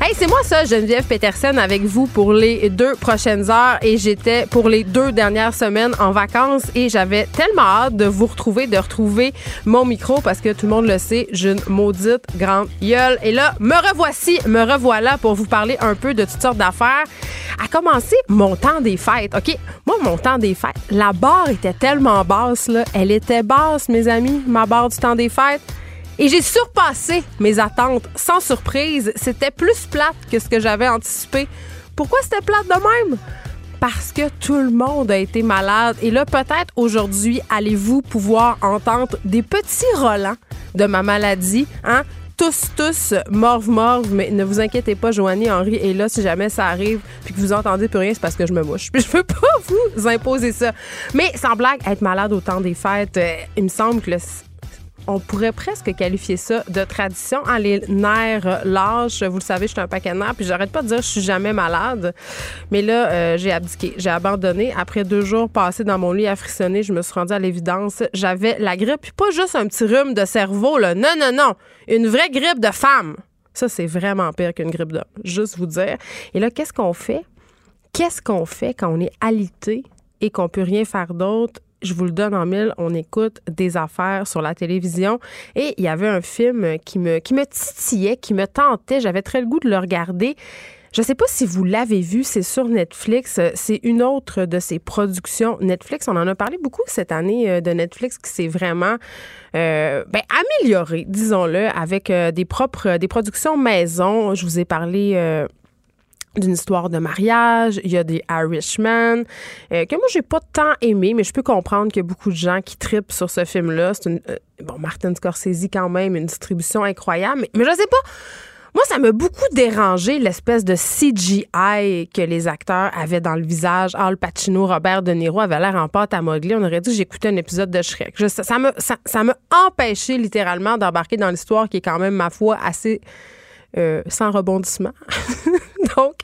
Hey, c'est moi ça, Geneviève Peterson, avec vous pour les deux prochaines heures. Et j'étais pour les deux dernières semaines en vacances et j'avais tellement hâte de vous retrouver, de retrouver mon micro parce que tout le monde le sait, j'ai une maudite grande gueule. Et là, me revoici, me revoilà pour vous parler un peu de toutes sortes d'affaires. À commencer, mon temps des fêtes. OK, moi, mon temps des fêtes, la barre était tellement basse, là. Elle était basse, mes amis, ma barre du temps des fêtes. Et j'ai surpassé mes attentes. Sans surprise, c'était plus plate que ce que j'avais anticipé. Pourquoi c'était plate de même? Parce que tout le monde a été malade. Et là, peut-être aujourd'hui, allez-vous pouvoir entendre des petits relents de ma maladie, hein? Tous, tous, morve, morve, mais ne vous inquiétez pas, Joanie Henry est là si jamais ça arrive puis que vous entendez plus rien, c'est parce que je me mouche. Puis je veux pas vous imposer ça. Mais sans blague, être malade au temps des fêtes, euh, il me semble que on pourrait presque qualifier ça de tradition. En les nerfs lâches, vous le savez, je suis un paquet de nerfs, puis j'arrête pas de dire je suis jamais malade. Mais là, euh, j'ai abdiqué, j'ai abandonné. Après deux jours passés dans mon lit à frissonner, je me suis rendue à l'évidence. J'avais la grippe, puis pas juste un petit rhume de cerveau, là. Non, non, non. Une vraie grippe de femme. Ça, c'est vraiment pire qu'une grippe d'homme. Juste vous dire. Et là, qu'est-ce qu'on fait? Qu'est-ce qu'on fait quand on est alité et qu'on peut rien faire d'autre je vous le donne en mille, on écoute des affaires sur la télévision et il y avait un film qui me, qui me titillait, qui me tentait, j'avais très le goût de le regarder. Je ne sais pas si vous l'avez vu, c'est sur Netflix. C'est une autre de ses productions Netflix. On en a parlé beaucoup cette année euh, de Netflix qui s'est vraiment euh, ben, amélioré, disons-le, avec euh, des propres des productions maison. Je vous ai parlé d'une histoire de mariage, il y a des Irishman, euh, que moi j'ai pas tant aimé, mais je peux comprendre qu'il y a beaucoup de gens qui tripent sur ce film-là. C'est une, euh, bon, Martin Scorsese quand même, une distribution incroyable, mais, mais je sais pas. Moi, ça m'a beaucoup dérangé l'espèce de CGI que les acteurs avaient dans le visage. Al Pacino, Robert De Niro avaient l'air en pâte à modeler. On aurait dit que j'écoutais un épisode de Shrek. ça m'a ça, ça empêché littéralement d'embarquer dans l'histoire qui est quand même, ma foi, assez euh, sans rebondissement. Donc,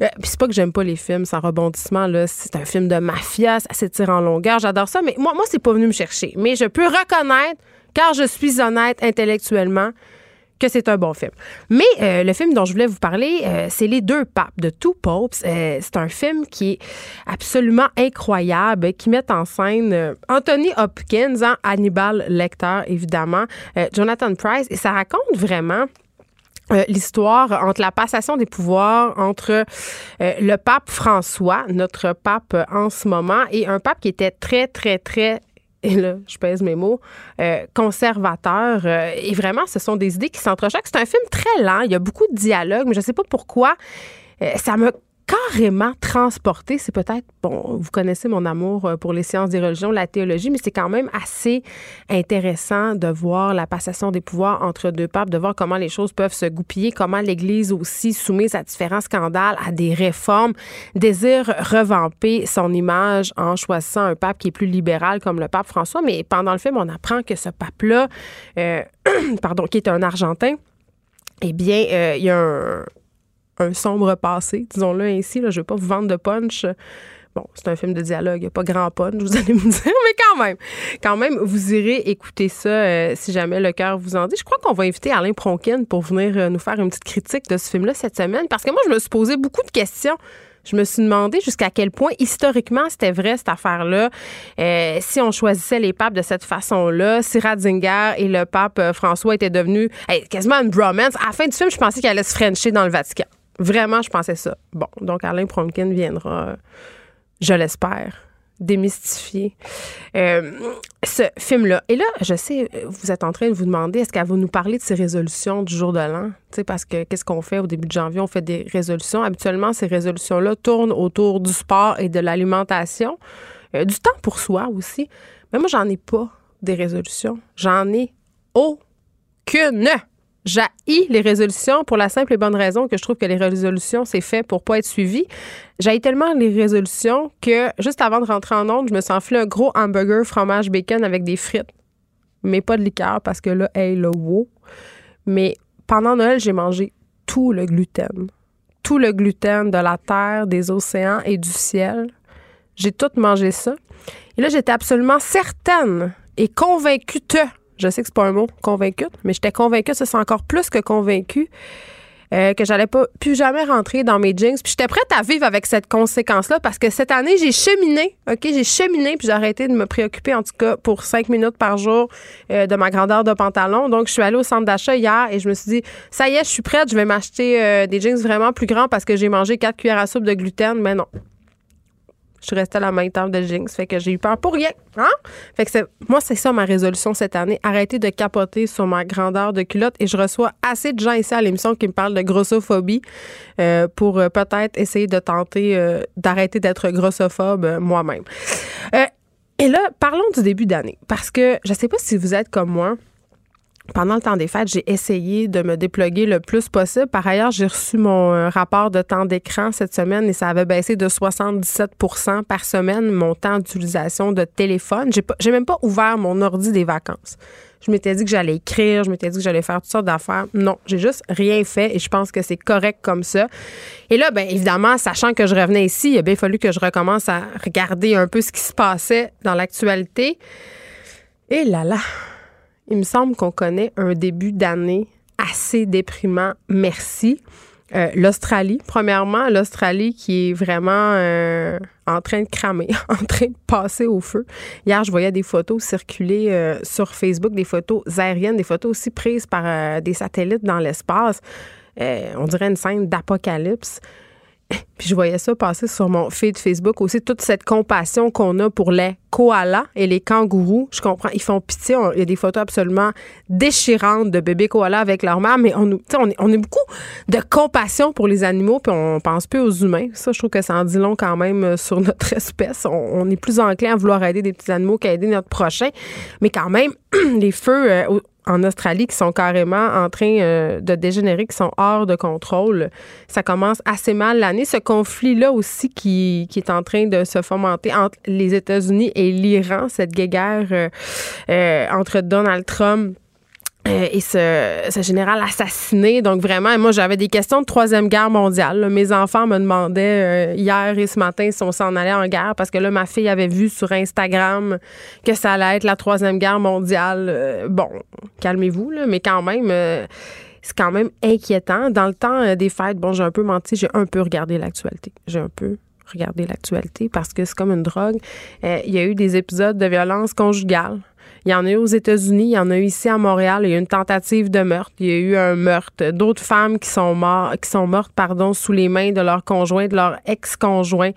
euh, c'est pas que j'aime pas les films sans rebondissement. Là, c'est un film de mafia, ça s'étire en longueur. J'adore ça, mais moi, moi, c'est pas venu me chercher. Mais je peux reconnaître, car je suis honnête intellectuellement, que c'est un bon film. Mais euh, le film dont je voulais vous parler, c'est Les Deux Papes de Two Popes. c'est un film qui est absolument incroyable, qui met en scène Anthony Hopkins, hein, Hannibal Lecter, évidemment, Jonathan Price, et ça raconte vraiment euh, l'histoire entre la passation des pouvoirs entre euh, le pape François, notre pape en ce moment, et un pape qui était très, très, très et là, je pèse mes mots, euh, conservateur. et vraiment, ce sont des idées qui s'entrechoquent. C'est un film très lent. Il y a beaucoup de dialogues, mais je ne sais pas pourquoi. ça me carrément transporté. C'est peut-être, bon, vous connaissez mon amour euh, pour les sciences des religions, la théologie, mais c'est quand même assez intéressant de voir la passation des pouvoirs entre deux papes, de voir comment les choses peuvent se goupiller, comment l'Église aussi, soumise à différents scandales, à des réformes, désire revamper son image en choisissant un pape qui est plus libéral comme le pape François. Mais pendant le film, on apprend que ce pape-là, euh, pardon, qui est un Argentin, eh bien, euh, il y a un un sombre passé, disons-le ainsi. Là, je ne veux pas vous vendre de punch. Bon, c'est un film de dialogue, il n'y a pas grand punch, vous allez me dire, mais quand même, quand même, vous irez écouter ça euh, si jamais le cœur vous en dit. Je crois qu'on va inviter Alain Pronkin pour venir euh, nous faire une petite critique de ce film-là cette semaine, parce que moi, je me suis posé beaucoup de questions je me suis demandé jusqu'à quel point historiquement c'était vrai cette affaire-là. Euh, si on choisissait les papes de cette façon-là, si Ratzinger et le pape François étaient devenus quasiment une bromance. À la fin du film, je pensais qu'il allait se frencher dans le Vatican. Vraiment, je pensais ça. Bon, donc Alain Promkin viendra, je l'espère, démystifier euh, ce film-là. Et là, je sais, vous êtes en train de vous demander, est-ce qu'elle va nous parler de ses résolutions du jour de l'an? Parce que qu'est-ce qu'on fait au début de janvier? On fait des résolutions. Habituellement, ces résolutions-là tournent autour du sport et de l'alimentation, euh, du temps pour soi aussi. Mais moi, j'en ai pas des résolutions. J'en ai aucune. J'haïs les résolutions pour la simple et bonne raison que je trouve que les résolutions, c'est fait pour pas être suivi. J'haïs tellement les résolutions que juste avant de rentrer en onde, je me suis enflé un gros hamburger fromage bacon avec des frites. Mais pas de liqueur parce que là, hey, le wow. Mais pendant Noël, j'ai mangé tout le gluten. Tout le gluten de la terre, des océans et du ciel. J'ai tout mangé ça. Et là, j'étais absolument certaine et convaincue je sais que c'est pas un mot, convaincue, mais j'étais convaincue, ça c'est encore plus que convaincue. Euh, que j'allais pas plus jamais rentrer dans mes jeans. Puis j'étais prête à vivre avec cette conséquence-là parce que cette année, j'ai cheminé, OK? J'ai cheminé, puis j'ai arrêté de me préoccuper, en tout cas, pour cinq minutes par jour euh, de ma grandeur de pantalon. Donc, je suis allée au centre d'achat hier et je me suis dit, ça y est, je suis prête, je vais m'acheter euh, des jeans vraiment plus grands parce que j'ai mangé quatre cuillères à soupe de gluten. Mais non, je suis restée à la main table de Jinx. Fait que j'ai eu peur pour rien. Hein? Fait que c'est, moi, c'est ça ma résolution cette année. Arrêter de capoter sur ma grandeur de culotte. Et je reçois assez de gens ici à l'émission qui me parlent de grossophobie euh, pour euh, peut-être essayer de tenter euh, d'arrêter d'être grossophobe moi-même. et là, parlons du début d'année. Parce que je sais pas si vous êtes comme moi pendant le temps des fêtes, j'ai essayé de me déploguer le plus possible. Par ailleurs, j'ai reçu mon euh, rapport de temps d'écran cette semaine et ça avait baissé de 77% par semaine mon temps d'utilisation de téléphone. J'ai, j'ai même pas ouvert mon ordi des vacances. Je m'étais dit que j'allais écrire, je m'étais dit que j'allais faire toutes sortes d'affaires. Non, j'ai juste rien fait et je pense que c'est correct comme ça. Et là, bien évidemment, sachant que je revenais ici, il a bien fallu que je recommence à regarder un peu ce qui se passait dans l'actualité. Et là là, il me semble qu'on connaît un début d'année assez déprimant. Merci. Euh, L'Australie, premièrement, l'Australie qui est vraiment euh, en train de cramer, en train de passer au feu. Hier, je voyais des photos circuler euh, sur Facebook, des photos aériennes, des photos aussi prises par des satellites dans l'espace. on dirait une scène d'apocalypse. Puis je voyais ça passer sur mon feed Facebook aussi, toute cette compassion qu'on a pour les koalas et les kangourous. Je comprends, ils font pitié. il y a des photos absolument déchirantes de bébés koalas avec leur mère, mais on, on, on a beaucoup de compassion pour les animaux, puis on pense peu aux humains. Ça, je trouve que ça en dit long quand même euh, sur notre espèce. On, est plus enclin à vouloir aider des petits animaux qu'à aider notre prochain. Mais quand même, les feux euh, en Australie qui sont carrément en train euh, de dégénérer, qui sont hors de contrôle. Ça commence assez mal l'année. Ce conflit-là aussi qui, est en train de se fomenter entre les États-Unis et l'Iran, cette guerre euh, euh, entre Donald Trump euh, et ce, général assassiné. Donc vraiment, moi j'avais des questions de troisième guerre mondiale. Mes enfants me demandaient euh, hier et ce matin si on s'en allait en guerre parce que là ma fille avait vu sur Instagram que ça allait être la troisième guerre mondiale. Euh, bon, calmez-vous là, mais quand même. c'est quand même inquiétant. Dans le temps des fêtes, bon, j'ai un peu menti, j'ai un peu regardé l'actualité. J'ai un peu regardé l'actualité parce que c'est comme une drogue. Il y a eu des épisodes de violence conjugale il y en a eu aux États-Unis, il y en a eu ici à Montréal. Il y a eu une tentative de meurtre. Il y a eu un meurtre. D'autres femmes qui sont mortes, pardon, sous les mains de leur conjoint, de leur ex-conjoint.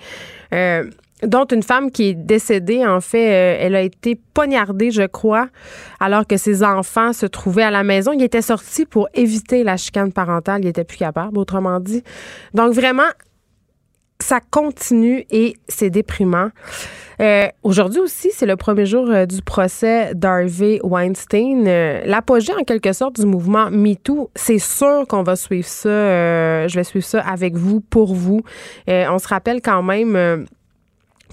Euh, dont une femme qui est décédée, en fait, euh, elle a été poignardée, je crois, alors que ses enfants se trouvaient à la maison. Il était sorti pour éviter la chicane parentale. Il était plus capable, autrement dit. Donc, vraiment, ça continue et c'est déprimant. Euh, aujourd'hui aussi, c'est le premier jour euh, du procès d'Harvey Weinstein. Euh, l'apogée, en quelque sorte, du mouvement MeToo. C'est sûr qu'on va suivre ça. je vais suivre ça avec vous, pour vous. on se rappelle quand même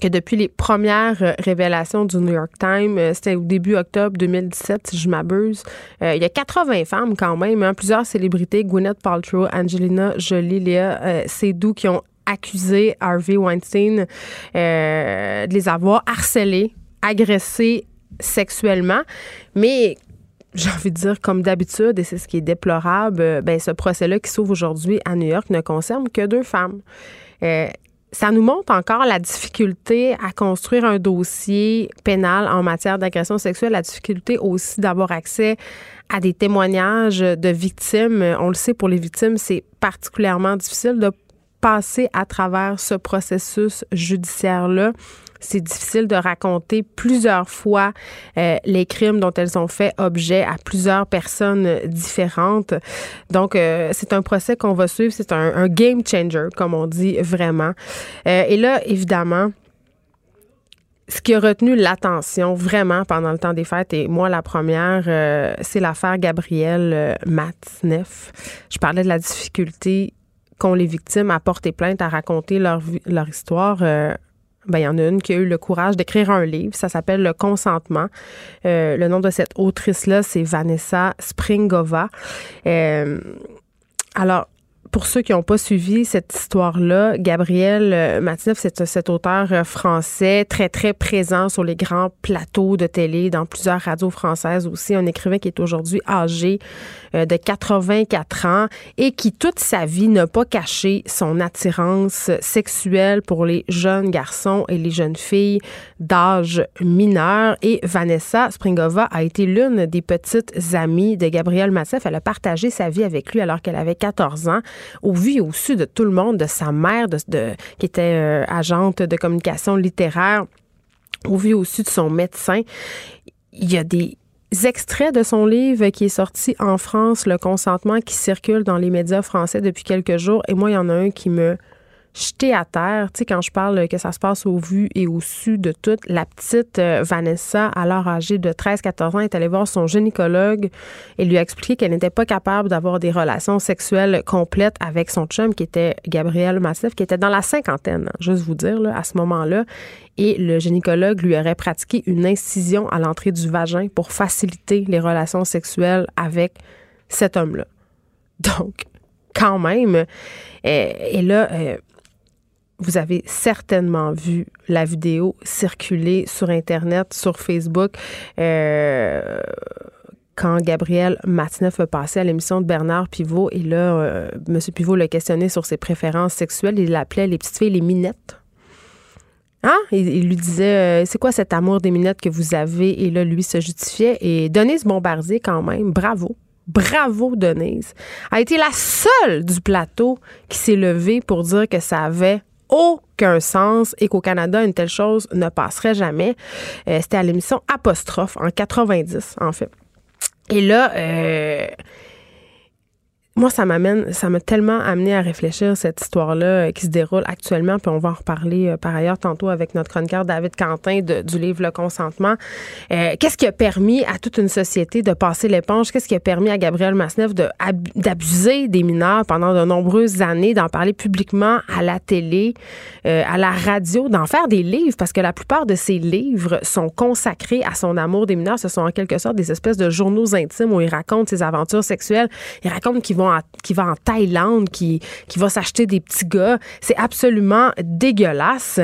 que depuis les premières révélations du New York Times, c'était au début octobre 2017, si je m'abuse, il y a 80 femmes quand même, hein, plusieurs célébrités, Gwyneth Paltrow, Angelina Jolie, Léa Seydoux, qui ont accusé Harvey Weinstein euh, de les avoir harcelés, agressés sexuellement. Mais j'ai envie de dire, comme d'habitude, et c'est ce qui est déplorable, euh, ben, ce procès-là qui s'ouvre aujourd'hui à New York ne concerne que deux femmes. Euh, ça nous montre encore la difficulté à construire un dossier pénal en matière d'agression sexuelle, la difficulté aussi d'avoir accès à des témoignages de victimes. On le sait, pour les victimes, c'est particulièrement difficile de passer à travers ce processus judiciaire-là. C'est difficile de raconter plusieurs fois euh, les crimes dont elles ont fait objet à plusieurs personnes différentes. Donc, euh, c'est un procès qu'on va suivre. C'est un, game changer, comme on dit vraiment. Euh, et là, évidemment, ce qui a retenu l'attention vraiment pendant le temps des fêtes, et moi la première, c'est l'affaire Gabrielle euh, Matzneff. Je parlais de la difficulté qu'ont les victimes à porter plainte, à raconter leur, leur histoire. Euh, ben, il y en a une qui a eu le courage d'écrire un livre. Ça s'appelle Le consentement. le nom de cette autrice-là, c'est Vanessa Springova. alors, pour ceux qui n'ont pas suivi cette histoire-là, Gabriel euh, Matineff, c'est cet auteur euh, français très, très présent sur les grands plateaux de télé, dans plusieurs radios françaises aussi. Un écrivain qui est aujourd'hui âgé euh, de 84 ans et qui, toute sa vie, n'a pas caché son attirance sexuelle pour les jeunes garçons et les jeunes filles d'âge mineur. Et Vanessa Springova a été l'une des petites amies de Gabriel Matineff. Elle a partagé sa vie avec lui alors qu'elle avait 14 ans au vu au su de tout le monde, de sa mère, qui était euh, agente de communication littéraire, au vu au su de son médecin. Il y a des extraits de son livre qui est sorti en France, Le consentement, qui circule dans les médias français depuis quelques jours. Et moi, il y en a un qui me jeté à terre. Tu sais, quand je parle que ça se passe au vu et au su de tout, la petite euh, Vanessa, alors âgée de 13-14 ans, est allée voir son gynécologue et lui a expliqué qu'elle n'était pas capable d'avoir des relations sexuelles complètes avec son chum, qui était Gabriel Massif, qui était dans la cinquantaine, juste vous dire, là, à ce moment-là. Et le gynécologue lui aurait pratiqué une incision à l'entrée du vagin pour faciliter les relations sexuelles avec cet homme-là. Donc, quand même. Euh, et, là, euh, vous avez certainement vu la vidéo circuler sur Internet, sur Facebook. Euh, quand Gabriel Matineff a passé à l'émission de Bernard Pivot, et là, euh, M. Pivot l'a questionné sur ses préférences sexuelles. Il l'appelait les petites filles les minettes. Hein? Il, lui disait euh, C'est quoi cet amour des minettes que vous avez? Et là, lui se justifiait. Et Denise Bombardier, quand même, bravo. Bravo, Denise. A été la seule du plateau qui s'est levée pour dire que ça avait aucun sens et qu'au Canada, une telle chose ne passerait jamais. Euh, c'était à l'émission Apostrophe en 90, en fait. Et là, euh, moi, ça m'amène, ça m'a tellement amené à réfléchir cette histoire-là euh, qui se déroule actuellement, puis on va en reparler euh, par ailleurs tantôt avec notre chroniqueur David Quentin du livre Le consentement. Euh, qu'est-ce qui a permis à toute une société de passer l'éponge? Qu'est-ce qui a permis à Gabriel Masneff d'abuser des mineurs pendant de nombreuses années, d'en parler publiquement à la télé, à la radio, d'en faire des livres? Parce que la plupart de ces livres sont consacrés à son amour des mineurs. Ce sont en quelque sorte des espèces de journaux intimes où il raconte ses aventures sexuelles. Il raconte qu'ils vont qui va en Thaïlande, qui, qui va s'acheter des petits gars. C'est absolument dégueulasse.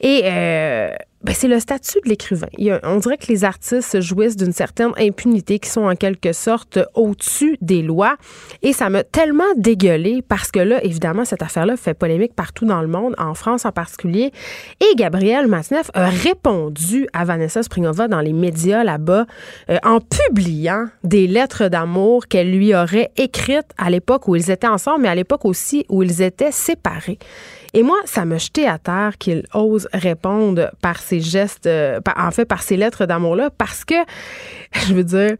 Et euh, ben, c'est le statut de l'écrivain. On dirait que les artistes jouissent d'une certaine impunité qui sont en quelque sorte au-dessus des lois. Et ça m'a tellement dégueulé parce que là, évidemment, cette affaire-là fait polémique partout dans le monde, en France en particulier. Et Gabriel Masneff a répondu à Vanessa Springova dans les médias là-bas euh, en publiant des lettres d'amour qu'elle lui aurait écrites à l'époque où ils étaient ensemble, mais à l'époque aussi où ils étaient séparés. Et moi, ça m'a jeté à terre qu'il ose répondre par ces gestes, euh, en fait, par ces lettres d'amour-là, parce que, je veux dire,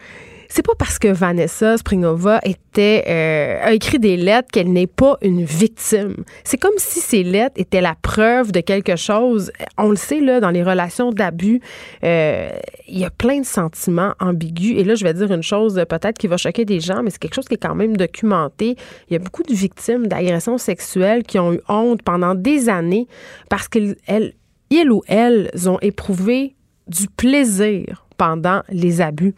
c'est pas parce que Vanessa Springova euh, a écrit des lettres qu'elle n'est pas une victime. C'est comme si ces lettres étaient la preuve de quelque chose. On le sait là dans les relations d'abus, euh, il y a plein de sentiments ambigus. Et là, je vais dire une chose peut-être qui va choquer des gens, mais c'est quelque chose qui est quand même documenté. Il y a beaucoup de victimes d'agressions sexuelles qui ont eu honte pendant des années parce qu'elles, ils ou elles ont éprouvé du plaisir pendant les abus.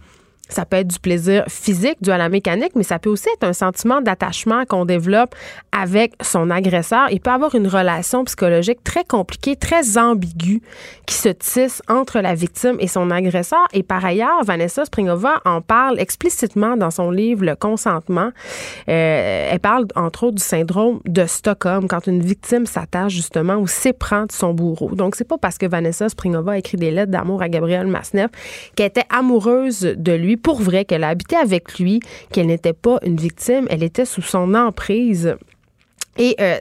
Ça peut être du plaisir physique dû à la mécanique, mais ça peut aussi être un sentiment d'attachement qu'on développe avec son agresseur. Il peut avoir une relation psychologique très compliquée, très ambiguë qui se tisse entre la victime et son agresseur. Et par ailleurs, Vanessa Springova en parle explicitement dans son livre Le consentement. Euh, elle parle entre autres du syndrome de Stockholm quand une victime s'attache justement ou s'éprend de son bourreau. Donc c'est pas parce que Vanessa Springova a écrit des lettres d'amour à Gabriel Masneff qu'elle était amoureuse de lui pour vrai, qu'elle a habité avec lui, qu'elle n'était pas une victime, elle était sous son emprise. Et euh,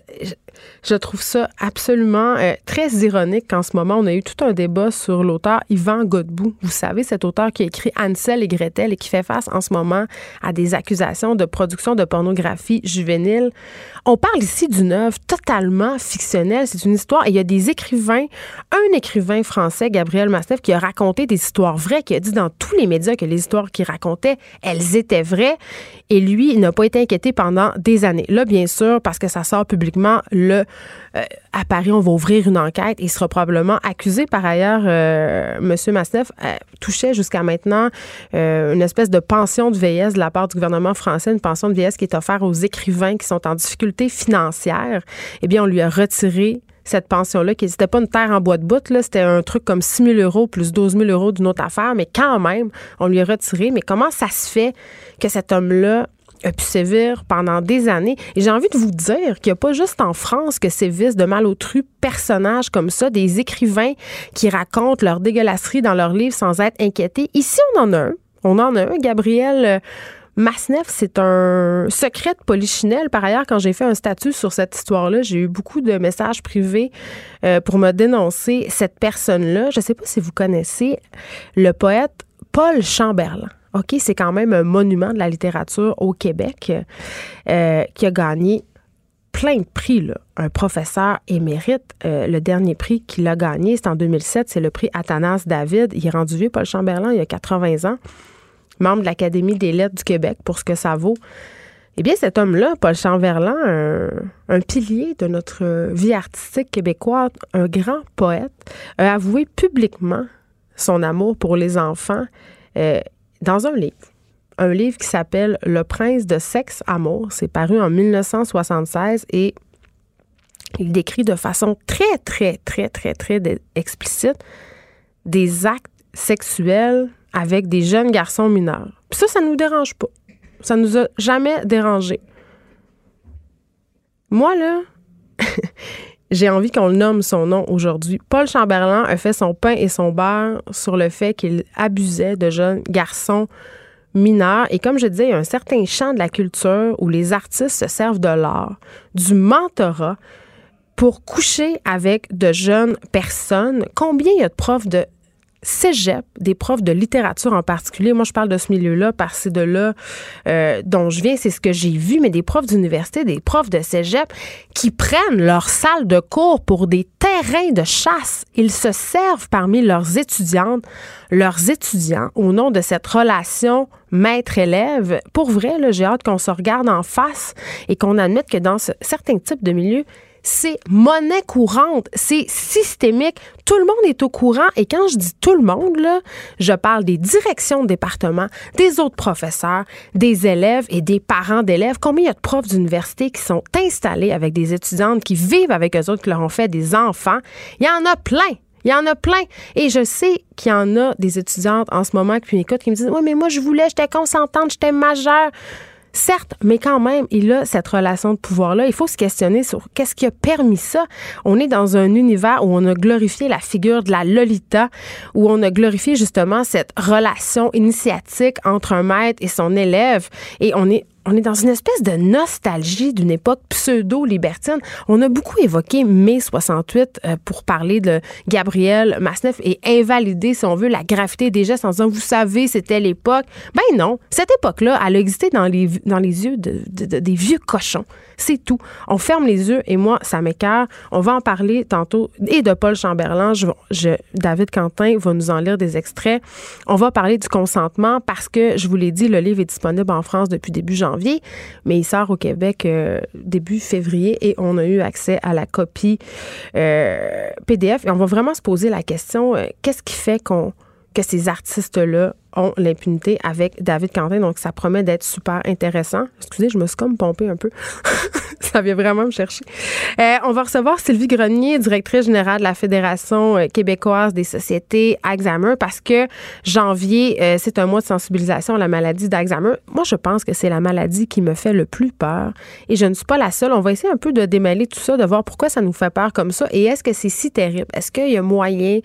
Je trouve ça absolument euh, très ironique qu'en ce moment, on a eu tout un débat sur l'auteur Yvan Godbout. Vous savez, cet auteur qui a écrit Ansel et Gretel et qui fait face en ce moment à des accusations de production de pornographie juvénile. On parle ici d'une œuvre totalement fictionnelle. C'est une histoire et il y a des écrivains, un écrivain français, Gabriel Masneff, qui a raconté des histoires vraies, qui a dit dans tous les médias que les histoires qu'il racontait, elles étaient vraies. Et lui, il n'a pas été inquiété pendant des années. Là, bien sûr, parce que ça sort publiquement, euh, à Paris, on va ouvrir une enquête et il sera probablement accusé. Par ailleurs, euh, M. Masneff euh, touchait jusqu'à maintenant une espèce de pension de vieillesse de la part du gouvernement français, une pension de vieillesse qui est offerte aux écrivains qui sont en difficulté financière. Eh bien, on lui a retiré cette pension-là, qui n'était pas une terre en bois de bout, c'était un truc comme 6 000 euros plus 12 000 euros d'une autre affaire, mais quand même, on lui a retiré. Mais comment ça se fait que cet homme-là a pu sévir pendant des années. Et j'ai envie de vous dire qu'il n'y a pas juste en France que sévissent de malotru personnages comme ça, des écrivains qui racontent leur dégueulasserie dans leurs livres sans être inquiétés. Ici, on en a un. On en a un. Gabriel euh, Masneff, c'est un secret de polichinelle. Par ailleurs, quand j'ai fait un statut sur cette histoire-là, j'ai eu beaucoup de messages privés euh, pour me dénoncer cette personne-là. Je ne sais pas si vous connaissez le poète Paul Chamberlain. OK, c'est quand même un monument de la littérature au Québec euh, qui a gagné plein de prix. Un professeur émérite, euh, le dernier prix qu'il a gagné, c'est en 2007, c'est le prix Athanas David. Il est rendu vieux, Paul Chamberlain, il a 80 ans, membre de l'Académie des lettres du Québec, pour ce que ça vaut. Eh bien, cet homme-là, Paul Chamberlain, un, pilier de notre vie artistique québécoise, un grand poète, a avoué publiquement son amour pour les enfants. Euh, dans un livre. Un livre qui s'appelle Le prince de sexe amour. C'est paru en 1976 et il décrit de façon très, très, très, très, très explicite des actes sexuels avec des jeunes garçons mineurs. Puis ça, ça nous dérange pas. Ça nous a jamais dérangé. Moi, là, j'ai envie qu'on le nomme son nom aujourd'hui. Paul Chamberlain a fait son pain et son beurre sur le fait qu'il abusait de jeunes garçons mineurs. Et comme je disais, il y a un certain champ de la culture où les artistes se servent de l'art, du mentorat pour coucher avec de jeunes personnes. Combien il y a de profs de cégep, des profs de littérature en particulier. Moi, je parle de ce milieu-là parce que c'est de là euh, dont je viens, c'est ce que j'ai vu, mais des profs d'université, des profs de cégep qui prennent leur salle de cours pour des terrains de chasse. Ils se servent parmi leurs étudiantes, leurs étudiants, au nom de cette relation maître-élève. Pour vrai, j'ai hâte qu'on se regarde en face et qu'on admette que dans certains types de milieux, c'est monnaie courante, c'est systémique. Tout le monde est au courant et quand je dis tout le monde, je parle des directions de département, des autres professeurs, des élèves et des parents d'élèves. Combien il y a de profs d'université qui sont installés avec des étudiantes qui vivent avec eux autres, qui leur ont fait des enfants? Il y en a plein. Il y en a plein. Et je sais qu'il y en a des étudiantes en ce moment qui m'écoutent qui me disent Oui, mais moi, je voulais, j'étais consentante, j'étais majeure. Certes, mais quand même, il a cette relation de pouvoir-là. Il faut se questionner sur qu'est-ce qui a permis ça. On est dans un univers où on a glorifié la figure de la Lolita, où on a glorifié justement cette relation initiatique entre un maître et son élève. Et on est on est dans une espèce de nostalgie d'une époque pseudo-libertine. On a beaucoup évoqué mai 68 euh, pour parler de Gabriel Masneff et invalider, si on veut, la gravité des gestes en disant, vous savez, c'était l'époque. Ben non, cette époque-là, elle a existé dans les, dans les yeux de, des vieux cochons. C'est tout. On ferme les yeux et moi, ça m'écœure. On va en parler tantôt et de Paul Chamberlain. Je, David Quentin va nous en lire des extraits. On va parler du consentement parce que, je vous l'ai dit, le livre est disponible en France depuis début janvier, mais il sort au Québec euh, début février et on a eu accès à la copie euh, PDF. Et on va vraiment se poser la question, euh, qu'est-ce qui fait qu'on que ces artistes-là ont l'impunité avec David Quentin. Donc, ça promet d'être super intéressant. Excusez, je me suis comme pompé un peu. ça vient vraiment me chercher. Euh, on va recevoir Sylvie Grenier, directrice générale de la Fédération euh, québécoise des sociétés Alzheimer, parce que janvier, euh, c'est un mois de sensibilisation à la maladie d'Alzheimer. Moi, je pense que c'est la maladie qui me fait le plus peur. Et je ne suis pas la seule. On va essayer un peu de démêler tout ça, de voir pourquoi ça nous fait peur comme ça. Et est-ce que c'est si terrible? Est-ce qu'il y a moyen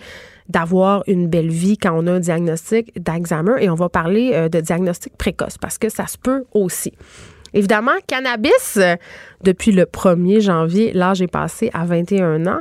d'avoir une belle vie quand on a un diagnostic d'Alzheimer et on va parler euh, de diagnostic précoce parce que ça se peut aussi. Évidemment, cannabis, depuis le 1er janvier, l'âge est passé à 21 ans.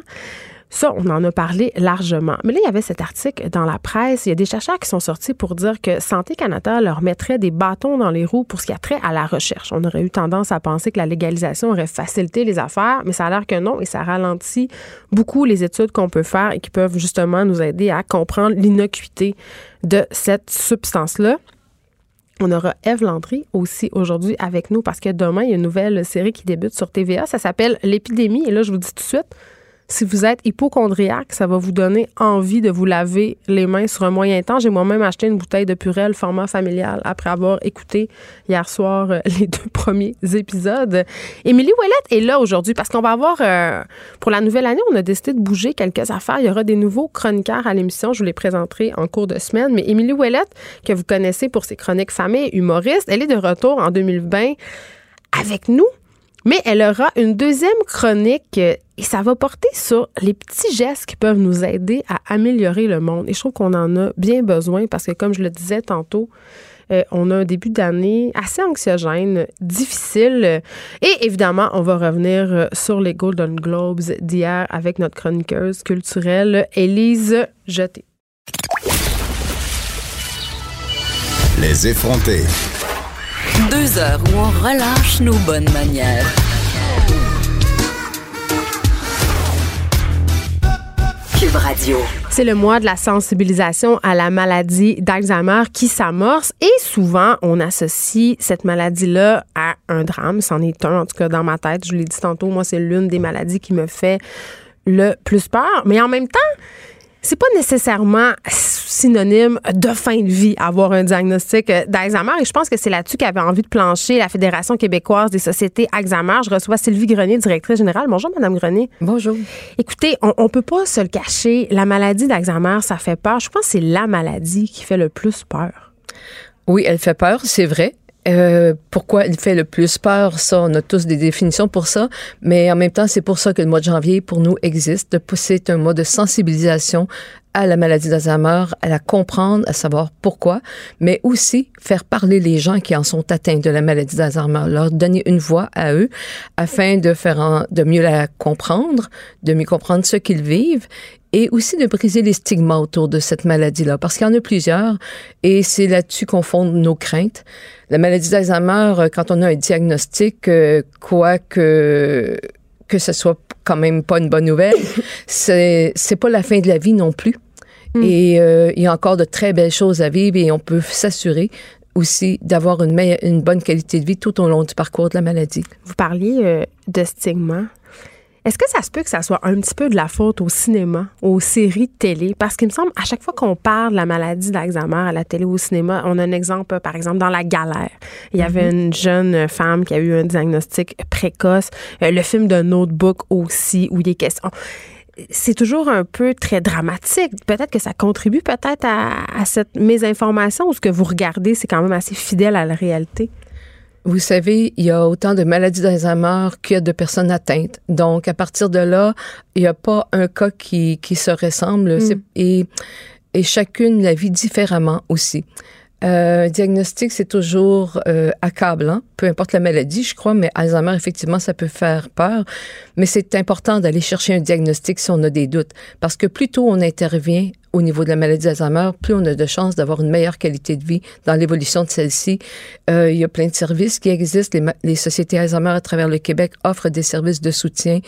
Ça, on en a parlé largement. Mais là, il y avait cet article dans la presse. Il y a des chercheurs qui sont sortis pour dire que Santé Canada leur mettrait des bâtons dans les roues pour ce qui a trait à la recherche. On aurait eu tendance à penser que la légalisation aurait facilité les affaires, mais ça a l'air que non et ça ralentit beaucoup les études qu'on peut faire et qui peuvent justement nous aider à comprendre l'innocuité de cette substance-là. On aura Eve Landry aussi aujourd'hui avec nous parce que demain, il y a une nouvelle série qui débute sur TVA. Ça s'appelle L'épidémie. Et là, je vous dis tout de suite, si vous êtes hypochondriaque, ça va vous donner envie de vous laver les mains sur un moyen temps. J'ai moi-même acheté une bouteille de Purel format familial après avoir écouté hier soir euh, les deux premiers épisodes. Émilie Ouellette est là aujourd'hui parce qu'on va avoir, euh, pour la nouvelle année, on a décidé de bouger quelques affaires. Il y aura des nouveaux chroniqueurs à l'émission. Je vous les présenterai en cours de semaine. Mais Émilie Ouellette, que vous connaissez pour ses chroniques famille, humoriste, elle est de retour en 2020 avec nous. Mais elle aura une deuxième chronique euh, et ça va porter sur les petits gestes qui peuvent nous aider à améliorer le monde. Et je trouve qu'on en a bien besoin parce que, comme je le disais tantôt, euh, on a un début d'année assez anxiogène, difficile. Et évidemment, on va revenir euh, sur les Golden Globes d'hier avec notre chroniqueuse culturelle, Élise Jeté. Les effrontés. Deux heures où on relâche nos bonnes manières. Cube Radio. C'est le mois de la sensibilisation à la maladie d'Alzheimer qui s'amorce et souvent on associe cette maladie-là à un drame. C'en est un, en tout cas dans ma tête. Je l'ai dit tantôt, moi c'est l'une des maladies qui me fait le plus peur. Mais en même temps, c'est pas nécessairement synonyme de fin de vie avoir un diagnostic d'Alzheimer et je pense que c'est là-dessus qu'avait envie de plancher la Fédération québécoise des sociétés Alzheimer. Je reçois Sylvie Grenier, directrice générale. Bonjour madame Grenier. Bonjour. Écoutez, on, on peut pas se le cacher, la maladie d'Alzheimer, ça fait peur. Je pense que c'est la maladie qui fait le plus peur. Oui, elle fait peur, c'est vrai. Euh, pourquoi elle fait le plus peur, ça, on a tous des définitions pour ça, mais en même temps, c'est pour ça que le mois de janvier, pour nous, existe. C'est un mois de sensibilisation à la maladie d'Alzheimer, à la comprendre, à savoir pourquoi, mais aussi faire parler les gens qui en sont atteints de la maladie d'Alzheimer, leur donner une voix à eux afin de faire de mieux la comprendre, de mieux comprendre ce qu'ils vivent et aussi de briser les stigmas autour de cette maladie-là, parce qu'il y en a plusieurs, et c'est là-dessus qu'on fonde nos craintes. La maladie d'Alzheimer, euh, quand on a un diagnostic, euh, quoi que que ce soit quand même pas une bonne nouvelle, c'est c'est pas la fin de la vie non plus. Mm. Et euh, il y a encore de très belles choses à vivre et on peut s'assurer aussi d'avoir une, une bonne qualité de vie tout au long du parcours de la maladie. Vous parliez de stigma. Est-ce que ça se peut que ça soit un petit peu de la faute au cinéma, aux séries de télé? Parce qu'il me semble, à chaque fois qu'on parle de la maladie d'Alzheimer à la télé ou au cinéma, on a un exemple, par exemple, dans La Galère. Il y avait mm-hmm. une jeune femme qui a eu un diagnostic précoce. Euh, le film de Notebook aussi, où il est question c'est toujours un peu très dramatique. Peut-être que ça contribue peut-être à, à, cette mésinformation ou ce que vous regardez, c'est quand même assez fidèle à la réalité. Vous savez, il y a autant de maladies d'Alzheimer qu'il y a de personnes atteintes. Donc, à partir de là, il n'y a pas un cas qui, qui se ressemble. Mm. Et, et chacune la vit différemment aussi. Euh, diagnostic, c'est toujours euh, accablant, peu importe la maladie, je crois, mais Alzheimer, effectivement, ça peut faire peur. Mais c'est important d'aller chercher un diagnostic si on a des doutes, parce que plus tôt on intervient au niveau de la maladie d'Alzheimer, plus on a de chances d'avoir une meilleure qualité de vie dans l'évolution de celle-ci. Euh, il y a plein de services qui existent. Les, les, sociétés Alzheimer à travers le Québec offrent des services de soutien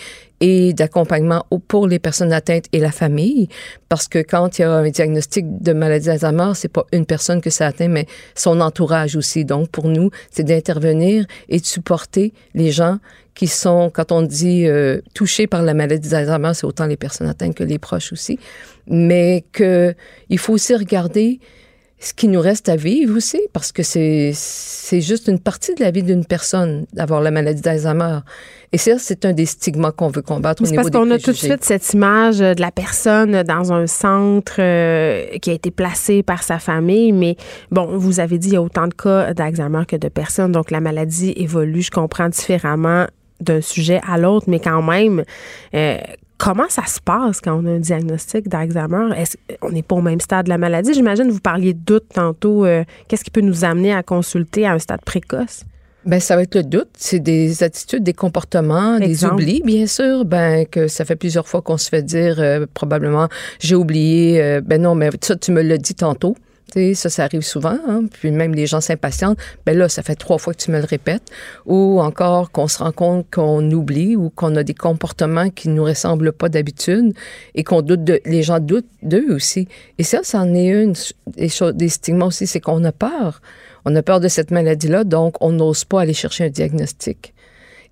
et d'accompagnement pour les personnes atteintes et la famille, parce que quand il y a un diagnostic de maladie d'Alzheimer, c'est pas une personne que ça atteint, mais son entourage aussi. Donc, pour nous, c'est d'intervenir et de supporter les gens qui sont, quand on dit euh, touchés par la maladie d'Alzheimer, c'est autant les personnes atteintes que les proches aussi, mais que il faut aussi regarder ce qui nous reste à vivre aussi, parce que c'est c'est juste une partie de la vie d'une personne d'avoir la maladie d'Alzheimer. Et ça, c'est un des stigmas qu'on veut combattre au niveau parce qu'on a tout de suite cette image de la personne dans un centre euh, qui a été placé par sa famille, mais bon, vous avez dit il y a autant de cas d'Alzheimer que de personnes, donc la maladie évolue, je comprends différemment d'un sujet à l'autre, mais quand même, euh, comment ça se passe quand on a un diagnostic d'Alzheimer? Est-ce on n'est pas au même stade de la maladie? J'imagine que vous parliez de doute tantôt. Euh, qu'est-ce qui peut nous amener à consulter à un stade précoce? Ben, ça va être le doute. C'est des attitudes, des comportements, des oublis, bien sûr. Ben, que ça fait plusieurs fois qu'on se fait dire, euh, probablement, j'ai oublié, euh, ben non, mais ça, tu me l'as dit tantôt. Ça, ça arrive souvent. Hein. Puis même les gens s'impatientent. Ben là, ça fait trois fois que tu me le répètes. Ou encore qu'on se rend compte qu'on oublie ou qu'on a des comportements qui nous ressemblent pas d'habitude et qu'on doute de, les gens doutent d'eux aussi. Et ça, c'en est une des choses, des stigmas aussi, c'est qu'on a peur. On a peur de cette maladie-là, donc on n'ose pas aller chercher un diagnostic.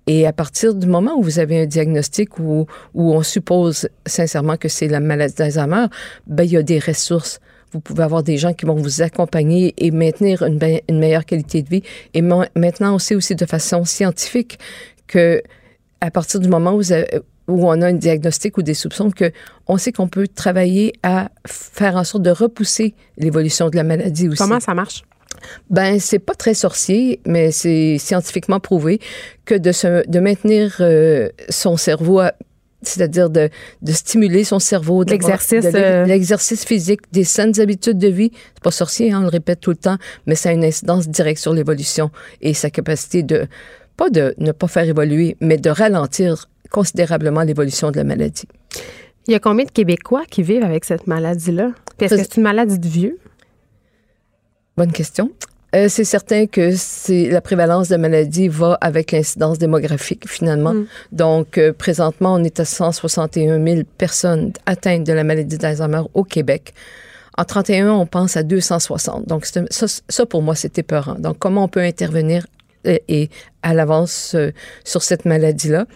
Et à partir du moment où vous avez un diagnostic où, où on suppose sincèrement que c'est la maladie d'Alzheimer, ben, il y a des ressources. Vous pouvez avoir des gens qui vont vous accompagner et maintenir une, une meilleure qualité de vie. Et maintenant, on sait aussi de façon scientifique que à partir du moment où, où on a un diagnostic ou des soupçons, que on sait qu'on peut travailler à faire en sorte de repousser l'évolution de la maladie aussi. Comment ça marche? Ben, c'est pas très sorcier, mais c'est scientifiquement prouvé que de, se, de maintenir euh, son cerveau c'est-à-dire de, de, stimuler son cerveau, l'exercice, euh, l'exercice physique, des saines habitudes de vie. C'est pas sorcier, hein, on le répète tout le temps, mais ça a une incidence directe sur l'évolution et sa capacité de pas de ne pas faire évoluer, mais de ralentir considérablement l'évolution de la maladie. Il y a combien de Québécois qui vivent avec cette maladie-là? Est-ce que c'est une maladie de vieux? Bonne question. Euh, c'est certain que c'est la prévalence de maladie va avec l'incidence démographique finalement. Mm. Donc euh, présentement, on est à 161 000 personnes atteintes de la maladie d'Alzheimer au Québec. En 31, on pense à 260. Donc ça, ça pour moi, c'est épeurant. Donc comment on peut intervenir euh, et, à l'avance sur cette maladie-là?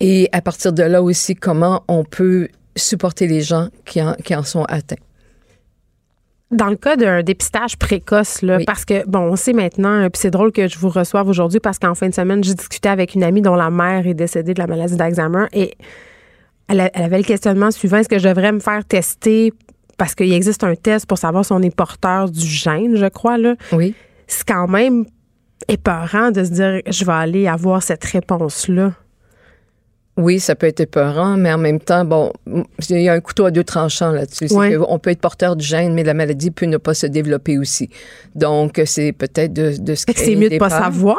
Et à partir de là aussi, comment on peut supporter les gens qui qui en sont atteints? Dans le cas d'un dépistage précoce, là, parce que, bon, on sait maintenant, puis c'est drôle que je vous reçoive aujourd'hui parce qu'en fin de semaine, j'ai discuté avec une amie dont la mère est décédée de la maladie d'Alzheimer et elle, avait le questionnement suivant est-ce que je devrais me faire tester parce qu'il existe un test pour savoir si on est porteur du gène, je crois, là? Oui. C'est quand même épeurant de se dire je vais aller avoir cette réponse-là. Oui, ça peut être épeurant, mais en même temps, bon, il y a un couteau à deux tranchants là-dessus. On peut être porteur du gène, mais la maladie peut ne pas se développer aussi. Donc, c'est peut-être de, de ce que c'est mieux de pas savoir.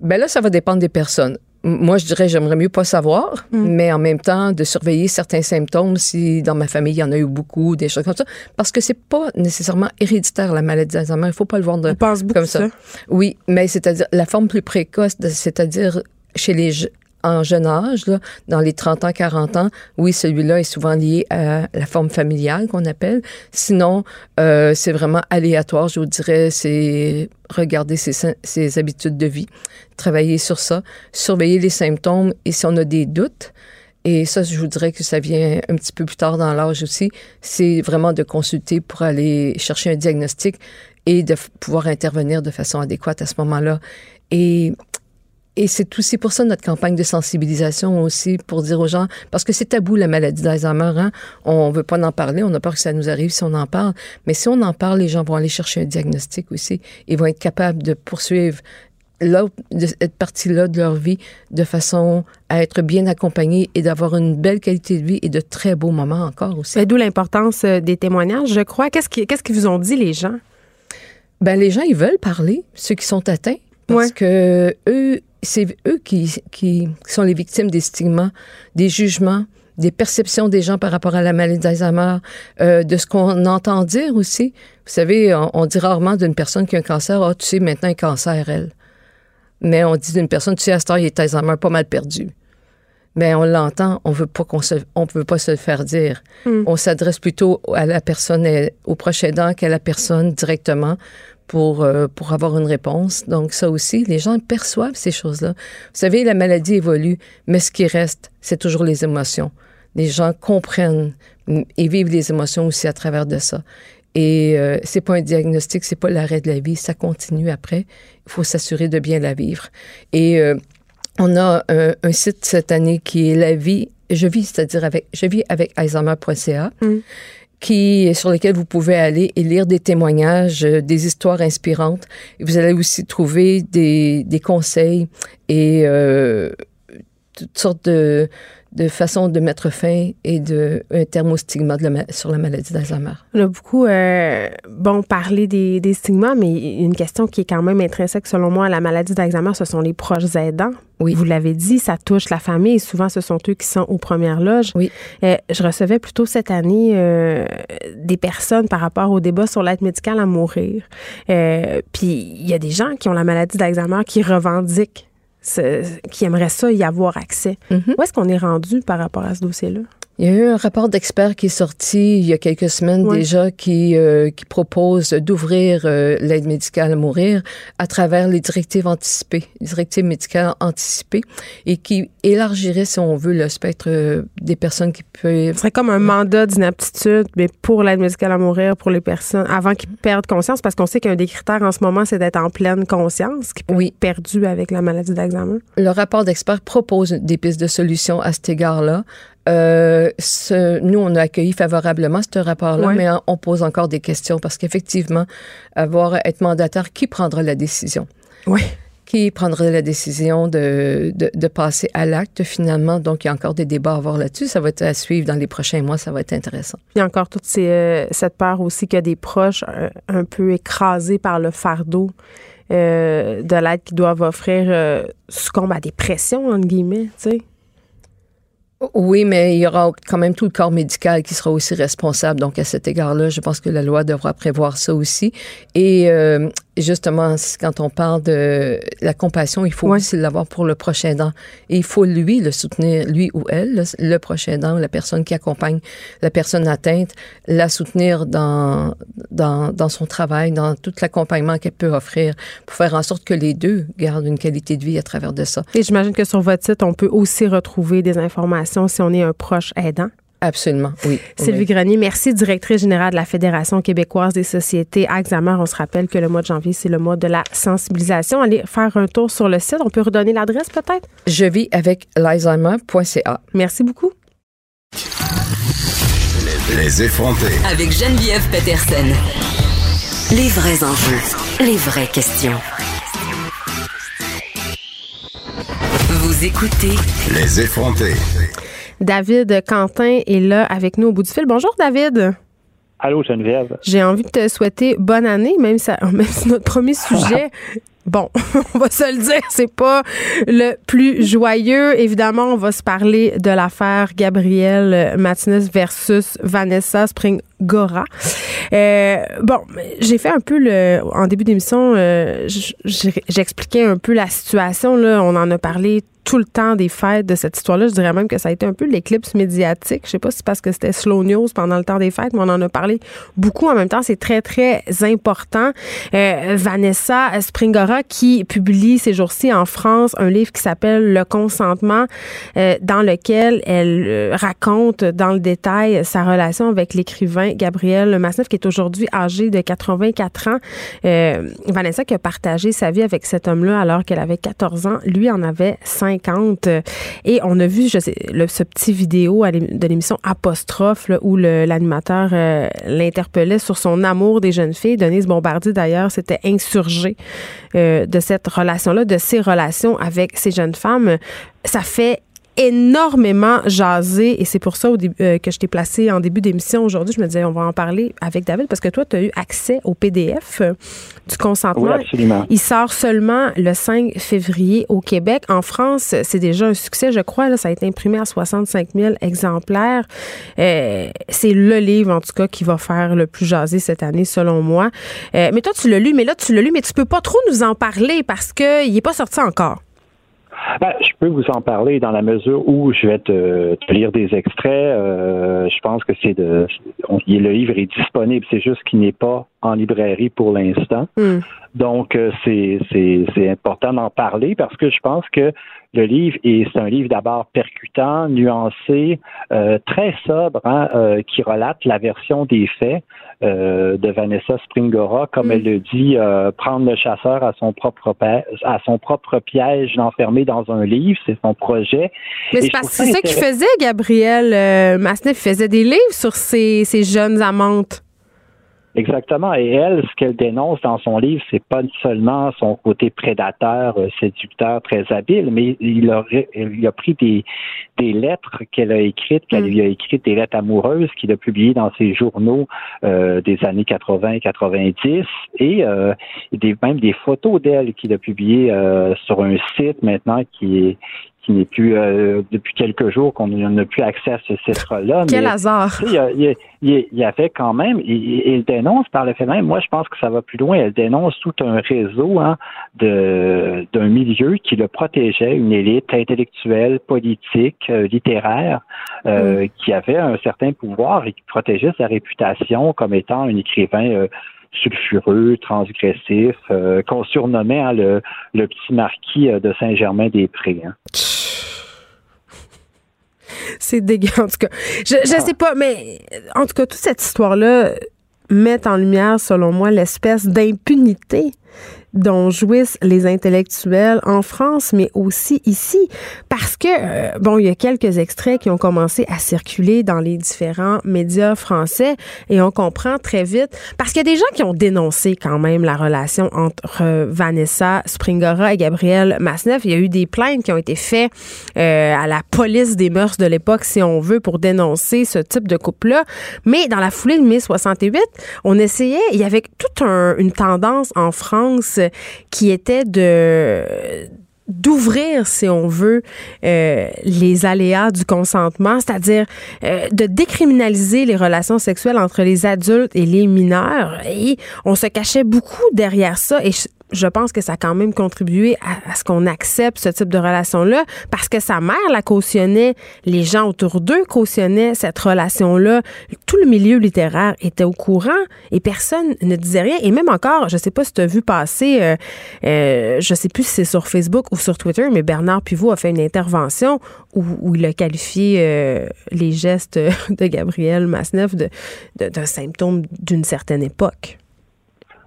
Ben là, ça va dépendre des personnes. Moi, je dirais, j'aimerais mieux pas savoir, hmm. mais en même temps, de surveiller certains symptômes si dans ma famille, il y en a eu beaucoup, des choses comme ça. Parce que c'est pas nécessairement héréditaire, la maladie d'Alzheimer. Il faut pas le voir de, comme ça. ça. Oui, mais c'est-à-dire, la forme plus précoce, c'est-à-dire chez les, en jeune âge, dans les 30 ans, 40 ans, oui, celui-là est souvent lié à la forme familiale qu'on appelle. Sinon, euh, c'est vraiment aléatoire, je vous dirais, c'est regarder ses, ses, habitudes de vie, travailler sur ça, surveiller les symptômes et si on a des doutes, et ça, je vous dirais que ça vient un petit peu plus tard dans l'âge aussi, c'est vraiment de consulter pour aller chercher un diagnostic et de pouvoir intervenir de façon adéquate à ce moment-là. Et et c'est aussi pour ça notre campagne de sensibilisation aussi, pour dire aux gens, parce que c'est tabou la maladie d'Alzheimer, hein? on veut pas en parler, on a peur que ça nous arrive si on en parle, mais si on en parle, les gens vont aller chercher un diagnostic aussi, ils vont être capables de poursuivre cette partie-là de leur vie de façon à être bien accompagnés et d'avoir une belle qualité de vie et de très beaux moments encore aussi. Ben, d'où l'importance euh, des témoignages, je crois. Qu'est-ce qu'ils qu'est-ce qu'ils vous ont dit, les gens? Ben, les gens, ils veulent parler, ceux qui sont atteints, parce que eux, c'est eux qui, qui sont les victimes des stigmas, des jugements, des perceptions des gens par rapport à la maladie d'Alzheimer, euh, de ce qu'on entend dire aussi. Vous savez, on, dit rarement d'une personne qui a un cancer, ah, tu sais, maintenant un cancer, elle. Mais on dit d'une personne, tu sais, à ce il est Alzheimer pas mal perdu. Mais on l'entend, on veut pas qu'on se, on veut pas se le faire dire. Hmm. On s'adresse plutôt à la personne, au proche aidant qu'à la personne directement pour, euh, pour avoir une réponse. Donc ça aussi, les gens perçoivent ces choses-là. Vous savez, la maladie évolue, mais ce qui reste, c'est toujours les émotions. Les gens comprennent et vivent les émotions aussi à travers de ça. Et euh, c'est pas un diagnostic, c'est pas l'arrêt de la vie, ça continue après. Il faut s'assurer de bien la vivre. Et euh, on a un, site cette année qui est la vie. Je vis, c'est-à-dire avec, je vis avec Alzheimer.ca. qui, sur lesquels vous pouvez aller et lire des témoignages, euh, des histoires inspirantes. Vous allez aussi trouver des, des conseils et euh, toutes sortes de, de façons de mettre fin et de un terme au stigma sur la maladie d'Alzheimer. On a beaucoup euh, bon parlé des, des, stigmas, mais une question qui est quand même intrinsèque selon moi à la maladie d'Alzheimer, ce sont les proches aidants. Oui. Vous l'avez dit, ça touche la famille et souvent ce sont eux qui sont aux premières loges. Oui. Euh, je recevais plutôt cette année euh, des personnes par rapport au débat sur l'aide médicale à mourir. Puis il y a des gens qui ont la maladie d'Alzheimer qui revendiquent qui aimerait ça y avoir accès. Mm-hmm. Où est-ce qu'on est rendu par rapport à ce dossier-là? Il y a eu un rapport d'experts qui est sorti il y a quelques semaines déjà qui, euh, qui propose d'ouvrir euh, l'aide médicale à mourir à travers les directives anticipées, les directives médicales anticipées et qui élargirait, si on veut, le spectre euh, des personnes qui peuvent... Ce serait comme un mandat d'inaptitude, mais pour l'aide médicale à mourir, pour les personnes, avant qu'ils perdent conscience, parce qu'on sait qu'un des critères en ce moment, c'est d'être en pleine conscience, qui peut oui. être perdu avec la maladie d'Alzheimer. Le rapport d'experts propose des pistes de solutions à cet égard-là. Euh, ce, nous, on a accueilli favorablement ce rapport-là, mais on pose encore des questions parce qu'effectivement, avoir être mandataire, qui prendra la décision? Oui. Qui prendra la décision de, de, de passer à l'acte finalement? Donc, il y a encore des débats à avoir là-dessus. Ça va être à suivre dans les prochains mois. Ça va être intéressant. Il y a encore toute ces, euh, cette peur aussi qu'il y a des proches euh, un peu écrasés par le fardeau euh, de l'aide qu'ils doivent offrir euh, succombe à des pressions, entre guillemets, tu sais. Oui, mais il y aura quand même tout le corps médical qui sera aussi responsable. Donc, à cet égard-là, je pense que la loi devra prévoir ça aussi. Et euh, justement, quand on parle de la compassion, il faut aussi l'avoir pour le prochain aidant. Et il faut lui le soutenir, lui ou elle, le, prochain aidant, la personne qui accompagne la personne atteinte, la soutenir dans, dans, dans son travail, dans tout l'accompagnement qu'elle peut offrir pour faire en sorte que les deux gardent une qualité de vie à travers de ça. Et j'imagine que sur votre site, on peut aussi retrouver des informations si on est un proche aidant. Absolument, oui. Sylvie Grenier, merci, directrice générale de la Fédération québécoise des sociétés Alzheimer. On se rappelle que le mois de janvier, c'est le mois de la sensibilisation. Allez faire un tour sur le site. On peut redonner l'adresse peut-être? Je vis avec l'alzheimer.ca. Merci beaucoup. Les effrontés. Avec Geneviève Peterson. Les vrais enjeux, les vraies questions. Vous écoutez Les effrontés. David Quentin est là avec nous au bout du fil. Bonjour David. Allô Geneviève. J'ai envie de te souhaiter bonne année, même si, même si notre premier sujet Bon, on va se le dire, c'est pas le plus joyeux. Évidemment, on va se parler de l'affaire Gabrielle Martinez versus Vanessa Springora. Euh, bon, j'ai fait un peu le en début d'émission, euh, j'expliquais un peu la situation là. On en a parlé tout le temps des fêtes de cette histoire-là. Je dirais même que ça a été un peu l'éclipse médiatique. Je sais pas si c'est parce que c'était slow news pendant le temps des fêtes, mais on en a parlé beaucoup en même temps. C'est très, très important. Euh, Vanessa Springora qui publie ces jours-ci en France un livre qui s'appelle Le consentement, dans lequel elle raconte dans le détail sa relation avec l'écrivain Gabriel qui est aujourd'hui âgé de 84 ans. Euh, Vanessa qui a partagé sa vie avec cet homme-là alors qu'elle avait 14 ans. Lui en avait 5 et on a vu je sais, le, ce petit vidéo de l'émission Apostrophe où l'animateur euh, l'interpellait sur son amour des jeunes filles. Denise Bombardier, d'ailleurs, s'était insurgée euh, de cette relation-là, de ses relations avec ces jeunes femmes. Ça fait énormément jasé et c'est pour ça euh, que je t'ai placé en début d'émission aujourd'hui. Je me disais, on va en parler avec David parce que toi, tu as eu accès au PDF euh, du consentement. Oui, absolument. Il sort seulement le 5 février au Québec. En France, c'est déjà un succès, je crois. Là, ça a été imprimé à 65 000 exemplaires. Euh, c'est le livre, en tout cas, qui va faire le plus jaser cette année, selon moi. mais toi, tu l'as lu, mais là, tu l'as lu, mais tu peux pas trop nous en parler parce qu'il n'est pas sorti encore. Ben, je peux vous en parler dans la mesure où je vais te, lire des extraits. Euh, je pense que c'est de. le livre est disponible, c'est juste qu'il n'est pas en librairie pour l'instant. Hmm. Donc, euh, c'est important d'en parler parce que je pense que le livre est c'est un livre d'abord percutant, nuancé, euh, très sobre, hein, euh, qui relate la version des faits euh, de Vanessa Springora, comme mm. elle le dit, prendre le chasseur à son propre à son propre piège, l'enfermer dans un livre, c'est son projet. Mais c'est c'est ça qu'il faisait, Gabriel Masneff, faisait des livres sur ses, ses jeunes amantes. Exactement. Et elle, ce qu'elle dénonce dans son livre, c'est pas seulement son côté prédateur, euh, séducteur, très habile, mais il a, il a pris des, des lettres qu'elle a écrites, qu'elle lui a écrites, des lettres amoureuses qu'il a publiées dans ses journaux euh, des années 80 et 90, et euh, des, même des photos d'elle qu'il a publiées euh, sur un site maintenant qui est qui n'est plus euh, depuis quelques jours qu'on n'a plus accès à ce titre-là. Quel hasard! Il y, avait quand même, il, dénonce par le fait même, moi je pense que ça va plus loin, elle dénonce tout un réseau hein, de d'un milieu qui le protégeait, une élite intellectuelle, politique, euh, littéraire, euh, mm. qui avait un certain pouvoir et qui protégeait sa réputation comme étant un écrivain sulfureux, transgressif, qu'on surnommait hein, le, le, petit marquis de Saint-Germain-des-Prés. Hein. C'est dégueu, en tout cas. Je, je ah. sais pas, mais en tout cas, toute cette histoire-là met en lumière, selon moi, l'espèce d'impunité dont jouissent les intellectuels en France, mais aussi ici, parce que, euh, bon, il y a quelques extraits qui ont commencé à circuler dans les différents médias français et on comprend très vite, parce qu'il y a des gens qui ont dénoncé quand même la relation entre euh, Vanessa Springora et Gabriel Masneff. Il y a eu des plaintes qui ont été faites euh, à la police des mœurs de l'époque, si on veut, pour dénoncer ce type de couple-là. Mais dans la foulée de mai 68, on essayait, il y avait toute une tendance en France qui était d'ouvrir, si on veut, euh, les aléas du consentement, c'est-à-dire euh, de décriminaliser les relations sexuelles entre les adultes et les mineurs. Et on se cachait beaucoup derrière ça. Je pense que ça a quand même contribué à, ce qu'on accepte ce type de relation-là parce que sa mère la cautionnait, les gens autour d'eux cautionnaient cette relation-là. Tout le milieu littéraire était au courant et personne ne disait rien. Et même encore, je sais pas si tu as vu passer, euh, euh, je sais plus si c'est sur Facebook ou sur Twitter, mais Bernard Pivot a fait une intervention où, il a qualifié euh, les gestes de Gabriel Masneff d'un symptôme d'une certaine époque.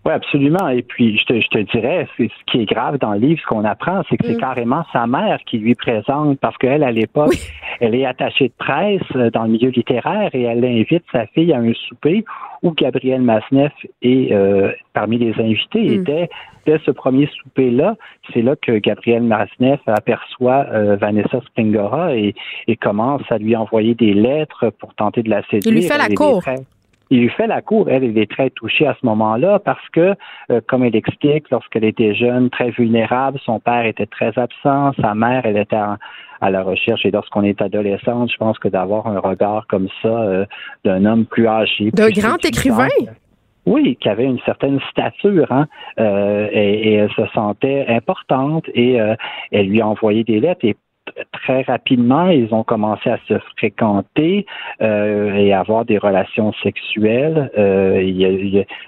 Oui, absolument. Et puis, je te, je te dirais, ce qui est grave dans le livre, ce qu'on apprend, c'est que c'est mm. carrément sa mère qui lui présente, parce qu'elle, à l'époque, elle est attachée de presse euh, dans le milieu littéraire et elle invite sa fille à un souper où Gabriel Masneff est euh, parmi les invités. Et mm. dès, dès, ce premier souper-là, c'est là que Gabriel Masneff aperçoit euh, Vanessa Springora et, et, commence à lui envoyer des lettres pour tenter de la séduire. Il lui fait la cour il lui fait la cour. Elle, elle est très touchée à ce moment-là parce que, euh, comme elle explique, lorsqu'elle était jeune, très vulnérable, son père était très absent, sa mère, elle était à la recherche. Et lorsqu'on est adolescente, je pense que d'avoir un regard comme ça euh, d'un homme plus âgé. D'un grand écrivain. Oui, qui avait une certaine stature, hein, euh, et, elle se sentait importante et elle lui a envoyé des lettres. Et très rapidement, ils ont commencé à se fréquenter euh, et avoir des relations sexuelles. Euh,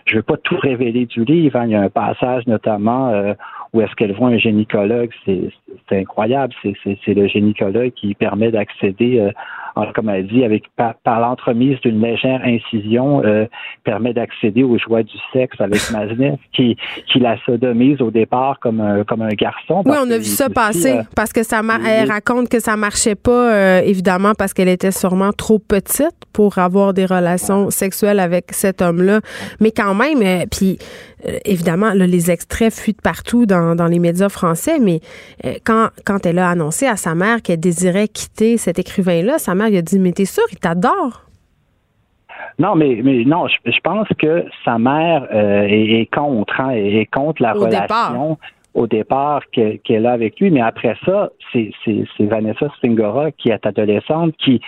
je ne veux pas tout révéler du livre. Hein. Il y a un passage notamment euh, où est-ce qu'elle voit un gynécologue. C'est incroyable. C'est le gynécologue qui permet d'accéder euh, comme elle dit, avec par, l'entremise d'une légère incision, euh, permet d'accéder aux joies du sexe avec Maznev, qui, qui la sodomise au départ comme un, comme un garçon. Oui, on a vu ça passer, euh, parce que ça elle raconte que ça marchait pas, euh, évidemment, parce qu'elle était sûrement trop petite pour avoir des relations sexuelles avec cet homme-là. Mais quand même, puis évidemment, les extraits fuient partout dans, dans les médias français, mais quand, quand elle a annoncé à sa mère qu'elle désirait quitter cet écrivain-là, sa mère il a dit Mais t'es sûr, il t'adore. Non, mais, mais non, je, pense que sa mère euh, est, contre, hein, est contre la relation au départ qu'elle a avec lui, mais après ça, c'est Vanessa Spingora qui est adolescente, qui,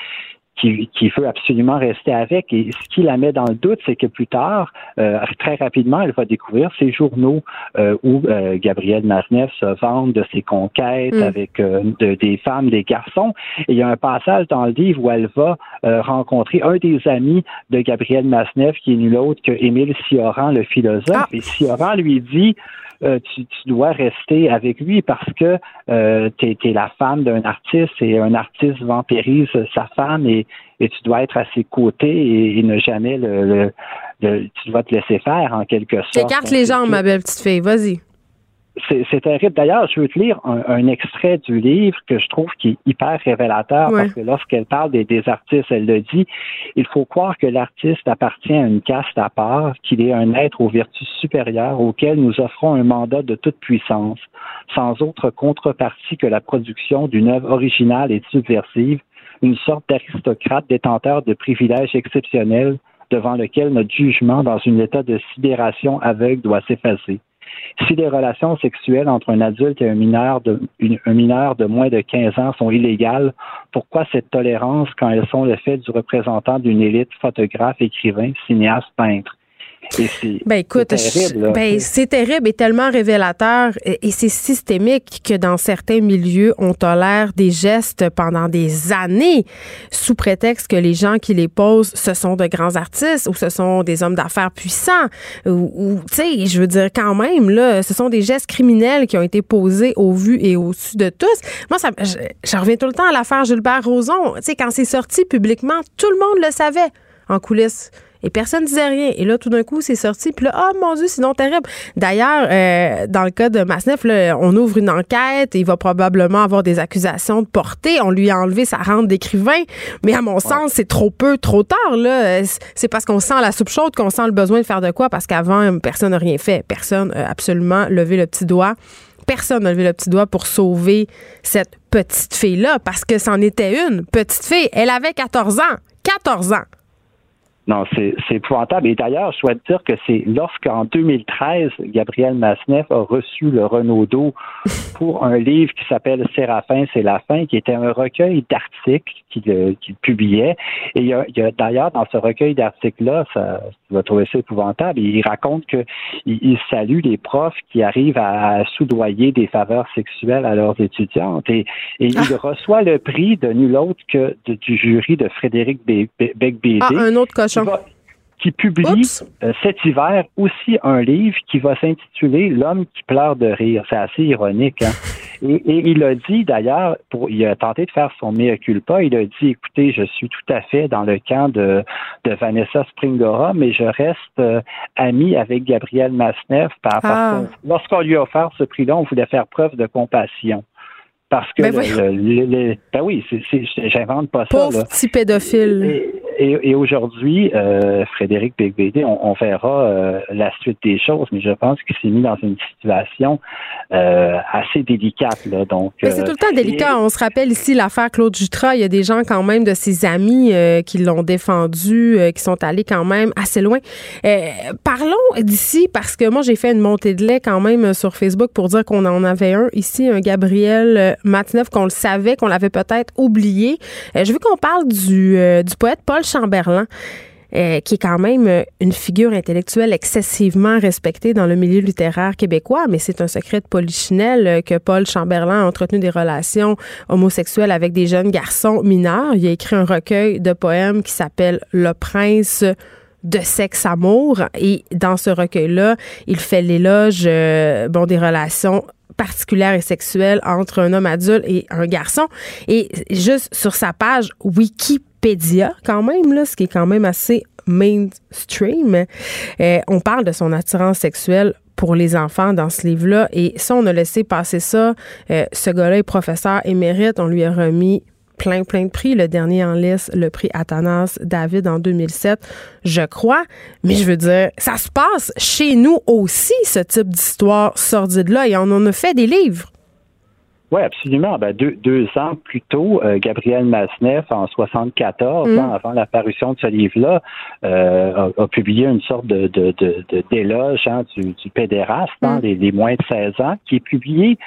qui, qui, veut absolument rester avec. Et ce qui la met dans le doute, c'est que plus tard, euh, très rapidement, elle va découvrir ces journaux euh, où euh, Gabriel Masneff se vante de ses conquêtes mm. avec de, des femmes, des garçons. Et il y a un passage dans le livre où elle va rencontrer un des amis de Gabriel Masneff, qui est nul autre que Émile Sioran, le philosophe. Ah. Et Sioran lui dit euh, tu, dois rester avec lui parce que euh, tu es, la femme d'un artiste et un artiste vampirise sa femme et, et tu dois être à ses côtés et, ne jamais le, tu dois te laisser faire en quelque sorte. Écarte les jambes, ma belle petite fille, vas-y. C'est terrible. D'ailleurs, je veux te lire un, extrait du livre que je trouve qui est hyper révélateur parce que lorsqu'elle parle des, des, artistes, elle le dit, il faut croire que l'artiste appartient à une caste à part, qu'il est un être aux vertus supérieures auquel nous offrons un mandat de toute puissance, sans autre contrepartie que la production d'une œuvre originale et subversive, une sorte d'aristocrate détenteur de privilèges exceptionnels devant lequel notre jugement dans un état de sidération aveugle doit s'effacer. Si les relations sexuelles entre un adulte et un mineur de, moins de 15 ans sont illégales, pourquoi cette tolérance quand elles sont le fait du représentant d'une élite photographe, écrivain, cinéaste, peintre? Ben écoute, ben, c'est terrible et tellement révélateur et, c'est systémique que dans certains milieux, on tolère des gestes pendant des années sous prétexte que les gens qui les posent, ce sont de grands artistes ou ce sont des hommes d'affaires puissants ou, tu sais, je veux dire quand même là, ce sont des gestes criminels qui ont été posés au vu et au-dessus de tous. Moi, ça, je, je reviens tout le temps à l'affaire Gilbert Rozon. Tu sais, quand c'est sorti publiquement, tout le monde le savait en coulisses. Et personne ne disait rien. Et là, tout d'un coup, c'est sorti. Puis là, oh mon Dieu, c'est non terrible. D'ailleurs, euh, dans le cas de Masnef, là, on ouvre une enquête. il va probablement avoir des accusations de portée. On lui a enlevé sa rente d'écrivain. Mais à mon sens, c'est trop peu, trop tard. Là. C'est parce qu'on sent la soupe chaude qu'on sent le besoin de faire de quoi. Parce qu'avant, personne n'a rien fait. Personne n'a absolument levé le petit doigt personne n'a levé le petit doigt pour sauver cette petite fille-là parce que c'en était une petite fille. Elle avait 14 ans. 14 ans. Non, c'est épouvantable. Et d'ailleurs, je souhaite dire que c'est lorsqu'en 2013, Gabriel Masneff a reçu le Renaudot pour un livre qui s'appelle Séraphin, c'est la fin, qui était un recueil d'articles qu'il publiait. Et il y a, a d'ailleurs dans ce recueil d'articles-là, ça, tu vas trouver ça épouvantable, il raconte qu'il il salue les profs qui arrivent à, soudoyer des faveurs sexuelles à leurs étudiantes. Et, et il ah. reçoit le prix de nul autre que du jury de Frédéric Becbédé. Ah, un autre cochon qui publie euh, cet hiver aussi un livre qui va s'intituler L'homme qui pleure de rire. C'est assez ironique. Hein? et, il a dit d'ailleurs, pour, il a tenté de faire son mea culpa, il a dit, écoutez, je suis tout à fait dans le camp de, de Vanessa Springora, mais je reste euh, ami avec Gabriel Masneff par, ah. lorsqu'on lui a offert ce prix-là, on voulait faire preuve de compassion. Parce que, ben, ben oui, j'invente pas ça. Pauvre petit pédophile. Et, aujourd'hui, euh, Frédéric Beigbeder, on, verra euh, la suite des choses, mais je pense qu'il s'est mis dans une situation euh, assez délicate. Là, donc, c'est tout le temps délicat. on se rappelle ici l'affaire Claude Jutras. Il y a des gens quand même de ses amis qui l'ont défendu, qui sont allés quand même assez loin. parlons d'ici parce que moi j'ai fait une montée de lait quand même sur Facebook pour dire qu'on en avait un ici, un Gabriel Matineuf, qu'on le savait, qu'on l'avait peut-être oublié. je veux qu'on parle du, du poète Paul Chamberlain. Euh, qui est quand même une figure intellectuelle excessivement respectée dans le milieu littéraire québécois, mais c'est un secret de polichinelle euh, que Paul Chamberlain a entretenu des relations homosexuelles avec des jeunes garçons mineurs. Il a écrit un recueil de poèmes qui s'appelle Le prince de sexe amour et dans ce recueil là il fait l'éloge euh, bon des relations particulières et sexuelles entre un homme adulte et un garçon et juste sur sa page Wikipédia Pédia, quand même, là, ce qui est quand même assez mainstream. Euh, on parle de son attirance sexuelle pour les enfants dans ce livre-là. Et ça, on a laissé passer ça. Euh, ce gars-là est professeur émérite. On lui a remis plein, plein de prix. Le dernier en liste, le prix Athanas David en 2007, je crois. Mais je veux dire, ça se passe chez nous aussi, ce type d'histoire sordide-là. Et on en a fait des livres. Oui, absolument. Ben, deux, deux, ans plus tôt, euh, Gabriel Masneff, en 74, mm. avant la parution de ce livre-là, euh, a, publié une sorte de, de, de, d'éloge hein, du, du pédéraste, hein, mm. les, moins de 16 ans, qui est publié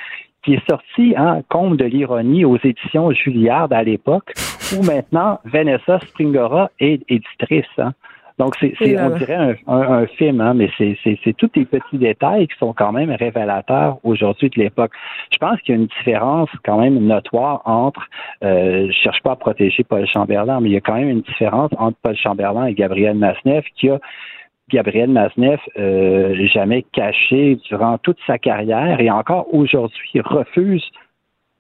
qui est sorti en hein, Comble de l'ironie aux éditions Juilliard à l'époque, où maintenant Vanessa Springora est éditrice. Hein. Donc, c'est, on dirait un, film, hein, mais c'est, tous les petits détails qui sont quand même révélateurs aujourd'hui de l'époque. Je pense qu'il y a une différence quand même notoire entre, euh, je cherche pas à protéger Paul Chamberlain, mais il y a quand même une différence entre Paul Chamberlain et Gabriel Masneff qui a Gabriel Masneff euh, jamais caché durant toute sa carrière et encore aujourd'hui refuse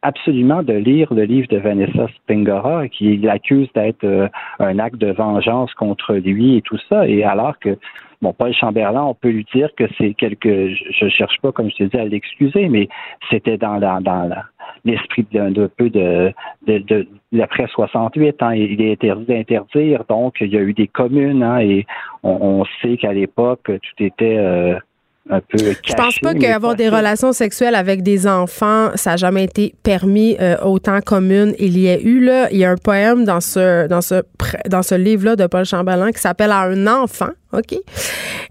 absolument de lire le livre de Vanessa Spingora qui l'accuse d'être euh, un acte de vengeance contre lui et tout ça, et alors que bon, Paul Chamberlain, on peut lui dire que c'est quelque, je, cherche pas, comme je te dis, à l'excuser, mais c'était dans la, dans l'esprit d'un peu de, de, de, l'après 68. Hein, il est interdit d'interdire, donc il y a eu des communes, hein, et on, sait qu'à l'époque tout était euh, un peu caché, Je pense pas qu'avoir des relations sexuelles avec des enfants, ça n'a jamais été permis euh, autant commune. Il y a eu là, il y a un poème dans ce dans ce dans ce livre là de Paul Chamberlain qui s'appelle À un enfant OK?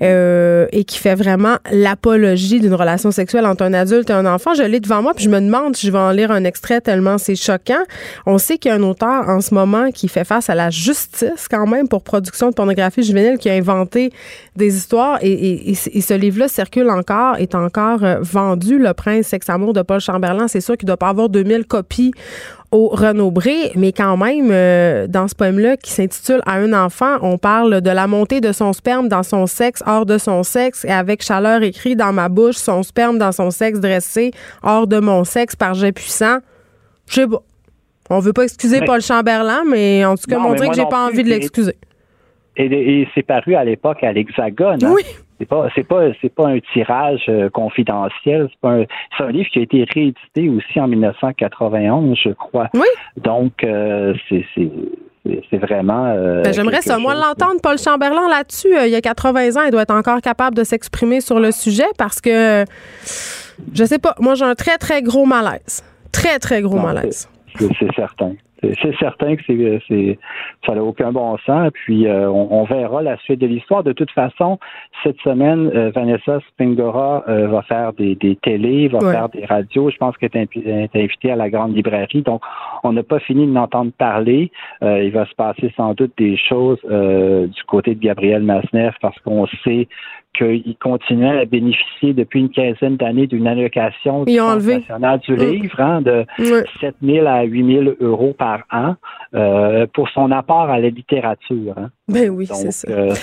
Euh, et qui fait vraiment l'apologie d'une relation sexuelle entre un adulte et un enfant. Je l'ai devant moi, puis je me demande si je vais en lire un extrait tellement c'est choquant. On sait qu'il y a un auteur en ce moment qui fait face à la justice quand même pour production de pornographie juvénile qui a inventé des histoires et, ce livre-là circule encore, est encore euh, vendu, Le Prince Sex Amour de Paul Chamberlain. C'est sûr qu'il doit pas avoir 2000 copies au Renaud-Bré, mais quand même, euh, dans ce poème-là qui s'intitule À un enfant, on parle de la montée de son sperme dans son sexe, hors de son sexe, et avec chaleur écrit dans ma bouche, son sperme dans son sexe dressé, hors de mon sexe par jet puissant. Je sais pas. On veut pas excuser Paul Chamberlain, mais en tout cas, montrer que j'ai pas envie de l'excuser. Et, c'est paru à l'époque à l'Hexagone. Hein. C'est pas c'est pas c'est pas un tirage euh, confidentiel, c'est un c'est un livre qui a été réédité aussi en 1991, je crois. Oui. Donc euh, c'est c'est vraiment. Euh, ben, J'aimerais ça, moi, l'entendre, Paul Chamberlain, là-dessus. il y a 80 ans, il doit être encore capable de s'exprimer sur le sujet parce que, je sais pas, moi, j'ai un très, très gros malaise. Très, très gros malaise. C'est certain. C'est certain que c'est, ça n'a aucun bon sens. Puis euh, on, verra la suite de l'histoire. De toute façon, cette semaine, euh, Vanessa Spingora euh, va faire des, des télés, va faire des radios. Je pense qu'elle est invitée à la grande librairie. Donc, on n'a pas fini de l'entendre parler. il va se passer sans doute des choses du côté de Gabriel Masneff parce qu'on sait qu'il continuait à bénéficier depuis une quinzaine d'années d'une allocation du national du livre hein, de 7 000 à 8 000 euros par an euh, pour son apport à la littérature. Hein. Ben oui, c'est ça. Euh,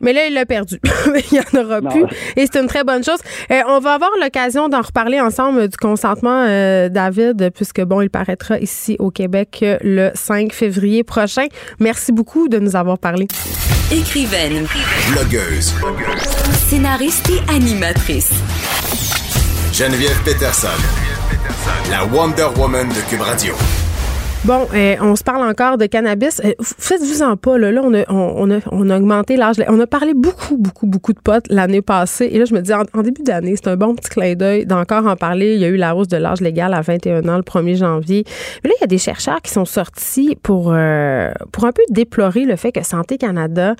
mais là, il l'a perdu. il n'y en aura plus. Et c'est une très bonne chose. Euh, on va avoir l'occasion d'en reparler ensemble du consentement, David, puisque, bon, il paraîtra ici au Québec le 5 février prochain. Merci beaucoup de nous avoir parlé. Écrivaine. Blogueuse. Scénariste et animatrice. Geneviève Peterson. La Wonder Woman de Cube Radio. Bon, euh, on se parle encore de cannabis. Euh, faites-vous en pas, là? Là, on a, on, a, on a augmenté l'âge. On a parlé beaucoup, beaucoup, beaucoup de potes l'année passée. Et là, je me dis, en, début d'année, c'est un bon petit clin d'œil d'encore en parler. Il y a eu la hausse de l'âge légal à 21 ans le 1er janvier. Mais là, il y a des chercheurs qui sont sortis pour, euh, pour un peu déplorer le fait que Santé Canada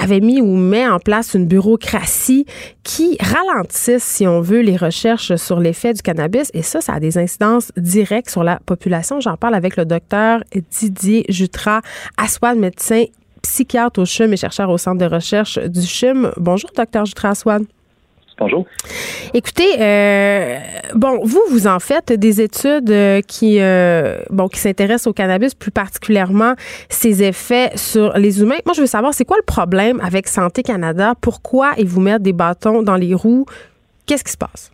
avait mis ou met en place une bureaucratie qui ralentisse, si on veut, les recherches sur l'effet du cannabis. Et ça, ça a des incidences directes sur la population. J'en parle avec le docteur Didier Jutras, Aswad, médecin psychiatre au CHUM et chercheur au centre de recherche du CHUM. Bonjour, docteur Jutras Aswad. Bonjour. Écoutez, euh, bon, vous, vous en faites des études euh, qui, euh, qui s'intéressent au cannabis, plus particulièrement ses effets sur les humains. Moi, je veux savoir, c'est quoi le problème avec Santé Canada? Pourquoi ils vous mettent des bâtons dans les roues? Qu'est-ce qui se passe?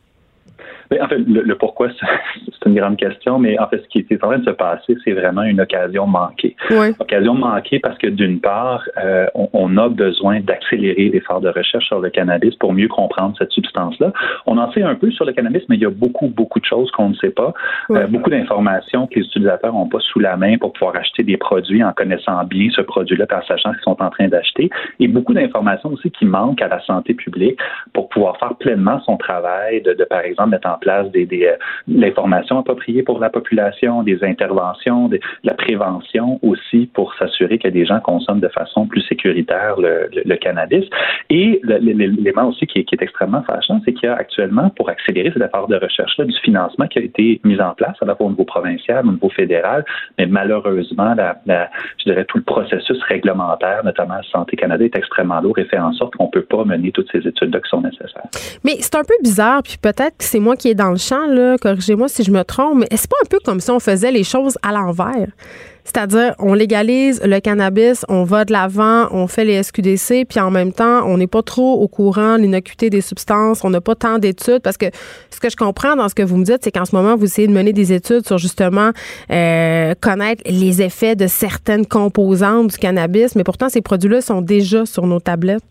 En fait, le, pourquoi, c'est une grande question, mais en fait, ce qui est en train de se passer, c'est vraiment une occasion manquée. Occasion manquée parce que d'une part, euh, on, a besoin d'accélérer l'effort de recherche sur le cannabis pour mieux comprendre cette substance-là. On en sait un peu sur le cannabis, mais il y a beaucoup, beaucoup de choses qu'on ne sait pas. Euh, beaucoup d'informations que les utilisateurs n'ont pas sous la main pour pouvoir acheter des produits en connaissant bien ce produit-là, en sachant ce qu'ils sont en train d'acheter. Et beaucoup d'informations aussi qui manquent à la santé publique pour pouvoir faire pleinement son travail de, de par exemple, mettre en place des, des euh, l'information appropriée pour la population, des interventions, de la prévention aussi pour s'assurer que des gens consomment de façon plus sécuritaire le, cannabis. Et l'élément aussi qui est, extrêmement fâchant, c'est qu'il y a actuellement, pour accélérer cet effort de recherche-là, du financement qui a été mis en place, à la fois au niveau provincial, au niveau fédéral, mais malheureusement, je dirais tout le processus réglementaire, notamment Santé Canada, est extrêmement lourd et fait en sorte qu'on ne peut pas mener toutes ces études-là qui sont nécessaires. Mais c'est un peu bizarre, puis peut-être que c'est moi qui est dans le champ, là, corrigez-moi si je me trompe, mais est-ce pas un peu comme si on faisait les choses à l'envers? C'est-à-dire, on légalise le cannabis, on va de l'avant, on fait les SQDC, puis en même temps, on n'est pas trop au courant de l'innocuité des substances, on n'a pas tant d'études, parce que ce que je comprends dans ce que vous me dites, c'est qu'en ce moment, vous essayez de mener des études sur justement euh, connaître les effets de certaines composantes du cannabis, mais pourtant, ces produits-là sont déjà sur nos tablettes.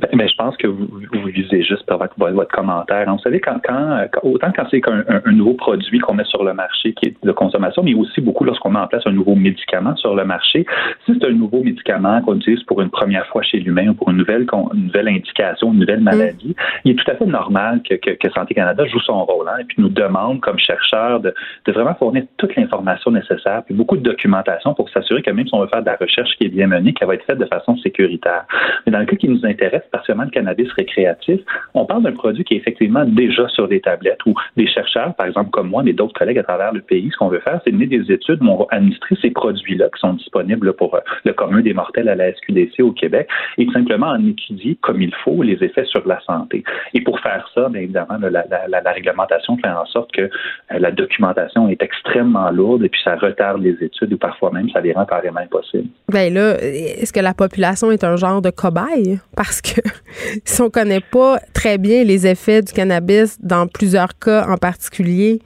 Ben, ben, je pense que vous, vous visez juste par votre, votre commentaire. Vous savez, quand, quand, autant quand c'est un, un, nouveau produit qu'on met sur le marché qui est de consommation, mais aussi beaucoup lorsqu'on met en place un nouveau médicament sur le marché. Si c'est un nouveau médicament qu'on utilise pour une première fois chez l'humain ou pour une nouvelle, une nouvelle indication, une nouvelle mm. maladie, il est tout à fait normal que, que, Santé Canada joue son rôle hein, et puis nous demande comme chercheurs de, de vraiment fournir toute l'information nécessaire puis beaucoup de documentation pour s'assurer que même si on veut faire de la recherche qui est bien menée, qu'elle va être faite de façon sécuritaire. Mais dans le cas qui nous intéresse, particulièrement le cannabis récréatif, on parle d'un produit qui est effectivement déjà sur des tablettes où des chercheurs, par exemple comme moi, mais d'autres collègues à travers le pays, ce qu'on veut faire, c'est mener des études où on va administrer ces produits-là qui sont disponibles pour euh, le commun des mortels à la SQDC au Québec et simplement en étudier comme il faut les effets sur la santé. Et pour faire ça, bien évidemment, la, réglementation fait en sorte que euh, la documentation est extrêmement lourde et puis ça retarde les études ou parfois même ça les rend carrément impossibles. Bien là, est-ce que la population est un genre de cobaye? Parce que si on connaît pas très bien les effets du cannabis dans plusieurs cas en particulier,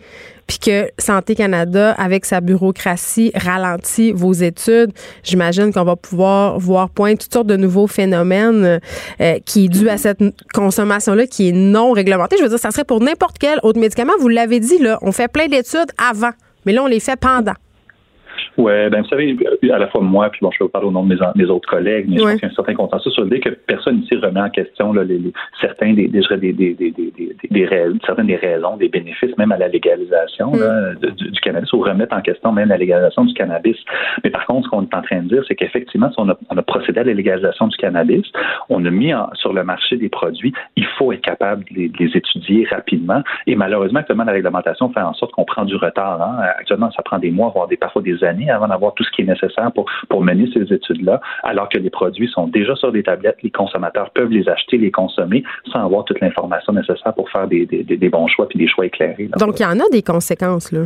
puis que Santé Canada, avec sa bureaucratie, ralentit vos études, j'imagine qu'on va pouvoir voir point toutes sortes de nouveaux phénomènes euh, qui est dû à cette consommation-là qui est non réglementée. Je veux dire, ça serait pour n'importe quel autre médicament. Vous l'avez dit, là, on fait plein d'études avant, mais là, on les fait pendant. Oui, ben vous savez, à la fois moi, puis bon, je vais vous parler au nom de mes, autres collègues, mais je pense qu'il y a un certain consensus sur l'idée que personne ici remet en question là, les, certains des, des, des, des, des, des, certaines des raisons, des bénéfices, même à la légalisation là, mm. du, cannabis, ou remettre en question même la légalisation du cannabis. Mais par contre, ce qu'on est en train de dire, c'est qu'effectivement, si on a, on a procédé à la légalisation du cannabis, on a mis sur le marché des produits, il faut être capable de les, les étudier rapidement. Et malheureusement, actuellement, la réglementation fait en sorte qu'on prend du retard. Hein. Actuellement, ça prend des mois, voire des, parfois des années avant d'avoir tout ce qui est nécessaire pour, pour mener ces études-là, alors que les produits sont déjà sur des tablettes, les consommateurs peuvent les acheter, les consommer sans avoir toute l'information nécessaire pour faire des, des, des bons choix puis des choix éclairés. Donc, il y en a des conséquences, là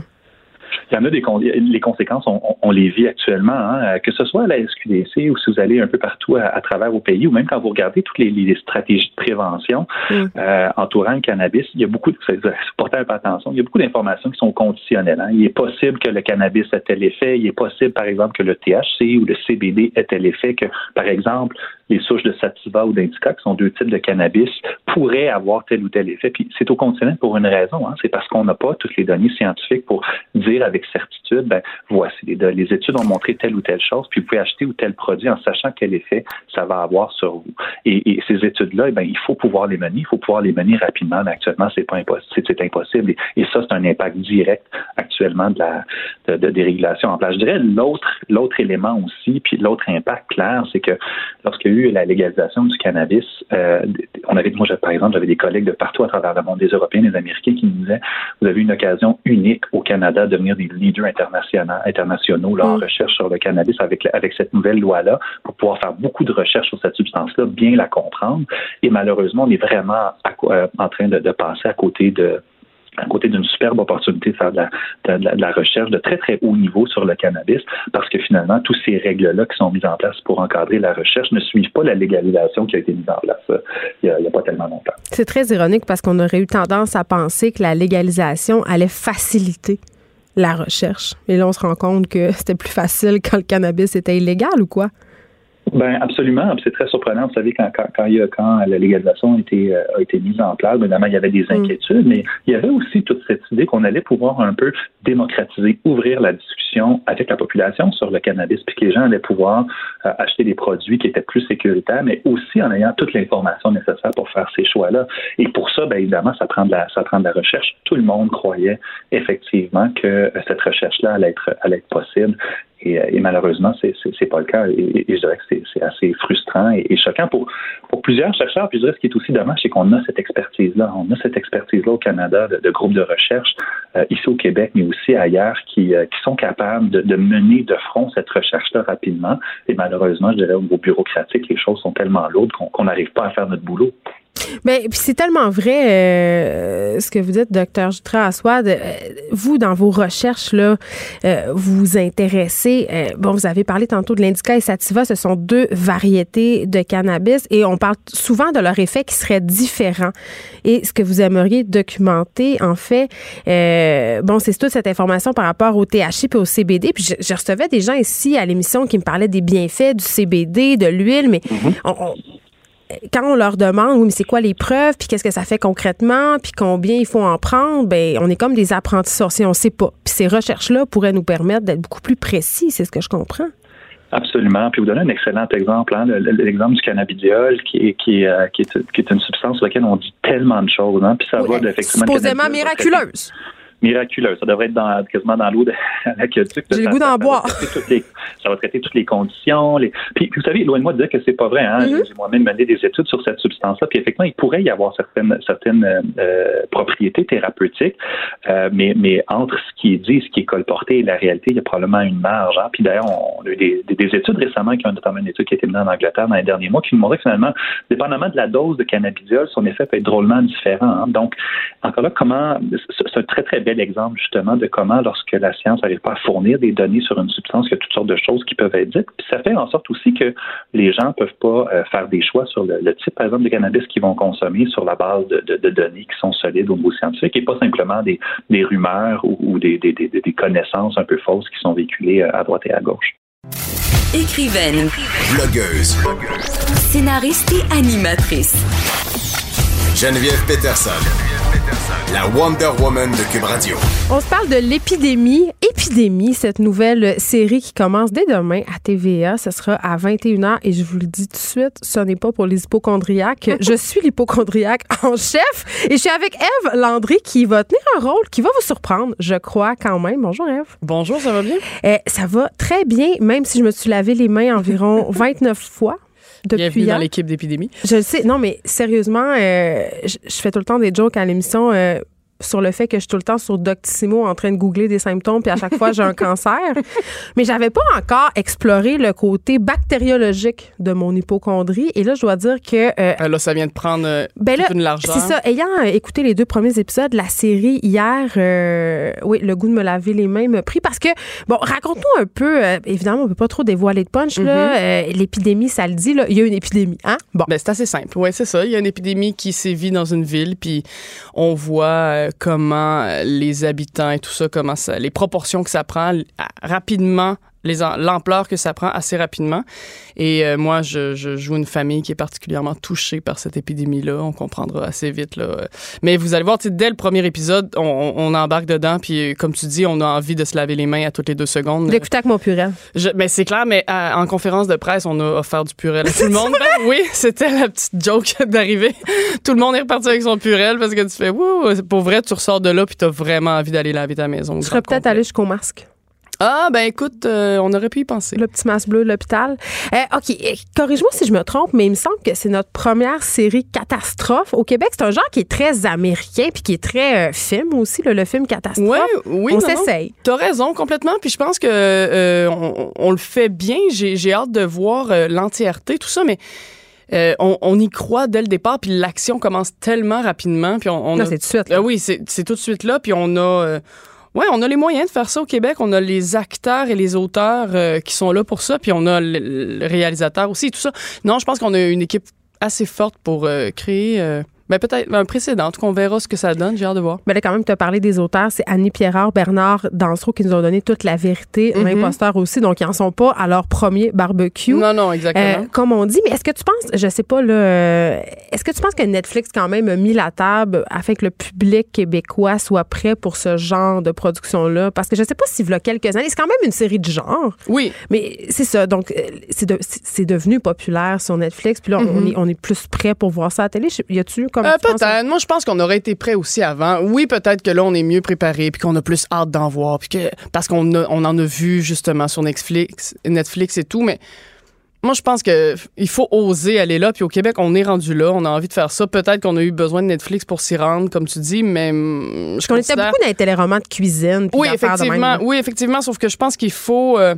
il y en a des les conséquences, on, les vit actuellement, hein, que ce soit à la SQDC ou si vous allez un peu partout à, travers au pays, ou même quand vous regardez toutes les, stratégies de prévention mm. euh, entourant le cannabis, il y a beaucoup de portez un peu attention, il y a beaucoup d'informations qui sont conditionnelles. Hein. Il est possible que le cannabis ait tel effet, il est possible, par exemple, que le THC ou le CBD ait tel effet que, par exemple, les souches de sativa ou d'indica, qui sont deux types de cannabis, pourraient avoir tel ou tel effet. Puis c'est au conditionnel pour une raison, hein. c'est parce qu'on n'a pas toutes les données scientifiques pour dire avec certitude, ben voici les, les études ont montré telle ou telle chose, puis vous pouvez acheter ou tel produit en sachant quel effet ça va avoir sur vous. Et, ces études-là, eh ben, il faut pouvoir les mener, il faut pouvoir les mener rapidement, mais actuellement, c'est pas impossible. Et, ça, c'est un impact direct actuellement de la régulations en place. Je dirais l'autre élément aussi, puis l'autre impact clair, c'est que lorsqu'il y a eu la légalisation du cannabis, euh, on avait, moi, par exemple, j'avais des collègues de partout à travers le monde, des Européens, des Américains, qui nous disaient, vous avez une occasion unique au Canada de devenir des leaders internationaux, internationaux là, en mm. recherche sur le cannabis avec, avec cette nouvelle loi-là, pour pouvoir faire beaucoup de recherches sur cette substance-là, bien la comprendre. Et malheureusement, on est vraiment euh, en train de passer à côté de à côté d'une superbe opportunité de faire de la, recherche de très, très haut niveau sur le cannabis, parce que finalement, tous ces règles-là qui sont mises en place pour encadrer la recherche ne suivent pas la légalisation qui a été mise en place euh, il n'y a, pas tellement longtemps. C'est très ironique parce qu'on aurait eu tendance à penser que la légalisation allait faciliter la recherche. Et là, on se rend compte que c'était plus facile quand le cannabis était illégal ou quoi? Ben absolument. C'est très surprenant. Vous savez, quand, quand, quand, il y a, quand la légalisation a été, euh, a été mise en place, évidemment, il y avait des mm. inquiétudes, mais il y avait aussi toute cette idée qu'on allait pouvoir un peu démocratiser, ouvrir la discussion avec la population sur le cannabis, puis que les gens allaient pouvoir euh, acheter des produits qui étaient plus sécuritaires, mais aussi en ayant toute l'information nécessaire pour faire ces choix-là. Et pour ça, bien évidemment, ça prend de la, ça prend de la recherche. Tout le monde croyait effectivement que cette recherche-là allait être, allait être possible. Et, euh, et malheureusement, c'est n'est pas le cas. Et, je dirais que c'est assez frustrant et, choquant pour, pour plusieurs chercheurs. Puis je dirais ce qui est aussi dommage, c'est qu'on a cette expertise-là. On a cette expertise-là au Canada de, groupes de recherche, euh, ici au Québec, mais aussi ailleurs, qui, euh, qui sont capables de, de, mener de front cette recherche-là rapidement. Et malheureusement, je dirais au niveau bureaucratique, les choses sont tellement lourdes qu'on n'arrive pas à faire notre boulot. Mais ben, puis c'est tellement vrai euh, ce que vous dites, docteur Jutra Aswad. Euh, vous, dans vos recherches, là, euh, vous vous intéressez. bon, vous avez parlé tantôt de l'indica et sativa. Ce sont deux variétés de cannabis et on parle souvent de leur effet qui serait différent. Et ce que vous aimeriez documenter, en fait, bon, c'est toute cette information par rapport au THC et au CBD. Puis je, recevais des gens ici à l'émission qui me parlaient des bienfaits du CBD, de l'huile, mais mm-hmm. on quand on leur demande, oui, mais c'est quoi les preuves, puis qu'est-ce que ça fait concrètement, puis combien il faut en prendre, ben on est comme des apprentis sorciers, on sait pas. Puis ces recherches-là pourraient nous permettre d'être beaucoup plus précis, c'est ce que je comprends. Absolument. Puis vous donner un excellent exemple, hein, l'exemple du cannabidiol, qui est, qui, est, qui, est, une substance sur laquelle on dit tellement de choses. Hein, puis ça va d'effectivement. Supposément miraculeuse miraculeuse. Ça devrait être dans, quasiment dans l'eau de l'aqueduc. J'ai le goût d'en boire. ça va traiter toutes les conditions. Les... Puis, vous savez, loin de moi de dire que c'est pas vrai. Hein? Mm-hmm. J'ai moi-même mené des études sur cette substance-là. Puis effectivement, il pourrait y avoir certaines, certaines euh, propriétés thérapeutiques, euh, mais, mais entre ce qui est dit, ce qui est colporté et la réalité, il y a probablement une marge. Hein? Puis d'ailleurs, on a eu des, des, études récemment, qui ont notamment une étude qui a été menée en Angleterre dans les derniers mois, qui nous montrait que finalement, dépendamment de la dose de cannabidiol, son effet peut être drôlement différent. Hein? Donc, encore là, comment c'est un très très bel exemple justement de comment, lorsque la science n'arrive pas à fournir des données sur une substance, il y a toutes sortes de choses qui peuvent être dites. Puis ça fait en sorte aussi que les gens ne peuvent pas euh, faire des choix sur le, type, par exemple, de cannabis qu'ils vont consommer sur la base de, données qui sont solides au niveau scientifique et pas simplement des, rumeurs ou, des, des, connaissances un peu fausses qui sont véhiculées euh, à droite et à gauche. Écrivaine, blogueuse, scénariste et animatrice. Geneviève Peterson la Wonder Woman de Cube Radio. On se parle de l'épidémie. Épidémie, cette nouvelle série qui commence dès demain à TVA. Ce sera à 21h et je vous le dis tout de suite, ce n'est pas pour les hypochondriaques. je suis l'hypochondriaque en chef et je suis avec Eve Landry qui va tenir un rôle qui va vous surprendre, je crois quand même. Bonjour Eve. Bonjour, ça va bien? Eh, ça va très bien, même si je me suis lavé les mains environ 29 fois. Depuis Bienvenue dans l'équipe d'épidémie. Je le sais. Non, mais sérieusement, euh, je, fais tout le temps des jokes à l'émission. Euh, sur le fait que je suis tout le temps sur Doctissimo en train de googler des symptômes, puis à chaque fois, j'ai un cancer. Mais j'avais pas encore exploré le côté bactériologique de mon hypochondrie. Et là, je dois dire que... Euh, euh là, ça vient de prendre euh, ben une largeur. C'est ça. Ayant écouté les deux premiers épisodes de la série hier, euh, oui, le goût de me laver les mains m'a pris parce que, bon, raconte-nous un peu, évidemment, on peut pas trop dévoiler de punch, là. Mm-hmm. L'épidémie, ça le dit, là. Il y a une épidémie, hein? Bon. Ben, c'est assez simple. Oui, c'est ça. Il y a une épidémie qui sévit dans une ville, puis on voit comment les habitants et tout ça, comment ça, les proportions que ça prend rapidement l'ampleur que ça prend assez rapidement. Et euh, moi, je, joue une famille qui est particulièrement touchée par cette épidémie-là. On comprendra assez vite. Là. Mais vous allez voir, dès le premier épisode, on, embarque dedans. Puis, comme tu dis, on a envie de se laver les mains à toutes les deux secondes. D'écouter avec mon purel. Ben, c'est clair, mais en conférence de presse, on a offert du purel à tout le monde. Ben, oui, c'était la petite joke d'arriver. tout le monde est reparti avec son purel parce que tu fais, wouh, pour vrai, tu ressors de là puis tu as vraiment envie d'aller laver ta maison. Tu serais peut-être allé jusqu'au masque. Ah, ben écoute, euh, on aurait pu y penser. Le petit masque bleu de l'hôpital. Euh, OK, euh, corrige-moi si je me trompe, mais il me semble que c'est notre première série catastrophe. Au Québec, c'est un genre qui est très américain puis qui est très film aussi, le film catastrophe. Ouais, oui, on s'essaye. T'as raison, complètement. Puis je pense que on, le fait bien. J'ai hâte de voir l'entièreté, tout ça, mais... on, y croit dès le départ, puis l'action commence tellement rapidement. Puis on, c'est tout de suite. oui, c'est tout de suite là. Puis on a, oui, on a les moyens de faire ça au Québec. On a les acteurs et les auteurs euh, qui sont là pour ça, puis on a le, réalisateur aussi, tout ça. Non, je pense qu'on a une équipe assez forte pour euh, créer euh, ben, peut-être un précédent. En tout cas, on verra ce que ça donne. J'ai hâte de voir. Mais là, quand même, tu as parlé des auteurs. C'est Annie Pierrard, Bernard Dansereau qui nous ont donné toute la vérité. Mm L'imposteur aussi. Donc, ils n'en sont pas à leur premier barbecue. Non, non, exactement. Euh, comme on dit. Mais est-ce que tu penses, je sais pas, là, euh, est-ce que tu penses que Netflix, quand même, a mis la table afin que le public québécois soit prêt pour ce genre de production-là? Parce que je sais pas s'il y a quelques années, c'est quand même une série de genre. Oui. Mais c'est ça. Donc, euh, c'est devenu populaire sur Netflix. Puis là, on, mhm. est, on est plus prêt pour voir ça à la télé. Y a-tu comme euh, peut-être. Moi, je pense qu'on aurait été prêt aussi avant. Oui, peut-être que là, on est mieux préparé, puis qu'on a plus hâte d'en voir, puis que parce qu'on on en a vu justement sur Netflix, Netflix et tout, mais moi, je pense que il faut oser aller là. Puis au Québec, on est rendu là. On a envie de faire ça. Peut-être qu'on a eu besoin de Netflix pour s'y rendre, comme tu dis, mais je On était beaucoup dans les téléromans de cuisine. Oui, effectivement. Oui, effectivement. Sauf que je pense qu'il faut. Euh,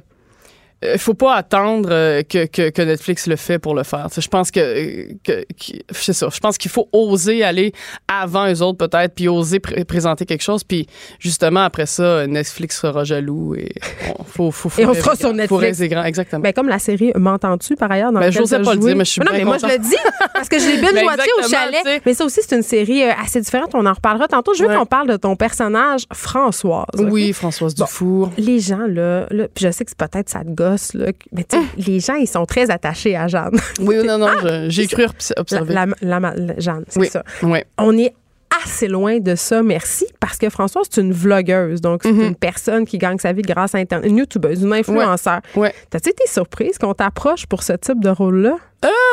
il euh, faut pas attendre euh, que, que, Netflix le fait pour le faire. je pense que, que, c'est ça. Je pense qu'il faut oser aller avant eux autres peut-être, puis oser présenter quelque chose, puis justement après ça, Netflix sera jaloux et on, faut, faut, et on sera sur Netflix. exactement. Ben, comme la série M'entends-tu par ailleurs dans ben, pas le dire, mais je suis non, mais moi je le dis parce que j'ai bien ben, au chalet. Mais ça aussi c'est une série euh, assez différente. On en reparlera tantôt. Je veux qu'on parle de ton personnage Françoise. Oui, Françoise Dufour. les gens là, là puis je sais que c'est peut-être ça te gosse boss, là, mais tu sais, les gens, ils sont très attachés à Jeanne. Oui, non, non, je- j'ai cru observer. La, la- la- la- Jeanne, c'est oui, ça. oui. On est assez loin de ça, merci, parce que Françoise, c'est une vlogueuse, donc c'est Mhm. une personne qui gagne sa vie grâce à Internet, une youtubeuse, une influenceur. Ouais. T'as-tu été surprise qu'on t'approche pour ce type de rôle-là?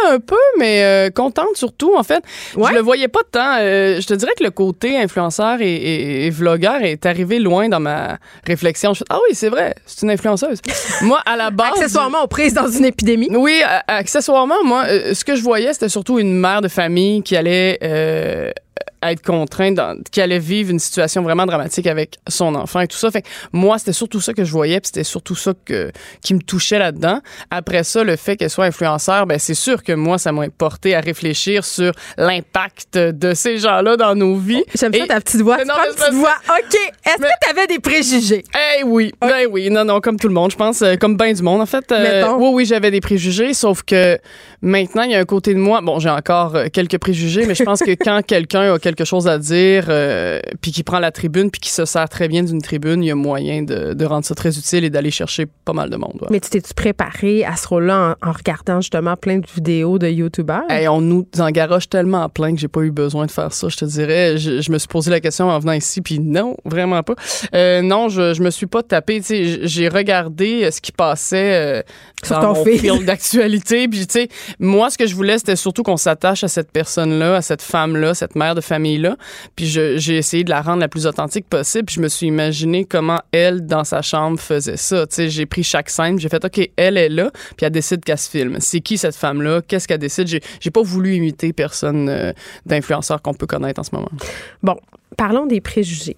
Un peu, mais euh, contente surtout. En fait, Ouais. je le voyais pas tant. Euh, je te dirais que le côté influenceur et, et, et vlogueur est arrivé loin dans ma réflexion. Je fais, ah oui, c'est vrai, c'est une influenceuse. moi, à la base. Accessoirement, on prise dans une épidémie. Oui, accessoirement, moi, euh, ce que je voyais, c'était surtout une mère de famille qui allait euh, être contrainte, qui allait vivre une situation vraiment dramatique avec son enfant et tout ça. Fait que moi, c'était surtout ça que je voyais, puis c'était surtout ça que, qui me touchait là-dedans. Après ça, le fait qu'elle soit influenceur, ben c'est sûr que moi, ça m'a porté à réfléchir sur l'impact de ces gens-là dans nos vies. J'aime ça ta petite voix. Tu non, petite voix. OK. Est-ce Mais- que tu avais des préjugés? Eh oui, ben oui, non, non, comme tout le monde, je pense, euh, comme bien du monde, en fait. euh, oui, oui, j'avais des préjugés, sauf que maintenant, il y a un côté de moi, bon, j'ai encore euh, quelques préjugés, mais je pense que quand quelqu'un a quelque chose à dire, euh, puis qui prend la tribune, puis qui se sert très bien d'une tribune, il y a moyen de, de rendre ça très utile et d'aller chercher pas mal de monde. ouais. Mais tu t'es-tu préparé à ce rôle-là en, en regardant justement plein de vidéos de YouTubeurs? Hey, on nous en garoche tellement plein que j'ai pas eu besoin de faire ça, je te dirais. Je, je me suis posé la question en venant ici, puis non, vraiment pas. Euh, non, je, je me suis pas tapé. J'ai regardé euh, ce qui passait euh, Sur dans ton mon fil d'actualité. Puis tu sais, moi, ce que je voulais, c'était surtout qu'on s'attache à cette personne-là, à cette femme-là, cette mère de famille-là. Puis j'ai essayé de la rendre la plus authentique possible. Puis je me suis imaginé comment elle, dans sa chambre, faisait ça. Tu sais, j'ai pris chaque scène, j'ai fait, OK, elle est là, puis elle décide qu'elle se filme. C'est qui cette femme-là? Qu'est-ce qu'elle décide? J'ai pas voulu imiter personne euh, d'influenceur qu'on peut connaître en ce moment. Bon, parlons des préjugés.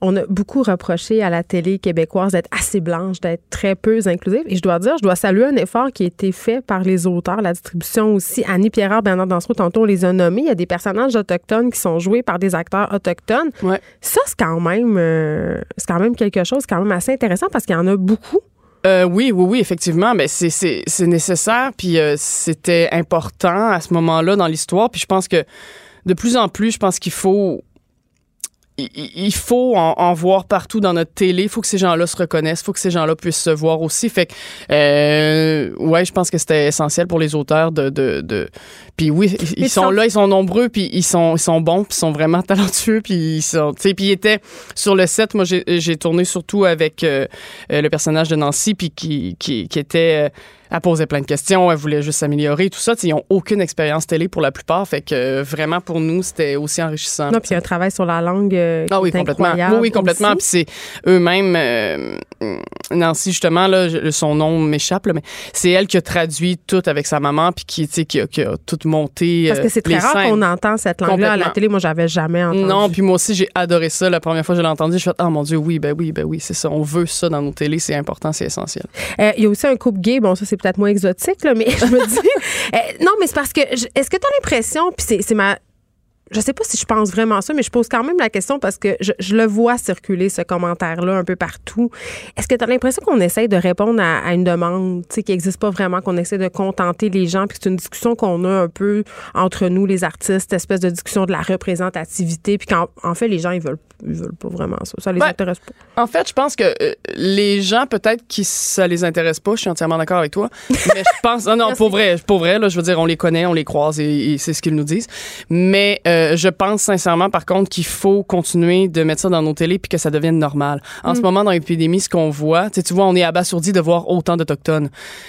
On a beaucoup reproché à la télé québécoise d'être assez blanche, d'être très peu inclusive. Et je dois dire, je dois saluer un effort qui a été fait par les auteurs, la distribution aussi. Annie Pierrard, Bernard Dansereau, tantôt, on les a nommés. Il y a des personnages autochtones qui sont joués par des acteurs autochtones. Ouais. Ça, c'est quand même, euh, c'est quand même quelque chose, quand même assez intéressant parce qu'il y en a beaucoup. Euh, oui, oui, oui, effectivement. Mais c'est nécessaire, puis euh, c'était important à ce moment-là dans l'histoire. Puis je pense que de plus en plus, je pense qu'il faut il- faut en, en voir partout dans notre télé. Il faut que ces gens-là se reconnaissent. Il faut que ces gens-là puissent se voir aussi. Fait que, euh, ouais, je pense que c'était essentiel pour les auteurs de, de, de... puis oui, ils, Mais sont sans- là, ils sont nombreux, puis ils sont, ils sont bons, puis ils sont vraiment talentueux, puis ils sont, tu sais, puis ils étaient sur le set. Moi, j'ai, j'ai tourné surtout avec euh, euh, le personnage de Nancy, puis qui, qui, qui était, euh, elle posait plein de questions, elle voulait juste s'améliorer, tout ça. Tu sais, Ils ont aucune expérience télé pour la plupart, fait que euh, vraiment pour nous, c'était aussi enrichissant. Non, puis il y a un travail sur la langue euh, qui Ah oui, complètement. Oui, complètement. Puis c'est eux-mêmes, euh, Nancy, justement, là, son nom m'échappe, mais c'est elle qui a traduit tout avec sa maman, puis qui, qui, a, qui a tout monté. Parce que euh, c'est très rare qu'on entend cette langue-là à la télé. Moi, j'avais jamais entendu. Non, puis moi aussi, j'ai adoré ça. La première fois que je l'ai entendu, je suis ah mon Dieu, oui, ben oui, ben oui, c'est ça. On veut ça dans nos télés, c'est important, c'est essentiel. Euh, Il y a aussi un couple gay. Bon, ça, c'est peut-être moins exotique, là, mais je me dis. euh, non, mais c'est parce que. Est-ce que tu as l'impression, puis c'est ma. Je sais pas si je pense vraiment ça, mais je pose quand même la question parce que je, je le vois circuler, ce commentaire-là, un peu partout. Est-ce que tu as l'impression qu'on essaye de répondre à, à une demande tu sais, qui n'existe pas vraiment, qu'on essaie de contenter les gens, puis c'est une discussion qu'on a un peu entre nous, les artistes, espèce de discussion de la représentativité, puis qu'en en fait, les gens, ils veulent, ils veulent pas vraiment ça. Ça les Ouais. intéresse pas. En fait, je pense que euh, les gens, peut-être qui ça les intéresse pas, je suis entièrement d'accord avec toi. Mais je pense, non, non, pour vrai, pour vrai, là, je veux dire, on les connaît, on les croise et, et c'est ce qu'ils nous disent. Mais euh, je pense sincèrement, par contre, qu'il faut continuer de mettre ça dans nos télés puis que ça devienne normal. En Mm. ce moment, dans l'épidémie, ce qu'on voit, tu vois, on est abasourdi de voir autant d'autochtones.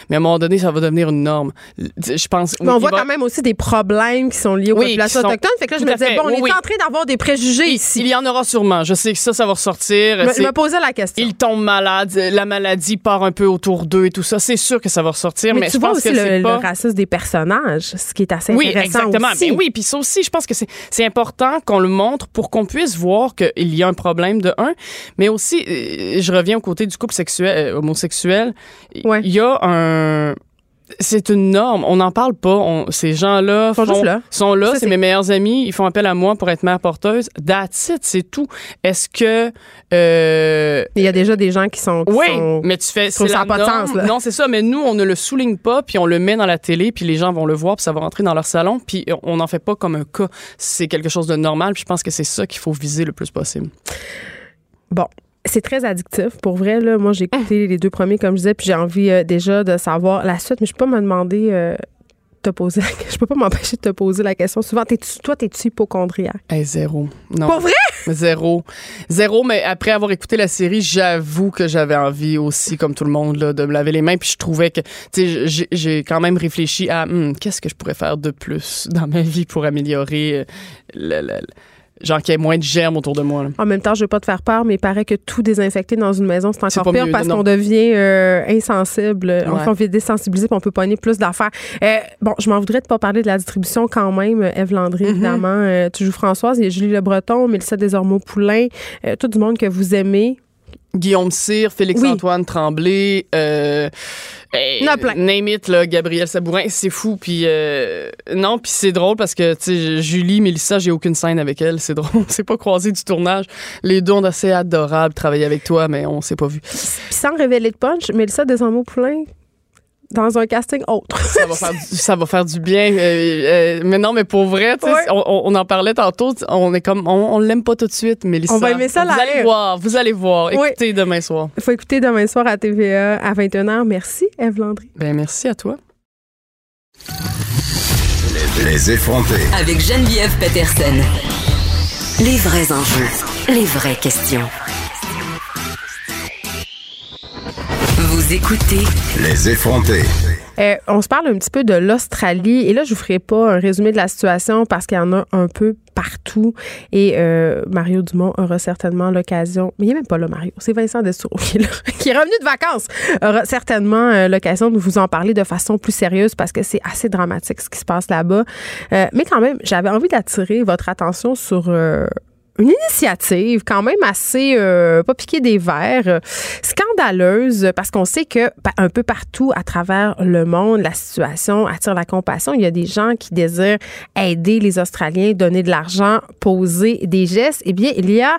Mais à un moment donné, ça va devenir une norme. Je pense. Mais on voit va- quand même aussi des problèmes qui sont liés aux Oui, populations sont- autochtones. Fait que là, je me disais, bon, on Oui, est oui. en train d'avoir des préjugés il, ici. il y en aura sûrement. Je sais que ça, ça va ressortir. Je me- posais la question. ils tombent malades, la maladie part un peu autour d'eux et tout ça. C'est sûr que ça va ressortir, mais, mais, tu je vois pense aussi que le, le pas. racisme des personnages, ce qui est assez Oui, intéressant exactement. aussi. Mais oui, puis ça aussi, je pense que c'est c'est important qu'on le montre pour qu'on puisse voir qu'il y a un problème de un, mais aussi, euh, je reviens au côté du couple sexuel, euh, homosexuel. Ouais. Il y a un c'est une norme. On n'en parle pas. On- ces gens-là là. sont là. C'est mes meilleurs amis. Ils font appel à moi pour être mère porteuse. That's it, c'est tout. Est-ce que euh, Il y a déjà des gens qui sont. qui oui, sont- mais tu fais. ça la a pas de norme. sens, là. Non, c'est ça. Mais nous, on ne le souligne pas, puis on le met dans la télé, puis les gens vont le voir, puis ça va rentrer dans leur salon, puis on n'en fait pas comme un cas. C'est quelque chose de normal, puis je pense que c'est ça qu'il faut viser le plus possible. Bon. C'est très addictif. Pour vrai, là, moi, j'ai écouté les deux premiers, comme je disais, puis j'ai envie euh, déjà de savoir la suite, mais je peux pas me demander. Euh, te poser je peux pas m'empêcher de te poser la question. Souvent es -tu, toi t'es-tu hypochondriaque? Zéro. Non. Pour vrai? Zéro. Zéro mais après avoir écouté la série j'avoue que j'avais envie aussi comme tout le monde là, de me laver les mains puis je trouvais que tu sais j'ai quand même réfléchi à hmm, qu'est-ce que je pourrais faire de plus dans ma vie pour améliorer euh, le, le genre qu'il y ait moins de germes autour de moi. En même temps, je vais pas te faire peur, mais il paraît que tout désinfecter dans une maison, c'est encore pire parce qu'on devient euh, insensible. Enfin, on devient désensibilisé puis on peut pogner plus d'affaires. Euh, bon, je m'en voudrais de pas parler de la distribution quand même. Eve Landry, mm-hmm. évidemment. Euh, tu joues Françoise, il y a Julie Le Breton, Mélissa Desormeaux-Poulain, tout du monde que vous aimez. Guillaume Cyr, Félix-Antoine Tremblay, euh, name it, là, Gabriel Sabourin, c'est fou. Puis euh, non, puis c'est drôle parce que, tu sais, Julie, Mélissa, j'ai aucune scène avec elle. C'est drôle. C'est pas croisé du tournage. Les deux ont assez adorable travailler avec toi, mais on s'est pas vu. Puis sans révéler de punch, Mélissa Desormeaux-Poulain, dans un casting autre. ça, va faire du, ça va faire du bien. Euh, euh, mais non, mais pour vrai, on, on, en parlait tantôt. On est comme, on, l'aime pas tout de suite, mais On va aimer ça Vous allez voir, vous allez voir. Écoutez demain soir. Il faut écouter demain soir à TVA à 21h. Merci, Eve Landry. Ben, merci à toi. Les effrontés. Avec Geneviève Peterson. Les vrais enjeux, les vraies questions. Vous écoutez. Les effrontés. Euh, on se parle un petit peu de l'Australie. Et là je vous ferai pas un résumé de la situation parce qu'il y en a un peu partout. Et euh, Mario Dumont aura certainement l'occasion, mais il n'est même pas là Mario, c'est Vincent Destoureau qui, qui, est revenu de vacances, aura certainement euh, l'occasion de vous en parler de façon plus sérieuse parce que c'est assez dramatique ce qui se passe là-bas. mais quand même, j'avais envie d'attirer votre attention sur une initiative quand même assez euh, pas piquée des verres, euh, scandaleuse parce qu'on sait que un peu partout à travers le monde, la situation attire la compassion. Il y a des gens qui désirent aider les Australiens, donner de l'argent, poser des gestes. Eh bien, il y a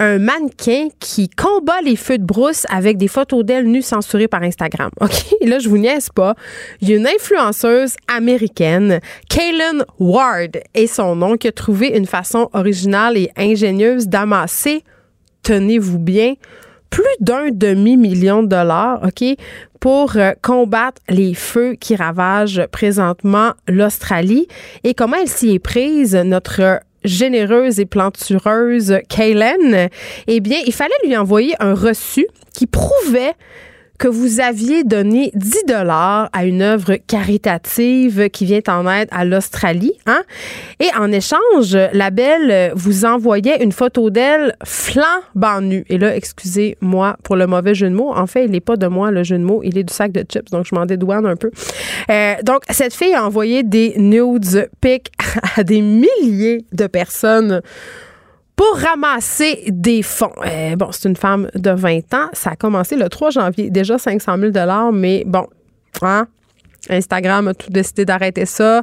un mannequin qui combat les feux de brousse avec des photos d'elle nues censurées par Instagram. OK? là, je vous niaise pas. Il y a une influenceuse américaine, Kaylin Ward est son nom, qui a trouvé une façon originale et ingénieuse d'amasser, tenez-vous bien, plus d'un demi-million de dollars, OK, pour euh, combattre les feux qui ravagent présentement l'Australie. Et comment elle s'y est prise, notre généreuse et plantureuse Kaylen, eh bien, il fallait lui envoyer un reçu qui prouvait que vous aviez donné 10 dollars à une œuvre caritative qui vient en aide à l'Australie, hein? Et en échange, la belle vous envoyait une photo d'elle flambant nue. Et là, excusez-moi pour le mauvais jeu de mots. En fait, il n'est pas de moi le jeu de mots, il est du sac de chips, donc je m'en dédouane un peu. Euh, donc, cette fille a envoyé des nudes pics à des milliers de personnes pour ramasser des fonds. Euh, bon, c'est une femme de 20 ans. Ça a commencé le 3 janvier. Déjà 500 000 mais bon, hein? Instagram a tout décidé d'arrêter ça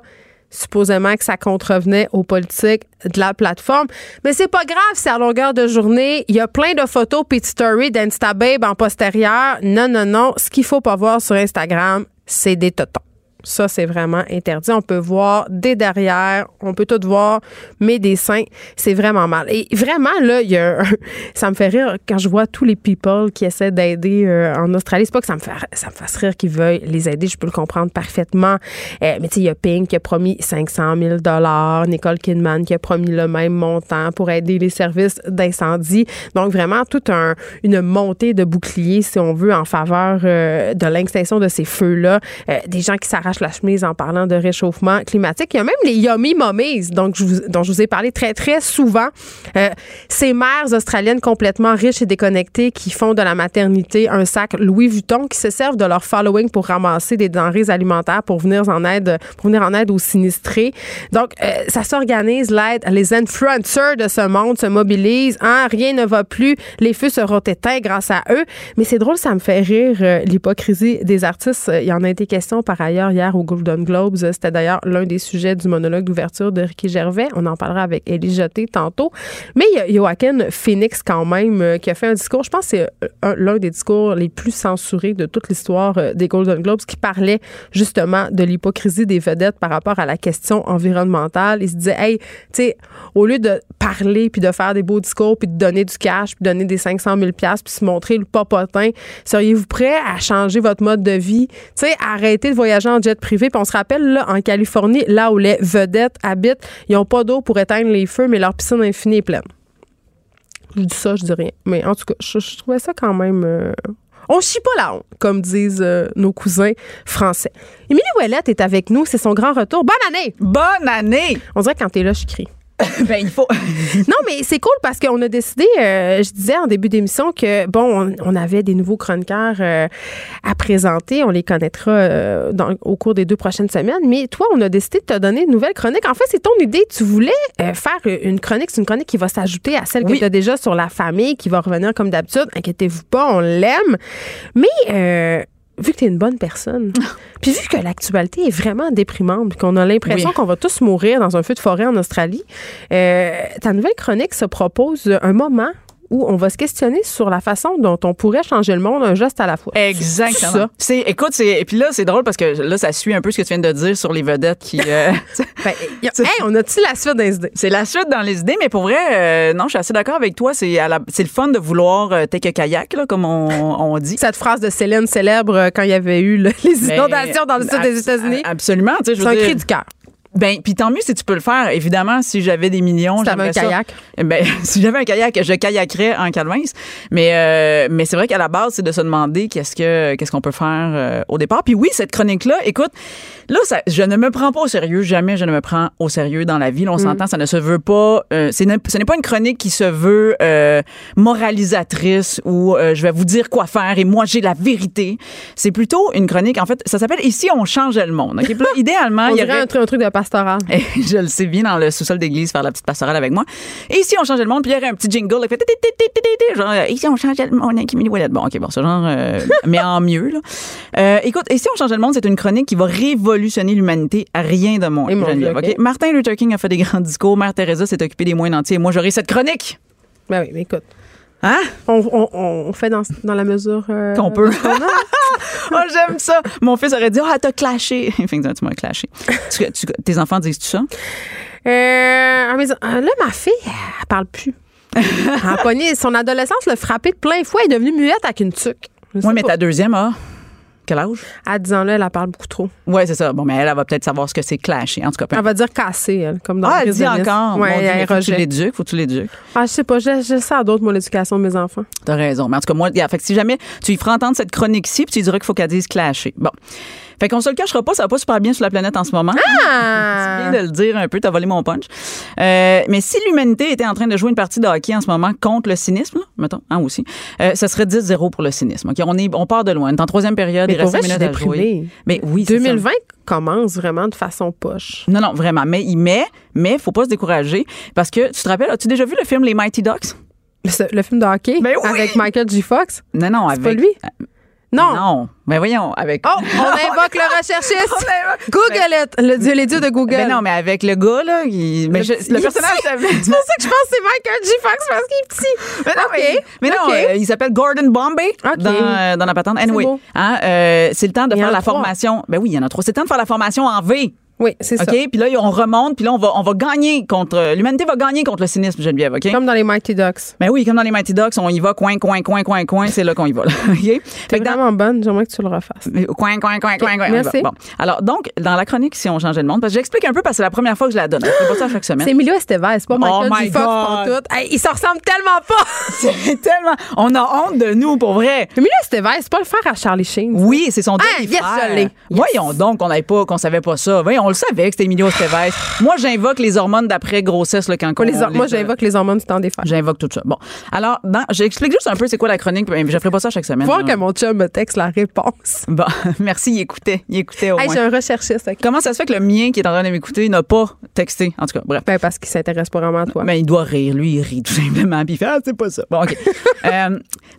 supposément que ça contrevenait aux politiques de la plateforme. Mais c'est pas grave, c'est à longueur de journée. Il y a plein de photos pit story d'Instababe en postérieur. Non, non, non. Ce qu'il faut pas voir sur Instagram, c'est des totons. Ça, c'est vraiment interdit. On peut voir des derrière, on peut tout voir, mais des seins, c'est vraiment mal. Et vraiment, là, y a ça me fait rire quand je vois tous les people qui essaient d'aider euh, en Australie. C'est pas que ça me, fait, ça me fasse rire qu'ils veuillent les aider, je peux le comprendre parfaitement. Euh, mais tu sais, il y a Pink qui a promis 500 000 Nicole Kidman qui a promis le même montant pour aider les services d'incendie. Donc, vraiment, toute un, une montée de boucliers, si on veut, en faveur euh, de l'extinction de ces feux-là. des gens qui s'arrachent la chemise en parlant de réchauffement climatique. Il y a même les Yummy Mummies, donc dont je vous ai parlé très, très souvent. Euh, ces mères australiennes complètement riches et déconnectées qui font de la maternité un sac Louis Vuitton, qui se servent de leur following pour ramasser des denrées alimentaires pour venir en aide, pour venir en aide aux sinistrés. Donc, euh, ça s'organise, l'aide. Les influencers de ce monde se mobilisent. Hein, rien ne va plus. Les feux seront éteints grâce à eux. Mais c'est drôle, ça me fait rire euh, l'hypocrisie des artistes. Il y en a été question par ailleurs au Golden Globes. C'était d'ailleurs l'un des sujets du monologue d'ouverture de Ricky Gervais. On en parlera avec Elie Jeté tantôt. Mais il y a Joaquin Phoenix quand même euh, qui a fait un discours, je pense que c'est l'un des discours les plus censurés de toute l'histoire euh, des Golden Globes qui parlait justement de l'hypocrisie des vedettes par rapport à la question environnementale. Il se disait, hey, tu sais, au lieu de parler puis de faire des beaux discours puis de donner du cash puis donner des 500 000 puis se montrer le popotin, seriez-vous prêt à changer votre mode de vie? Tu sais, arrêter de voyager en Puis on se rappelle, là, en Californie, là où les vedettes habitent, ils n'ont pas d'eau pour éteindre les feux, mais leur piscine infinie est pleine. Je dis ça, je dis rien. Mais en tout cas, je, trouvais ça quand même... Euh, on chie pas la honte, comme disent euh, nos cousins français. Émilie Ouellette est avec nous, c'est son grand retour. Bonne année! Bonne année! On dirait que quand t'es là, je crie. ben, il faut. non, mais c'est cool parce qu'on a décidé, euh, je disais en début d'émission que, bon, on, avait des nouveaux chroniqueurs euh, à présenter. On les connaîtra euh, dans, au cours des deux prochaines semaines. Mais toi, on a décidé de te donner une nouvelle chronique. En fait, c'est ton idée. Tu voulais faire une chronique. C'est une chronique qui va s'ajouter à celle que tu as déjà sur la famille, qui va revenir comme d'habitude. Inquiétez-vous pas, on l'aime. Mais vu que tu es une bonne personne, puis vu que l'actualité est vraiment déprimante, qu'on a l'impression qu'on va tous mourir dans un feu de forêt en Australie, euh, ta nouvelle chronique se propose un moment où on va se questionner sur la façon dont on pourrait changer le monde un geste à la fois. Exactement. C'est écoute, c'est et puis là c'est drôle parce que là ça suit un peu ce que tu viens de dire sur les vedettes qui euh, ben, on a-tu la suite dans les idées? C'est la suite dans les idées mais pour vrai euh, non, je suis assez d'accord avec toi, c'est c'est le fun de vouloir euh, take a kayak là comme on, on, dit. Cette phrase de Céline célèbre quand il y avait eu les inondations dans le sud des États-Unis. Absolument, tu sais C'est un cri du cœur. Ben, puis tant mieux si tu peux le faire. Évidemment, si j'avais des millions, si j'avais un kayak. Ben, si j'avais un kayak, je kayakerais en Calvins. Mais, euh, mais c'est vrai qu'à la base, c'est de se demander qu'est-ce que qu'est-ce qu'on peut faire euh, au départ. Puis oui, cette chronique-là, écoute, là, ça, je ne me prends pas au sérieux. Jamais je ne me prends au sérieux dans la vie. on mm. s'entend, ça ne se veut pas. Euh, ce n'est pas une chronique qui se veut moralisatrice ou je vais vous dire quoi faire et moi j'ai la vérité. C'est plutôt une chronique. En fait, ça s'appelle Ici on change le monde. Okay? idéalement, il y aurait un, truc, un truc de pastoral. je le sais bien dans le sous-sol d'église faire la petite pastorale avec moi. Et ici, on changeait le monde, puis il y aurait un petit jingle qui fait genre, ici, on changeait le monde avec Bon, OK, bon, ce genre, euh, mais en mieux, là. Euh, écoute, ici, on changeait le monde, c'est une chronique qui va révolutionner l'humanité rien de moins. Martin Luther King a fait des grands discours. Mère Teresa s'est occupée des moines entiers. Moi, j'aurai cette chronique. Ben oui, mais écoute. Hein? On, on, on, fait dans, dans la mesure euh, qu'on peut. oh, j'aime ça. Mon fils aurait dit Oh, t'as clashé. Enfin, tu m'as clashé. tes enfants disent-tu ça? Euh, euh, là, ma fille, elle parle plus. elle a son adolescence l'a frappée de plein fouet. Elle est devenue muette avec une tuque. Oui, mais ta deuxième, ah? Quel âge? À 10 ans-là, elle, parle beaucoup trop. Oui, c'est ça. Bon, mais elle, elle va peut-être savoir ce que c'est clasher. En tout cas, elle va dire casser, elle, comme dans Ah, elle dit encore. Ouais, elle faut tu l'éduques, faut que tu l'éduques. Ah, je sais pas, je, je sais à d'autres, moi, l'éducation de mes enfants. T'as raison. Mais en tout cas, moi, fait que si jamais tu lui feras entendre cette chronique-ci, puis tu lui diras qu'il faut qu'elle dise clasher. Bon. Fait qu'on se le cachera pas, ça va pas super bien sur la planète en ce moment. Ah! C'est bien de le dire un peu, t'as volé mon punch. Euh, mais si l'humanité était en train de jouer une partie de hockey en ce moment contre le cynisme, mettons, hein, aussi, euh, ça serait 10-0 pour le cynisme. On, est, on part de loin. On est en troisième période, il reste 5 minutes à jouer. Mais oui, 2020 commence vraiment de façon poche. Non, non, vraiment. Mais il met, mais faut pas se décourager parce que tu te rappelles, as-tu déjà vu le film Les Mighty Ducks? Le, film de hockey ben avec Michael G. Fox? Non, non, avec. pas lui? Non. Non. Mais voyons, avec. Oh, on invoque le recherchiste. Google it. Le dieu, les dieux de Google. Mais non, mais avec le gars, là, il, mais le, le personnage. C'est pour ça que je pense que c'est Michael G. Fox parce qu'il est petit. Mais non, mais, non euh, il s'appelle Gordon Bombay dans, euh, dans la patente. Anyway, hein, euh, c'est le temps de faire la formation. Ben oui, il y en a trois. C'est le temps de faire la formation en V. Oui, c'est ça. OK? Puis là, on remonte, puis là, on va, on va gagner contre. L'humanité va gagner contre le cynisme, Geneviève, OK? Comme dans les Mighty Ducks. Ben oui, comme dans les Mighty Ducks, on y va coin, coin, coin, coin, coin, c'est là qu'on y va. OK? C'est vraiment bonne, j'aimerais que tu le refasses. Coin, coin, coin, coin, coin. Merci. Bon. Alors, donc, dans la chronique, si on changeait le monde, parce que j'explique un peu parce que c'est la première fois que je la donne. Je pas ça chaque semaine. C'est Emilio Estevez, c'est pas Michael oh G. Fox pour tout. Hey, ils se ressemblent tellement pas! c'est tellement. On a honte de nous, pour vrai. Emilio Estevez, c'est pas le frère à Charlie Sheen. Oui, c'est son ah, demi-frère. Voyons donc qu'on n'avait pas, qu'on savait pas ça. Voyons, on le savait que c'était Emilio Estevez. Moi, j'invoque les hormones d'après grossesse, là, quand Moi, on- les hor- moi, j'invoque les hormones du temps des fêtes. J'invoque tout ça. Bon. Alors, dans- j'explique juste un peu c'est quoi la chronique, je ferai pas ça chaque semaine. Voir que mon chum me texte la réponse. Bon, merci, il écoutait. Il écoutait au Hey, moins. j'ai un recherchiste. Comment ça se fait que le mien qui est en train de m'écouter n'a pas texté? En tout cas, bref. Ben, parce qu'il s'intéresse pas vraiment à toi. Mais il doit rire. Lui, il rit tout simplement. Puis il fait, ah, c'est pas ça. Bon, OK. Euh,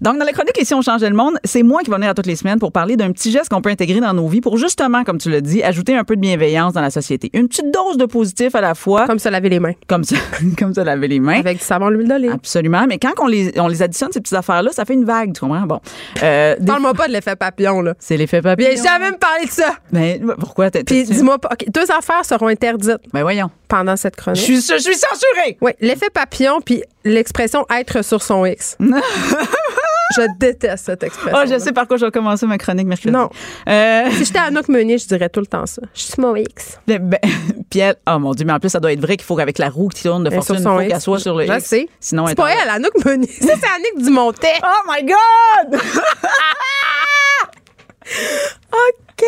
donc, dans la chronique Ici, on changeait le monde, c'est moi qui vais venir à toutes les semaines pour parler d'un petit geste qu'on peut intégrer dans nos vies pour justement, comme tu l'as dit, ajouter un peu de bienveillance dans la société. Une petite dose de positif à la fois. Comme se laver les mains. Comme ça, comme ça, laver les mains. Avec du savon, l'huile d'olive. Absolument. Mais quand on les, on les additionne, ces petites affaires-là, ça fait une vague, tu comprends? Bon. Euh, des- Parle-moi pas de l'effet papillon, là. c'est l'effet papillon. Viens jamais me parler de ça. Mais pourquoi? t'as- Puis dis-moi pas. Deux affaires seront interdites Ben voyons. pendant cette Je chronique. suis, je suis censurée! Oui, l'effet papillon puis l'expression être sur son X. je déteste cette expression. Oh, je sais par quoi je vais commencer ma chronique mercredi. Non. Euh, Si j'étais Anouk Meunier, je dirais tout le temps ça. Je suis mon X. ben, ben, puis elle, oh mon Dieu, mais en plus, ça doit être vrai qu'il faut qu'avec la roue qui tourne de fortune, il faut qu'elle soit sur le Je X. sais. Sinon, C'est elle pas elle, Anouk Meunier. Ça, c'est Annick Dumontet. Oh my God! OK.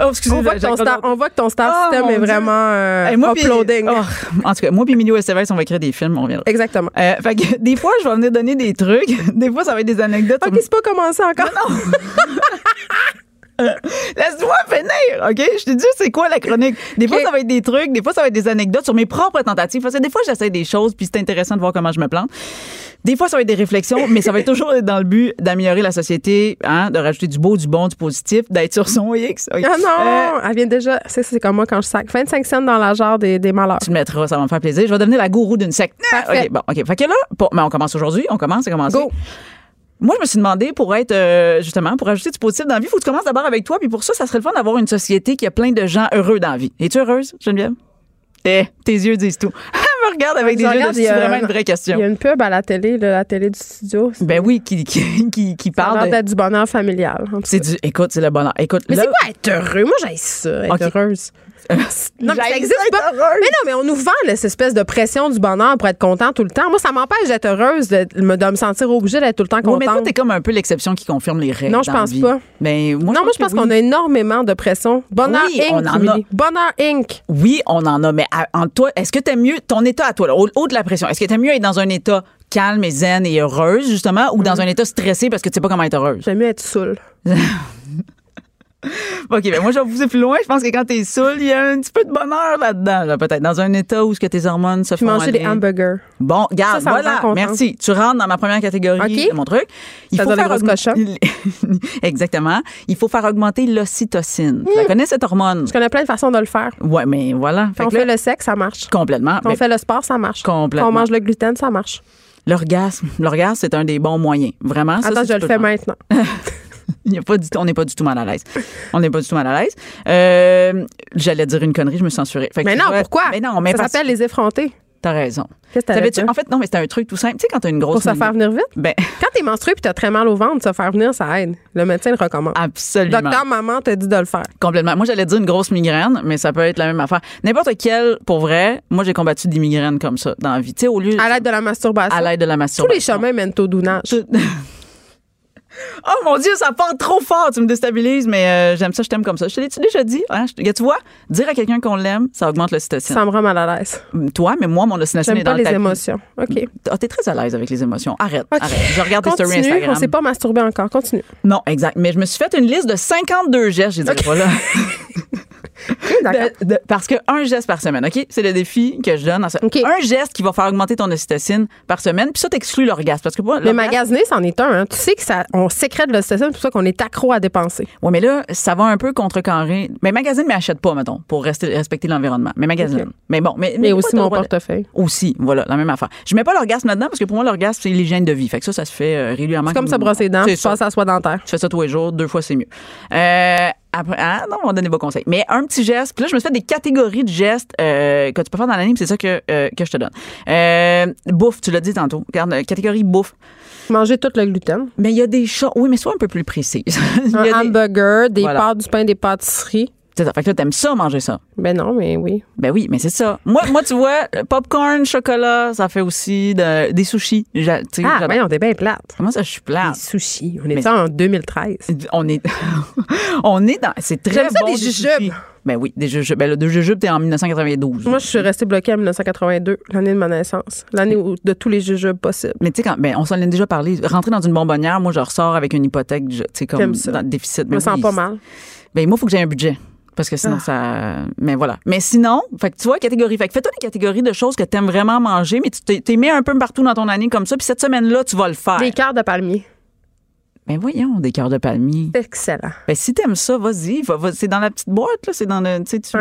oh, excusez, On voit, que ton star, on voit que ton star Oh, system est Dieu. vraiment euh, Hey, moi, uploading. oh, en tout cas, moi puis Emilio Estevez, on va écrire des films, on reviendra. Exactement. Euh, fait que des fois, je vais venir donner des trucs. Des fois, ça va être des anecdotes. OK, c'est pas commencé encore. Laisse-moi finir, OK? Je te dis, c'est quoi la chronique? Des fois, ça va être des trucs, des fois, ça va être des anecdotes sur mes propres tentatives. Parce que des fois, j'essaie des choses, puis c'est intéressant de voir comment je me plante. Des fois, ça va être des réflexions, mais ça va être toujours dans le but d'améliorer la société, hein, de rajouter du beau, du bon, du positif, d'être sur son X. Ah non, Euh, elle vient déjà. C'est c'est comme moi quand je sac 25 cents dans la jarre des, des malheurs. tu le mettras, ça va me faire plaisir. Je vais devenir la gourou d'une secte. Ah, Parfait. OK, bon, OK. Fait que là, pour- mais on commence aujourd'hui. On commence, c'est commencé. Go. Moi, je me suis demandé pour être, euh, justement, pour ajouter du positif dans la vie, il faut que tu commences d'abord avec toi. Puis pour ça, ça serait le fun d'avoir une société qui a plein de gens heureux dans la vie. Es-tu heureuse, Geneviève? Eh, tes yeux disent tout. me regarde avec des yeux de il c'est vraiment un- une vraie Il question. y a une pub à la télé, là, la télé du studio. Ben oui, qui, qui, qui, parle l'air de. d'être du bonheur familial. C'est du. Écoute, c'est le bonheur. Écoute, Mais là- c'est quoi être heureux? Moi, j'ai ça, être heureuse. Non, mais ça existe pas. heureuse. Mais non, mais on nous vend là, cette espèce de pression du bonheur pour être content tout le temps. Moi, ça m'empêche d'être heureuse, de, me- de me sentir obligée d'être tout le temps Oui, mais toi, contente. t'es comme un peu l'exception qui confirme les règles. Non, je pense pas. Moi, non, moi, je pense oui. qu'on a énormément de pression. Bonheur Oui, Inc. on en a. Émilie. Bonheur Inc. Oui, on en a, mais à- en toi, est-ce que t'aimes mieux ton état à toi, là, au haut de la pression? Est-ce que t'aimes mieux être dans un état calme et zen et heureuse, justement, ou Mm. dans un état stressé parce que tu sais pas comment être heureuse? J'aime mieux être saoule. OK, ben moi, je vais pousser plus loin. Je pense que quand t'es saoul, il y a un petit peu de bonheur là-dedans, là, peut-être. Dans un état où ce que tes hormones se Puis font manger des hamburgers. Bon, garde, Ça, ça voilà. Merci. Tu rentres dans ma première catégorie OK. de mon truc. Il Ça des grosses augmenter- Exactement. Il faut faire augmenter l'ocytocine. Tu la connais, cette hormone? Je connais plein de façons de le faire. Ouais, mais voilà. Fait Quand on là, fait le sexe, ça marche. complètement. Quand on fait le sport, ça marche. Complètement. Quand on mange le gluten, ça marche. L'orgasme, l'orgasme, c'est un des bons moyens. Vraiment. ça, Attends, je tu le fais faire. maintenant. Il y a pas du tout- on n'est pas du tout mal à l'aise. On n'est pas du tout mal à l'aise. Euh, J'allais dire une connerie, je me. Fait que Mais non, vois- pourquoi? Mais non, mais ça s'appelle les effrontés. T'as raison. Qu'est-ce? En fait, non, mais c'est un truc tout simple. Tu sais, quand t'as une grosse. Pour se faire venir vite? Ben, Quand t'es menstrué puis t'as très mal au ventre, se faire venir, ça aide. Le médecin le recommande. absolument. Docteur, maman t'a dit de le faire. Complètement. Moi, j'allais dire une grosse migraine, mais ça peut être la même affaire. N'importe quelle, pour vrai, moi, j'ai combattu des migraines comme ça dans la vie. Tu sais, au lieu. À l'aide de la masturbation. à l'aide de la Tous masturbation. les chemins mènent au dounage. Tout- Oh mon Dieu, ça part trop fort, tu me déstabilises, mais euh, j'aime ça, je t'aime comme ça. Je te l'ai-tu déjà dit? Hein? Je- tu vois, dire à quelqu'un qu'on l'aime, ça augmente l'ocytocine. Ça me rend mal à l'aise. Toi, mais moi, mon ocytocine est dans pas le les tapis. émotions. OK. Ah, t'es très à l'aise avec les émotions. Arrête, arrête. Je regarde tes stories Continue. Instagram. On s'est pas masturbé encore. Continue. Non, exact. Mais je me suis fait une liste de 52 gestes, j'ai dit pas là. D'accord. De- de- parce que un geste par semaine, OK? C'est le défi que je donne. ça. Un geste qui va faire augmenter ton ocytocine par semaine, puis ça t'exclut l'orgasme. Parce que l'orgasme- magasiner, c'en est un. hein. Tu sais que ça, on sécrète le c'est pour ça qu'on est accro à dépenser. Ouais, mais là, ça va un peu contrecarrer. Mais magazine, mais achète pas, mettons, pour rester, respecter l'environnement. Mais magazine. OK. Mais bon, mais. Mais aussi mon le de- portefeuille. Aussi, voilà, la même affaire. Je mets pas l'orgasme là-dedans parce que pour moi, l'orgasme, c'est l'hygiène de vie. Fait que ça, ça se fait euh, régulièrement. C'est comme se brosser les dents, ça. passer à la soie dentaire. Je fais ça tous les jours, deux fois, c'est mieux. Euh, après, ah non, on va donner des bons conseils. Mais un petit geste, puis là, je me suis fait des catégories de gestes euh, que tu peux faire dans puis c'est ça que, euh, que je te donne. Euh, bouffe, tu l'as dit tantôt. Regarde, catégorie bouffe. Manger tout le gluten. Mais il y a des choses. Oui, mais sois un peu plus précis. Il y a Un des- hamburger, des Voilà. pâtes, du pain, des pâtisseries. C'est ça. Fait que là, t'aimes ça, manger ça. Ben non, mais oui. Ben oui, mais c'est ça. Moi, moi, tu vois, popcorn, chocolat, ça fait aussi de- des sushis. Sais, Ah, j'adore. voyons, t'es bien plate. Comment ça, je suis Des plate? sushis. On est Mais- ça en 2013. On est, on est dans, c'est très J'aime ça, bon des sushis. jujubes. Ben oui, des jujubes. Ben, le deux jujubes, t'es en 1992. Moi, je suis restée bloquée en 1982, l'année de ma naissance. L'année où- de tous les jujubes possibles. Mais tu sais, quand, ben, on s'en a déjà parlé. Rentrer dans une bonbonnière, moi, je ressors avec une hypothèque, je- tu sais, comme ça. dans le déficit. Je me sens oui, pas mal. Ben, moi, il faut que j'ai un budget. Parce que sinon, Ah. ça. Mais voilà. Mais sinon, fait que tu vois, catégorie. Fait que fais-toi des catégories de choses que t'aimes vraiment manger, mais tu t'es- mis un peu partout dans ton année comme ça, puis cette semaine-là, tu vas le faire. Des cœurs de palmier. Ben voyons, des cœurs de palmier. Excellent. Ben si t'aimes ça, vas-y. Va, va- c'est dans la petite boîte, là. C'est dans le. Tu sais, tu.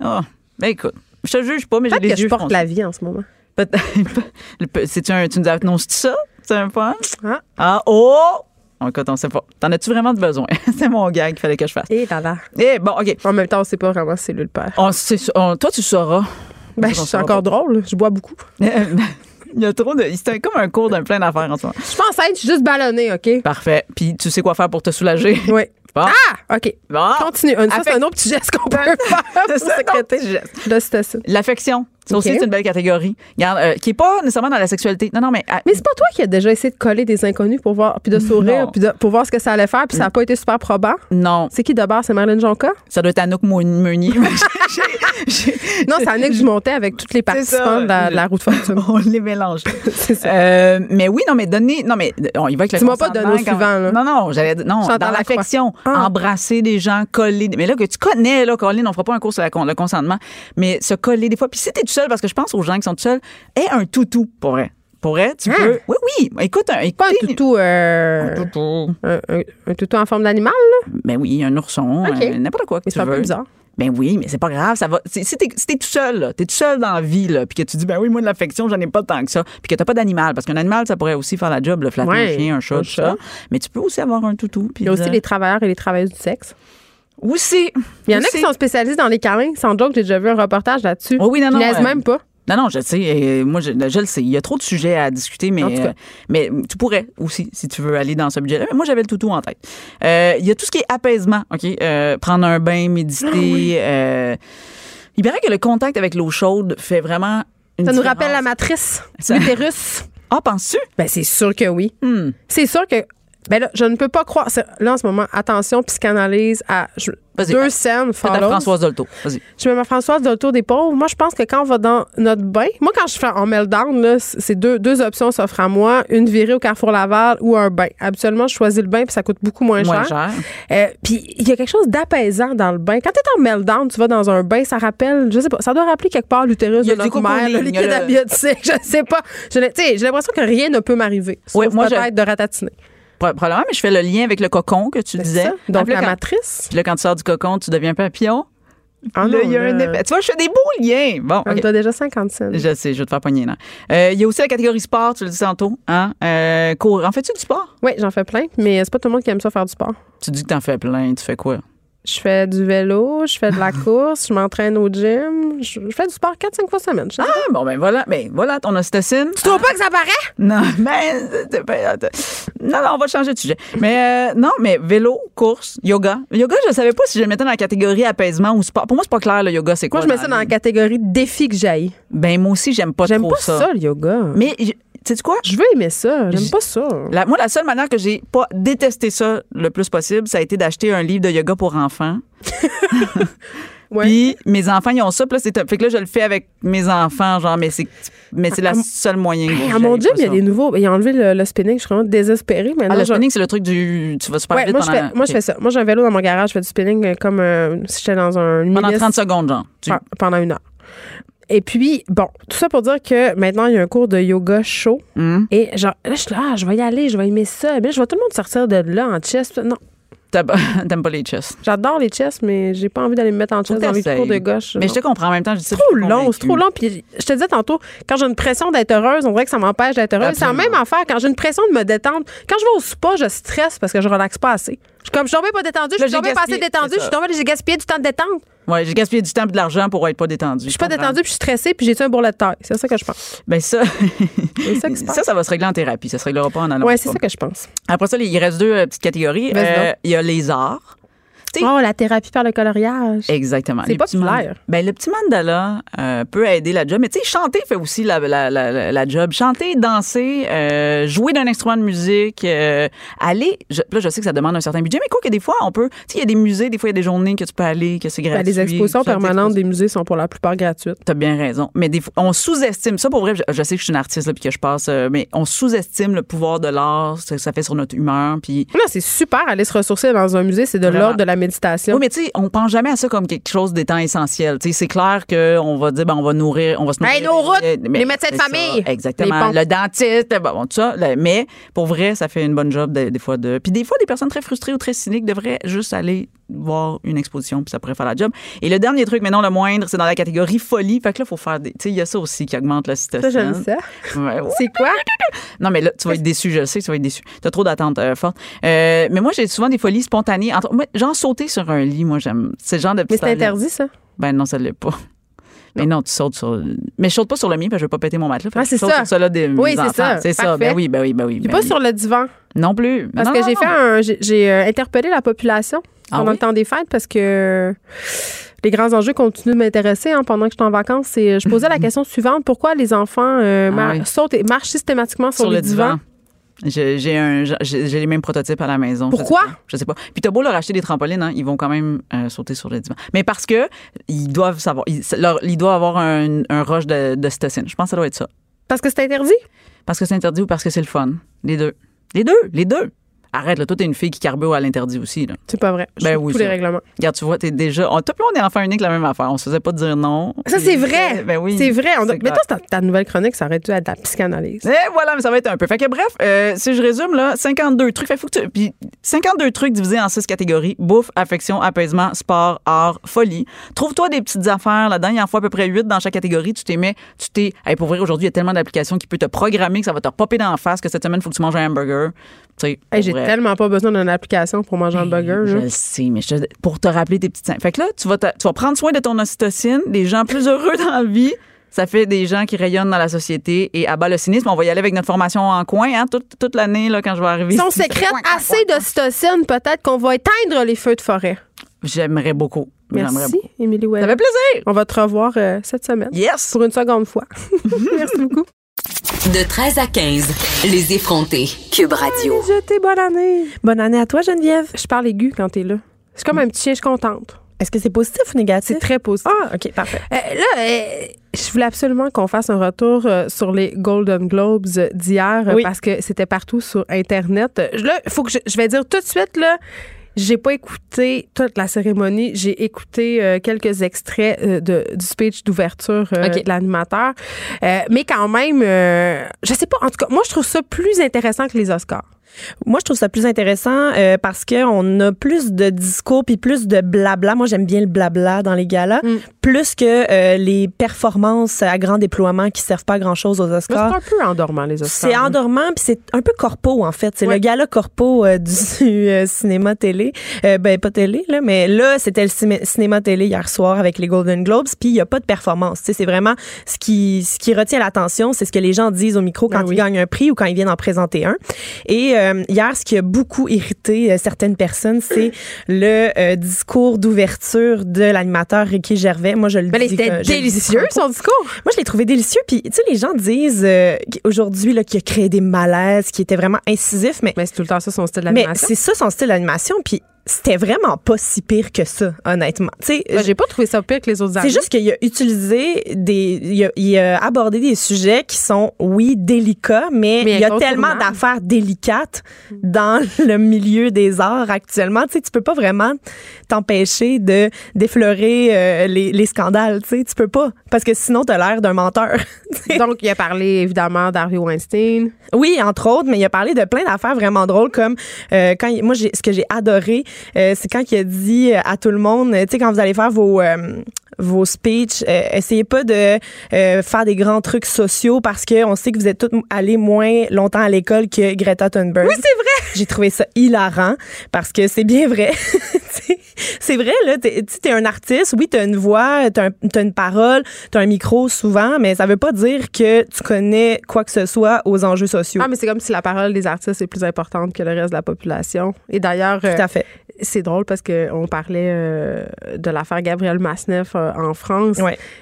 Ah. Ben écoute, je te juge pas, mais j'ai les que je yeux porte foncés. la vie en ce moment. Peut-être. Un. Tu nous annonces ça? C'est un point? Ah. Ah, oh! Écoute, on sait pas. T'en as-tu vraiment de besoin? c'est mon gag qu'il fallait que je fasse. Et là là. Eh, bon, OK. En même temps, on sait pas vraiment si c'est lui le père. On, c'est- on- toi, tu sauras. Ben, je suis encore pas. drôle. Je bois beaucoup. Il y a trop de. C'est comme un cours d'un plein d'affaires en ce moment. Je pense être juste ballonnée, OK? Parfait. Puis tu sais quoi faire pour te soulager? Oui. Bon. Ah! OK. Bon. Continue. Ça, c'est un autre petit geste qu'on peut faire C'est ça, geste. L'affection. Ça aussi, c'est une belle catégorie. Regarde, euh, qui est pas nécessairement dans la sexualité. Non, non, mais. ah, Mais c'est pas toi qui as déjà essayé de coller des inconnus pour voir, puis de sourire, puis de- pour voir ce que ça allait faire, puis ça n'a pas été super probant? non, C'est qui de base? C'est Marilyn Jonca? ça doit être Anouk Meu- Meunier. Non, c'est Annick Dumontet avec toutes les participants de la, de fortune. On les mélange. c'est ça. Euh, mais oui, non, mais donner. Non, mais on y va avec le Tu m'as pas donné au suivant, là. Non, non, j'allais Non, Chantal dans l'affection, Ah. embrasser des gens, coller. Mais là, que tu connais, là, Colline, on fera pas un cours sur la le consentement, mais se coller des fois. Puis si t'es seul, parce que je pense aux gens qui sont tout seuls, aie un toutou, pour vrai. Pour vrai, tu Hein? peux. Oui, oui. Écoute, un, Pas un toutou, euh, Un toutou. un, un- un toutou en forme d'animal, là? Ben oui, un ourson, euh, n'importe quoi que Mais tu c'est un peu bizarre. Ben oui, mais c'est pas grave, ça va. Si t'es tout seul, là, t'es tout seul dans la vie, là, puis que tu dis, ben oui, moi, de l'affection, j'en ai pas tant que ça, puis que t'as pas d'animal, parce qu'un animal, ça pourrait aussi faire la job, le flatter Ouais, un chien, un chat, tout ça. Mais tu peux aussi avoir un toutou. puis Il y a aussi les travailleurs et les travailleuses du sexe. Aussi. Il y en a qui sont spécialisés dans les câlins. Sans joke, j'ai déjà vu un reportage là-dessus. Oh oui, non, non, euh, même pas. Non, non, je sais. euh, moi, je, je le sais. Il y a trop de sujets à discuter, mais, En tout cas. euh, mais tu pourrais aussi, si tu veux aller dans ce budget-là. Mais moi, j'avais le toutou en tête. Euh, Il y a tout ce qui est apaisement, OK? Euh, prendre un bain, Ah méditer. euh, il paraît que le contact avec l'eau chaude fait vraiment une Ça nous rappelle la matrice, l'utérus. Ah, penses-tu? Ben, c'est sûr que oui. Hmm. C'est sûr que. Ben là, je ne peux pas croire. Là, en ce moment, attention, psychanalyse à je- deux scènes follows. Françoise Dolto. Vas-y. Je mets ma Françoise tour des pauvres. Moi, je pense que quand on va dans notre bain, moi, quand je fais en meltdown, c'est deux, deux options s'offrent à moi. Une virée au Carrefour Laval ou un bain. Habituellement, je choisis le bain puis ça coûte beaucoup moins, Moins cher. cher. Euh, puis il y a quelque chose d'apaisant dans le bain. Quand tu es en meltdown, tu vas dans un bain, ça rappelle, je sais pas, ça doit rappeler quelque part l'utérus de notre mère, le liquide amniotique, je sais pas. J'ai l'impression que rien ne peut m'arriver. Je- peut-être de ratatiner. Pro- Probablement, mais je fais le lien avec le cocon que tu disais. ça. Donc, la quand- matrice. Puis là, quand tu sors du cocon, tu deviens papillon. Ah là, non, il y a un effet. Tu vois, je fais des beaux liens. Bon, On a déjà 55. Je sais, je vais te faire pogner là. Euh, Il y a aussi la catégorie sport, tu le dis tantôt. Hein? Euh, cours. En fais-tu du sport? Oui, j'en fais plein, mais c'est pas tout le monde qui aime ça faire du sport. Tu dis que t'en fais plein. Tu fais quoi? Je fais du vélo, je fais de la course, je m'entraîne au gym, je, je fais du sport 4-5 fois semaine. Ah, bon, ben voilà. Ben voilà ton ocytocine. Tu trouves pas que ça paraît? Non, mais. pas- attends. Non, non, on va changer de sujet. Mais euh, non, mais vélo, course, yoga. Yoga, je savais pas si je le mettais dans la catégorie apaisement ou sport. Pour moi, c'est pas clair, le yoga, c'est quoi? Moi, je mets ça dans la catégorie défi que j'aille. Ben, moi aussi, j'aime pas J'aime trop pas ça. le yoga. Mais, sais quoi? je veux aimer ça. J'aime pas ça. La- moi, la seule manière que j'ai pas détesté ça le plus possible, ça a été d'acheter un livre de yoga pour enfants. Ouais. Puis mes enfants, ils ont ça. Puis là, c'est fait que là, je le fais avec mes enfants, genre, mais c'est mais c'est la À- seule moyen. que Hey, à j'aille mon gym, pas il y a des nouveaux. Ils ont enlevé le, le spinning. Je suis vraiment désespérée. Maintenant, Ah, le spinning, c'est le truc du. Tu vas super Ouais, vite moi, je fais, moi, je fais ça. Moi, j'ai un vélo dans mon garage. Je fais du spinning euh, comme euh, si j'étais dans un Pendant milice 30 secondes, genre. Tu- pe- pendant une heure. Et puis, bon, tout ça pour dire que maintenant, il y a un cours de yoga chaud. Hum. Et genre, là, je suis là, ah, je vais y aller, je vais aimer ça. Mais je vois tout le monde sortir de là en chest. Non, T'aimes pas les chess. j'adore les chests, mais j'ai pas envie d'aller me mettre en chest dans les cours de gauche. Mais non. je te comprends en même temps. Je dis trop long, c'est trop long. Puis je te disais tantôt, quand j'ai une pression d'être heureuse, on dirait que ça m'empêche d'être heureuse. C'est la même affaire. Quand j'ai une pression de me détendre, quand je vais au spa, je stresse parce que je relaxe pas assez. Je suis comme, je suis tombée pas détendue, je suis tombée pas assez détendue, je suis tombée, j'ai gaspillé du temps de détente. Ouais, j'ai gaspillé du temps et de l'argent pour être pas détendu. Je suis pas détendue, puis je suis stressée, puis j'ai un bourrelet de taille. C'est ça que je pense. Ben ça, ça qui se passe. ça, ça va se régler en thérapie. Ça se réglera pas en allant. Ouais, c'est ça que je pense. Après ça, il reste deux euh, petites catégories. Euh. Il y a les arts. Écouter. Oh, la thérapie par le coloriage. Exactement. C'est populaire. Ben, le petit mandala euh, peut aider la job. Mais tu sais, chanter fait aussi la, la, la, la- job. Chanter, danser, euh, jouer d'un instrument de musique, euh, aller. Je, là, je sais que ça demande un certain budget, mais quoi que des fois, on peut. Tu sais, il y a des musées, des fois, il y a des journées que tu peux aller, que c'est Ben, gratuit. les expositions permanentes des musées sont pour la plupart gratuites. T'as bien raison. Mais des fois, on sous-estime ça. Pour vrai, je, je sais que je suis une artiste là, puis que je passe, euh, mais on sous-estime le pouvoir de l'art, ce que ça fait sur notre humeur. Puis Non, c'est super aller se ressourcer dans un musée, c'est de l'ordre de la méditation. oui, mais tu sais, on pense jamais à ça comme quelque chose d'étant essentiel. Tu sais, c'est clair qu'on va dire, ben, on va nourrir, on va se nourrir. Hey, nos routes, Mais les médecins de ça, famille, exactement. Le dentiste, bon, tout ça. mais pour vrai, ça fait une bonne job de- des fois de. Puis des fois, des personnes très frustrées ou très cyniques devraient juste aller voir une exposition, puis ça pourrait faire la job. Et le dernier truc, mais non le moindre, c'est dans la catégorie folie. Fait que là, il faut faire des. Tu sais, il y a ça aussi qui augmente la ça, cytocine. j'aime ça. Ouais, ouais. C'est quoi? Non, mais là, tu vas être déçu, je le sais, tu vas être déçu. T'as trop d'attentes euh, fortes. Euh, mais moi, j'ai souvent des folies spontanées. Entre, moi, genre sauter sur un lit, moi, j'aime. C'est le genre de Mais c'est interdit, ça? Ben non, ça l'est pas. Mais non, tu sautes sur. Mais je saute pas sur le mien, parce que je veux pas péter mon matelas. Ah, c'est ça. sur des Oui, c'est ça. C'est ça. Ben oui, ben oui, ben oui. Ben pas oui. sur le divan? Non plus. Parce Non, que j'ai fait un. j'ai- euh, interpellé la population Ah pendant oui? le temps des fêtes parce que les grands enjeux continuent de m'intéresser hein, pendant que je suis en vacances. Et euh, je posais la question suivante pourquoi les enfants euh, Ah oui. sautent et marchent systématiquement sur, le divan. J'ai un, j'ai les mêmes prototypes à la maison. Pourquoi? Je sais pas. Puis t'as beau leur acheter des trampolines, hein, ils vont quand même euh, sauter sur le divan. Mais parce que ils doivent savoir, ils, leur- ils doivent avoir un, un rush de, de cytocine. Je pense que ça doit être ça. Parce que c'est interdit? Parce que c'est interdit ou parce que c'est le fun? Les deux. Les deux. Les deux. Arrête, là. Toi, t'es une fille qui carbure à l'interdit aussi, là. C'est pas vrai. Ben oui, tous les règlements. Regarde, tu vois, t'es déjà. On, toi, puis on est enfant unique, la même affaire. On se faisait pas dire non. Ça, c'est vrai. Ben oui. C'est vrai. On doit- c'est Mais toi, ta, ta nouvelle chronique, ça aurait dû être de la psychanalyse? Et voilà, mais ça va être un peu. Fait que bref, euh, si je résume, là, 52 trucs. Fait, faut que tu- puis 52 trucs divisés en six catégories. Bouffe, affection, apaisement, sport, art, folie. Trouve-toi des petites affaires là-dedans. Il y en faut à peu près 8 dans chaque catégorie. Tu t'es tu t'es, hey, pour vrai, aujourd'hui, il y a tellement d'applications qui peuvent te programmer que ça va te popper dans la face que cette semaine, il faut que tu manges un hamburger. Tu sais, Hey, J'ai tellement pas besoin d'une application pour manger un burger. Je là. le sais, mais je pour te rappeler tes petites... Fait que là, tu vas, te- tu vas prendre soin de ton ocytocine, des gens plus heureux dans la vie. Ça fait des gens qui rayonnent dans la société et abat le cynisme. On va y aller avec notre formation en coin hein, toute, toute l'année là, quand je vais arriver. Si on sécrète assez d'ocytocine, peut-être qu'on va éteindre les feux de forêt. J'aimerais beaucoup. Merci. Émilie Ça Ouellet. fait plaisir. On va te revoir euh, cette semaine. Yes. Pour une seconde fois. Merci beaucoup. De 13 à 15, les effrontés. Cube Radio. Jeté, bonne année. Bonne année à toi, Geneviève. Je parle aigu quand t'es là. C'est comme un petit chien, je suis contente. Est-ce que c'est positif ou négatif? C'est très positif. Ah, OK, parfait. Euh, là, euh, je voulais absolument qu'on fasse un retour euh, sur les Golden Globes d'hier Oui. parce que c'était partout sur Internet. Là, il faut que je, je vais dire tout de suite, là, j'ai pas écouté toute la cérémonie. J'ai écouté euh, quelques extraits euh, de, du speech d'ouverture euh, de l'animateur. Euh, mais quand même, euh, je sais pas, en tout cas, moi, je trouve ça plus intéressant que les Oscars. Moi, je trouve ça plus intéressant euh, parce qu'on a plus de discours puis plus de blabla. Moi, j'aime bien le blabla dans les galas, Mm. plus que euh, les performances à grand déploiement qui servent pas à grand-chose aux Mais C'est Oscars. un peu endormant, les Oscars. C'est endormant puis c'est un peu corpo en fait. C'est Ouais. le gala corpo euh, du euh, cinéma télé. Euh, ben pas télé là, mais là c'était le cimé- cinéma télé hier soir avec les Golden Globes. Puis il y a pas de performance. Tu sais, c'est vraiment ce qui ce qui retient l'attention, c'est ce que les gens disent au micro quand Ben oui. ils gagnent un prix ou quand ils viennent en présenter un. Et euh, hier, ce qui a beaucoup irrité euh, certaines personnes, c'est le euh, discours d'ouverture de l'animateur Ricky Gervais. Moi, je le Mais dis. c'était délicieux, son discours. Moi, je l'ai trouvé délicieux. Puis, tu sais, les gens disent aujourd'hui qu'il a créé des malaises, qu'il était vraiment incisif, mais, Mais c'est tout le temps ça, son style mais d'animation. c'est ça son style d'animation. Puis, c'était vraiment pas si pire que ça, honnêtement. Tu sais, j'ai pas trouvé ça pire que les autres c'est juste qu'il a utilisé des. Il a, il a abordé des sujets qui sont, oui, délicats, mais, Mais il y a tellement d'affaires délicates dans le milieu des arts actuellement. Tu sais, tu peux pas vraiment t'empêcher de d'effleurer euh, les, les scandales. Tu sais, tu peux pas. Parce que sinon, t'as l'air d'un menteur. Donc, il a parlé évidemment d'Harvey Weinstein. Oui, entre autres, mais il a parlé de plein d'affaires vraiment drôles comme euh, quand il- moi j'ai ce que j'ai adoré, c'est quand il a dit euh, à tout le monde, euh, tu sais quand vous allez faire vos euh, vos speeches. Euh, essayez pas de euh, faire des grands trucs sociaux parce que on sait que vous êtes tous allés moins longtemps à l'école que Greta Thunberg. Oui, c'est vrai. J'ai trouvé ça hilarant parce que c'est bien vrai. c'est vrai, là, tu es, un artiste, oui, tu as une voix, tu as, une parole, tu as un micro souvent, mais ça veut pas dire que tu connais quoi que ce soit aux enjeux sociaux. Ah, mais c'est comme si la parole des artistes est plus importante que le reste de la population. Et d'ailleurs, Tout à fait. Euh, c'est drôle parce qu'on parlait euh, de l'affaire Gabriel Masneff en France.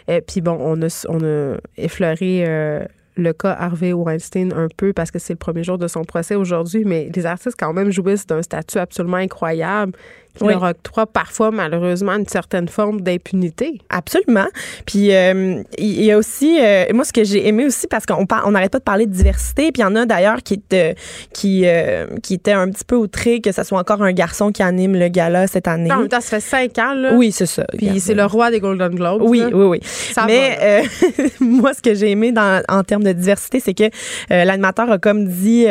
Et puis bon, on a, on a effleuré le cas Harvey Weinstein un peu parce que c'est le premier jour de son procès aujourd'hui, mais les artistes quand même jouissent d'un statut absolument incroyable qui leur octroie parfois, malheureusement, une certaine forme d'impunité. Absolument. Puis euh, il y a aussi, euh, moi, ce que j'ai aimé aussi, parce qu'on on n'arrête pas de parler de diversité, puis il y en a d'ailleurs qui, était, qui, euh, qui était un petit peu outré que ce soit encore un garçon qui anime le gala cette année. en même temps, ça fait cinq ans, là. Oui, c'est ça. Puis c'est le roi des Golden Globes. Oui, oui, oui. Mais moi, ce que j'ai aimé dans, en termes de diversité, c'est que l'animateur a comme dit,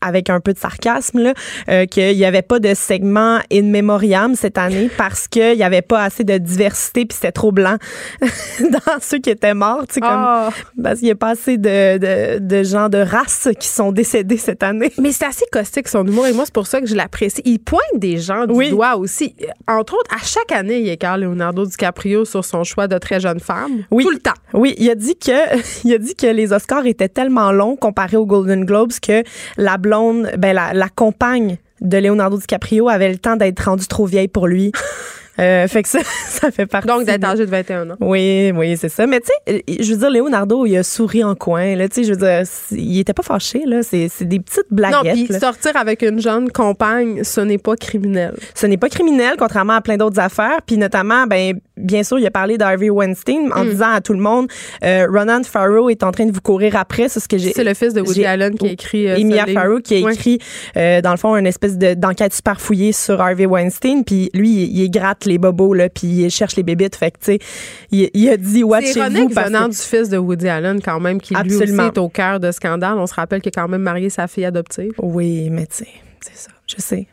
avec un peu de sarcasme, là, qu'il n'y avait pas de segment in Moriam cette année parce qu'il n'y avait pas assez de diversité puis c'était trop blanc dans ceux qui étaient morts. Tu sais, comme, ah. Parce qu'il n'y a pas assez de, de, de, gens de race qui sont décédés cette année. Mais c'est assez caustique son humour et moi, c'est pour ça que je l'apprécie. Il pointe des gens du doigt aussi. Entre autres, à chaque année, il écarte Leonardo DiCaprio sur son choix de très jeune femme. Oui. Tout le temps. Oui, il a dit que, il a dit que les Oscars étaient tellement longs comparés aux Golden Globes que la blonde, ben, la, la compagne de Leonardo DiCaprio avait le temps d'être rendue trop vieille pour lui. Euh, fait que ça, ça fait partie. Donc, d'être âgé de 21 ans. Oui, oui, c'est ça. Mais tu sais, je veux dire, Leonardo, il a souri en coin. Là, tu sais, je veux dire, il était pas fâché. Là. C'est, c'est des petites blaguettes. Non, puis sortir avec une jeune compagne, ce n'est pas criminel. Ce n'est pas criminel, contrairement à plein d'autres affaires. Puis notamment, ben, bien sûr, il a parlé d'Harvey Weinstein en mm. disant à tout le monde, euh, Ronan Farrow est en train de vous courir après. C'est ce que j'ai. C'est le fils de Woody Allen qui a écrit. Euh, Emilia Farrow qui a écrit, euh, dans le fond, une espèce de, d'enquête super fouillée sur Harvey Weinstein. Puis lui, il, il gratte les bobos là, puis il cherche les bébites. Fait que, tu sais, il, a dit watchez-vous. C'est venant du fils de Woody Allen, quand même, qui lui aussi est au cœur de scandale. On se rappelle qu'il a quand même marié sa fille adoptive. Oui, mais tu sais, c'est ça. Je sais.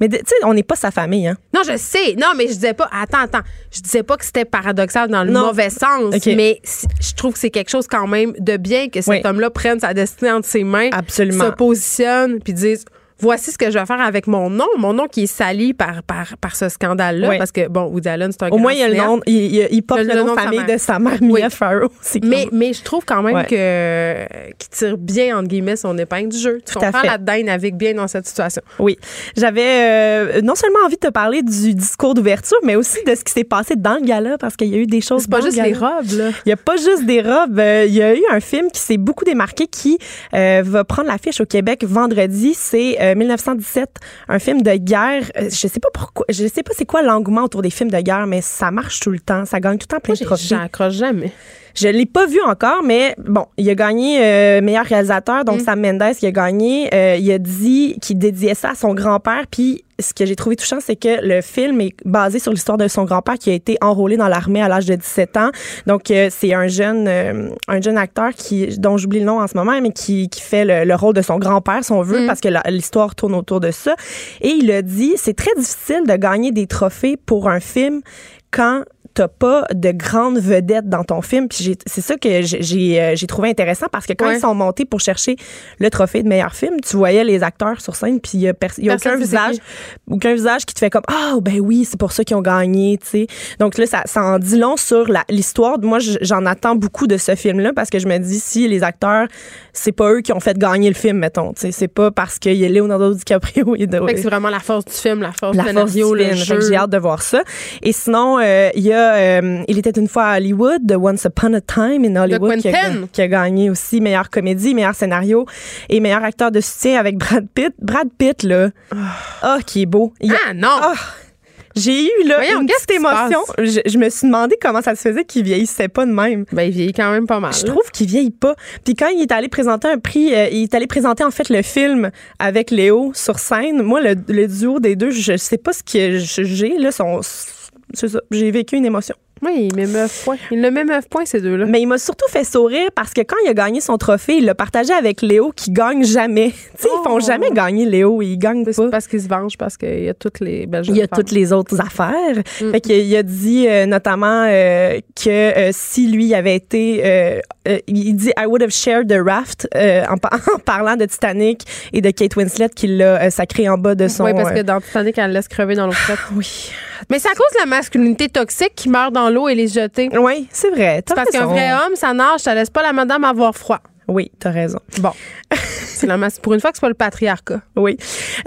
Mais tu sais, on n'est pas sa famille, hein? Non, je sais. Non, mais je disais pas. Attends, attends. Je disais pas que c'était paradoxal dans le mauvais sens. Mais je trouve que c'est quelque chose quand même de bien que cet homme-là prenne sa destinée entre ses mains. Absolument. Se positionne puis dise voici ce que je vais faire avec mon nom, mon nom qui est sali par, par, par ce scandale-là, parce que, bon, Woody Allen, c'est un Au moins, il, a le nom, il, porte le, nom de famille de sa mère, Mia Farrow. Mais, mais je trouve quand même que qu'il tire bien, entre guillemets, son épingle du jeu. Tu Tout comprends là-dedans, il navigue bien dans cette situation. Oui. J'avais euh, non seulement envie de te parler du discours d'ouverture, mais aussi de ce qui s'est passé dans le gala, parce qu'il y a eu des choses. C'est pas juste les robes, là. Il y a pas juste des robes. Euh, il y a eu un film qui s'est beaucoup démarqué qui euh, va prendre l'affiche au Québec vendredi. C'est 1917, un film de guerre. Euh, je sais pas pourquoi, je sais pas c'est quoi l'engouement autour des films de guerre, mais ça marche tout le temps. Ça gagne tout le temps plein de trophées. J'accroche jamais. Je l'ai pas vu encore, mais bon, il a gagné euh, meilleur réalisateur, donc mm. Sam Mendes qui a gagné. Euh, il a dit qu'il dédiait ça à son grand-père, puis ce que j'ai trouvé touchant, c'est que le film est basé sur l'histoire de son grand-père qui a été enrôlé dans l'armée à l'âge de 17 ans. Donc, euh, c'est un jeune, un jeune acteur qui, dont j'oublie le nom en ce moment, mais qui, qui fait le, rôle de son grand-père, si on veut, mm. parce que l'histoire tourne autour de ça. Et il a dit, c'est très difficile de gagner des trophées pour un film quand t'as pas de grandes vedettes dans ton film. Puis c'est ça que j'ai euh, j'ai trouvé intéressant parce que quand ils sont montés pour chercher le trophée de meilleur film, tu voyais les acteurs sur scène puis il y a, y a aucun visage aucun visage qui te fait comme ah oh, ben oui c'est pour ça qu'ils ont gagné tu sais donc là ça, ça en dit long sur l'histoire. Moi j'en attends beaucoup de ce film là parce que je me dis si les acteurs c'est pas eux qui ont fait gagner le film mettons tu sais. C'est pas parce qu'il y a Leonardo DiCaprio et de c'est vraiment la force du film la force le jeu. j'ai hâte de voir ça. Et sinon euh, il y a euh, il était une fois à Hollywood, The Once Upon a Time in Hollywood, qui a, qui a, gagné aussi meilleure comédie, meilleur scénario et meilleur acteur de soutien avec Brad Pitt. Brad Pitt, là, oh, qui est beau. ah non! Ah, j'ai eu là une petite émotion. Je, me suis demandé comment ça se faisait qu'il vieillissait pas de même. Ben il vieillit quand même pas mal. Je trouve qu'il vieillit pas. Puis quand il est allé présenter un prix, euh, il est allé présenter en fait le film avec Léo sur scène. Moi le, duo des deux, je sais pas ce que j'ai là, son c'est ça. J'ai vécu une émotion. Oui, il met 9 points. Il le met 9 points, ces deux-là. Mais il m'a surtout fait sourire parce que quand il a gagné son trophée, il l'a partagé avec Léo qui gagne jamais. tu sais, ils font Oh. jamais gagner Léo, ils gagnent pas. parce qu'il se venge, parce qu'il y a toutes les belles Il y a femmes. toutes les autres affaires. Mm. Fait qu'il a dit euh, notamment euh, que euh, si lui avait été, il dit I would have shared the raft en, par- en parlant de Titanic et de Kate Winslet qu'il l'a sacré en bas de son. Oui, parce que dans Titanic, elle le laisse crever dans l'eau frette. oui, Mais c'est à cause de la masculinité toxique qui meurt dans l'eau et les jeter. oui, c'est vrai. C'est parce qu'un vrai homme, ça nage, ça laisse pas la madame avoir froid. Oui, t'as raison. Bon. c'est Pour une fois que c'est pas le patriarcat. Oui.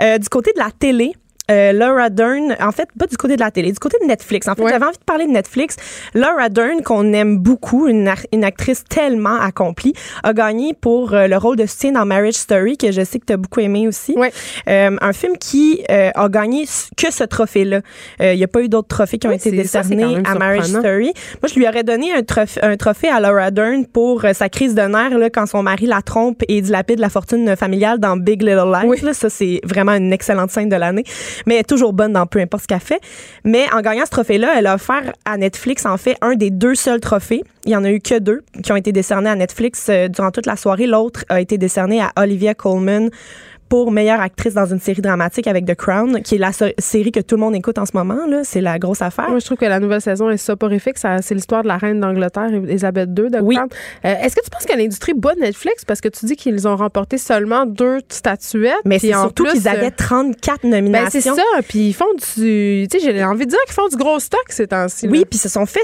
Euh, du côté de la télé. Euh, Laura Dern, en fait, pas du côté de la télé, du côté de Netflix. En fait, Ouais. j'avais envie de parler de Netflix. Laura Dern, qu'on aime beaucoup, une, actrice tellement accomplie, a gagné pour euh, le rôle de soutien dans Marriage Story, que je sais que tu as beaucoup aimé aussi. Ouais. Euh, un film qui a gagné que ce trophée-là. Il n'y a pas eu d'autres trophées qui ont été ça, décernés à Marriage. Story. Moi, je lui aurais donné un, trophée- un trophée à Laura Dern pour sa crise de nerfs là, quand son mari la trompe et dilapide la fortune familiale dans Big Little Lies. Oui. Là, ça, c'est vraiment une excellente scène de l'année. Mais elle est toujours bonne dans peu importe ce qu'elle fait. Mais en gagnant ce trophée-là, elle a offert à Netflix, en fait, un des deux seuls trophées. Il y en a eu que deux qui ont été décernés à Netflix euh, durant toute la soirée. L'autre a été décerné à Olivia Colman pour meilleure actrice dans une série dramatique avec The Crown, qui est la so- série que tout le monde écoute en ce moment. Là, c'est la grosse affaire. Moi, je trouve que la nouvelle saison est soporifique. C'est l'histoire de la reine d'Angleterre, Elisabeth II. De Oui. Crown. Euh, Est-ce que tu penses que l'industrie bat Netflix? Parce que tu dis qu'ils ont remporté seulement deux statuettes? Mais c'est surtout qu'ils euh, avaient 34 Ben, nominations. c'est ça. Puis ils font du. Tu sais, j'ai envie de dire qu'ils font du gros stock ces temps-ci. Oui, puis se sont fait.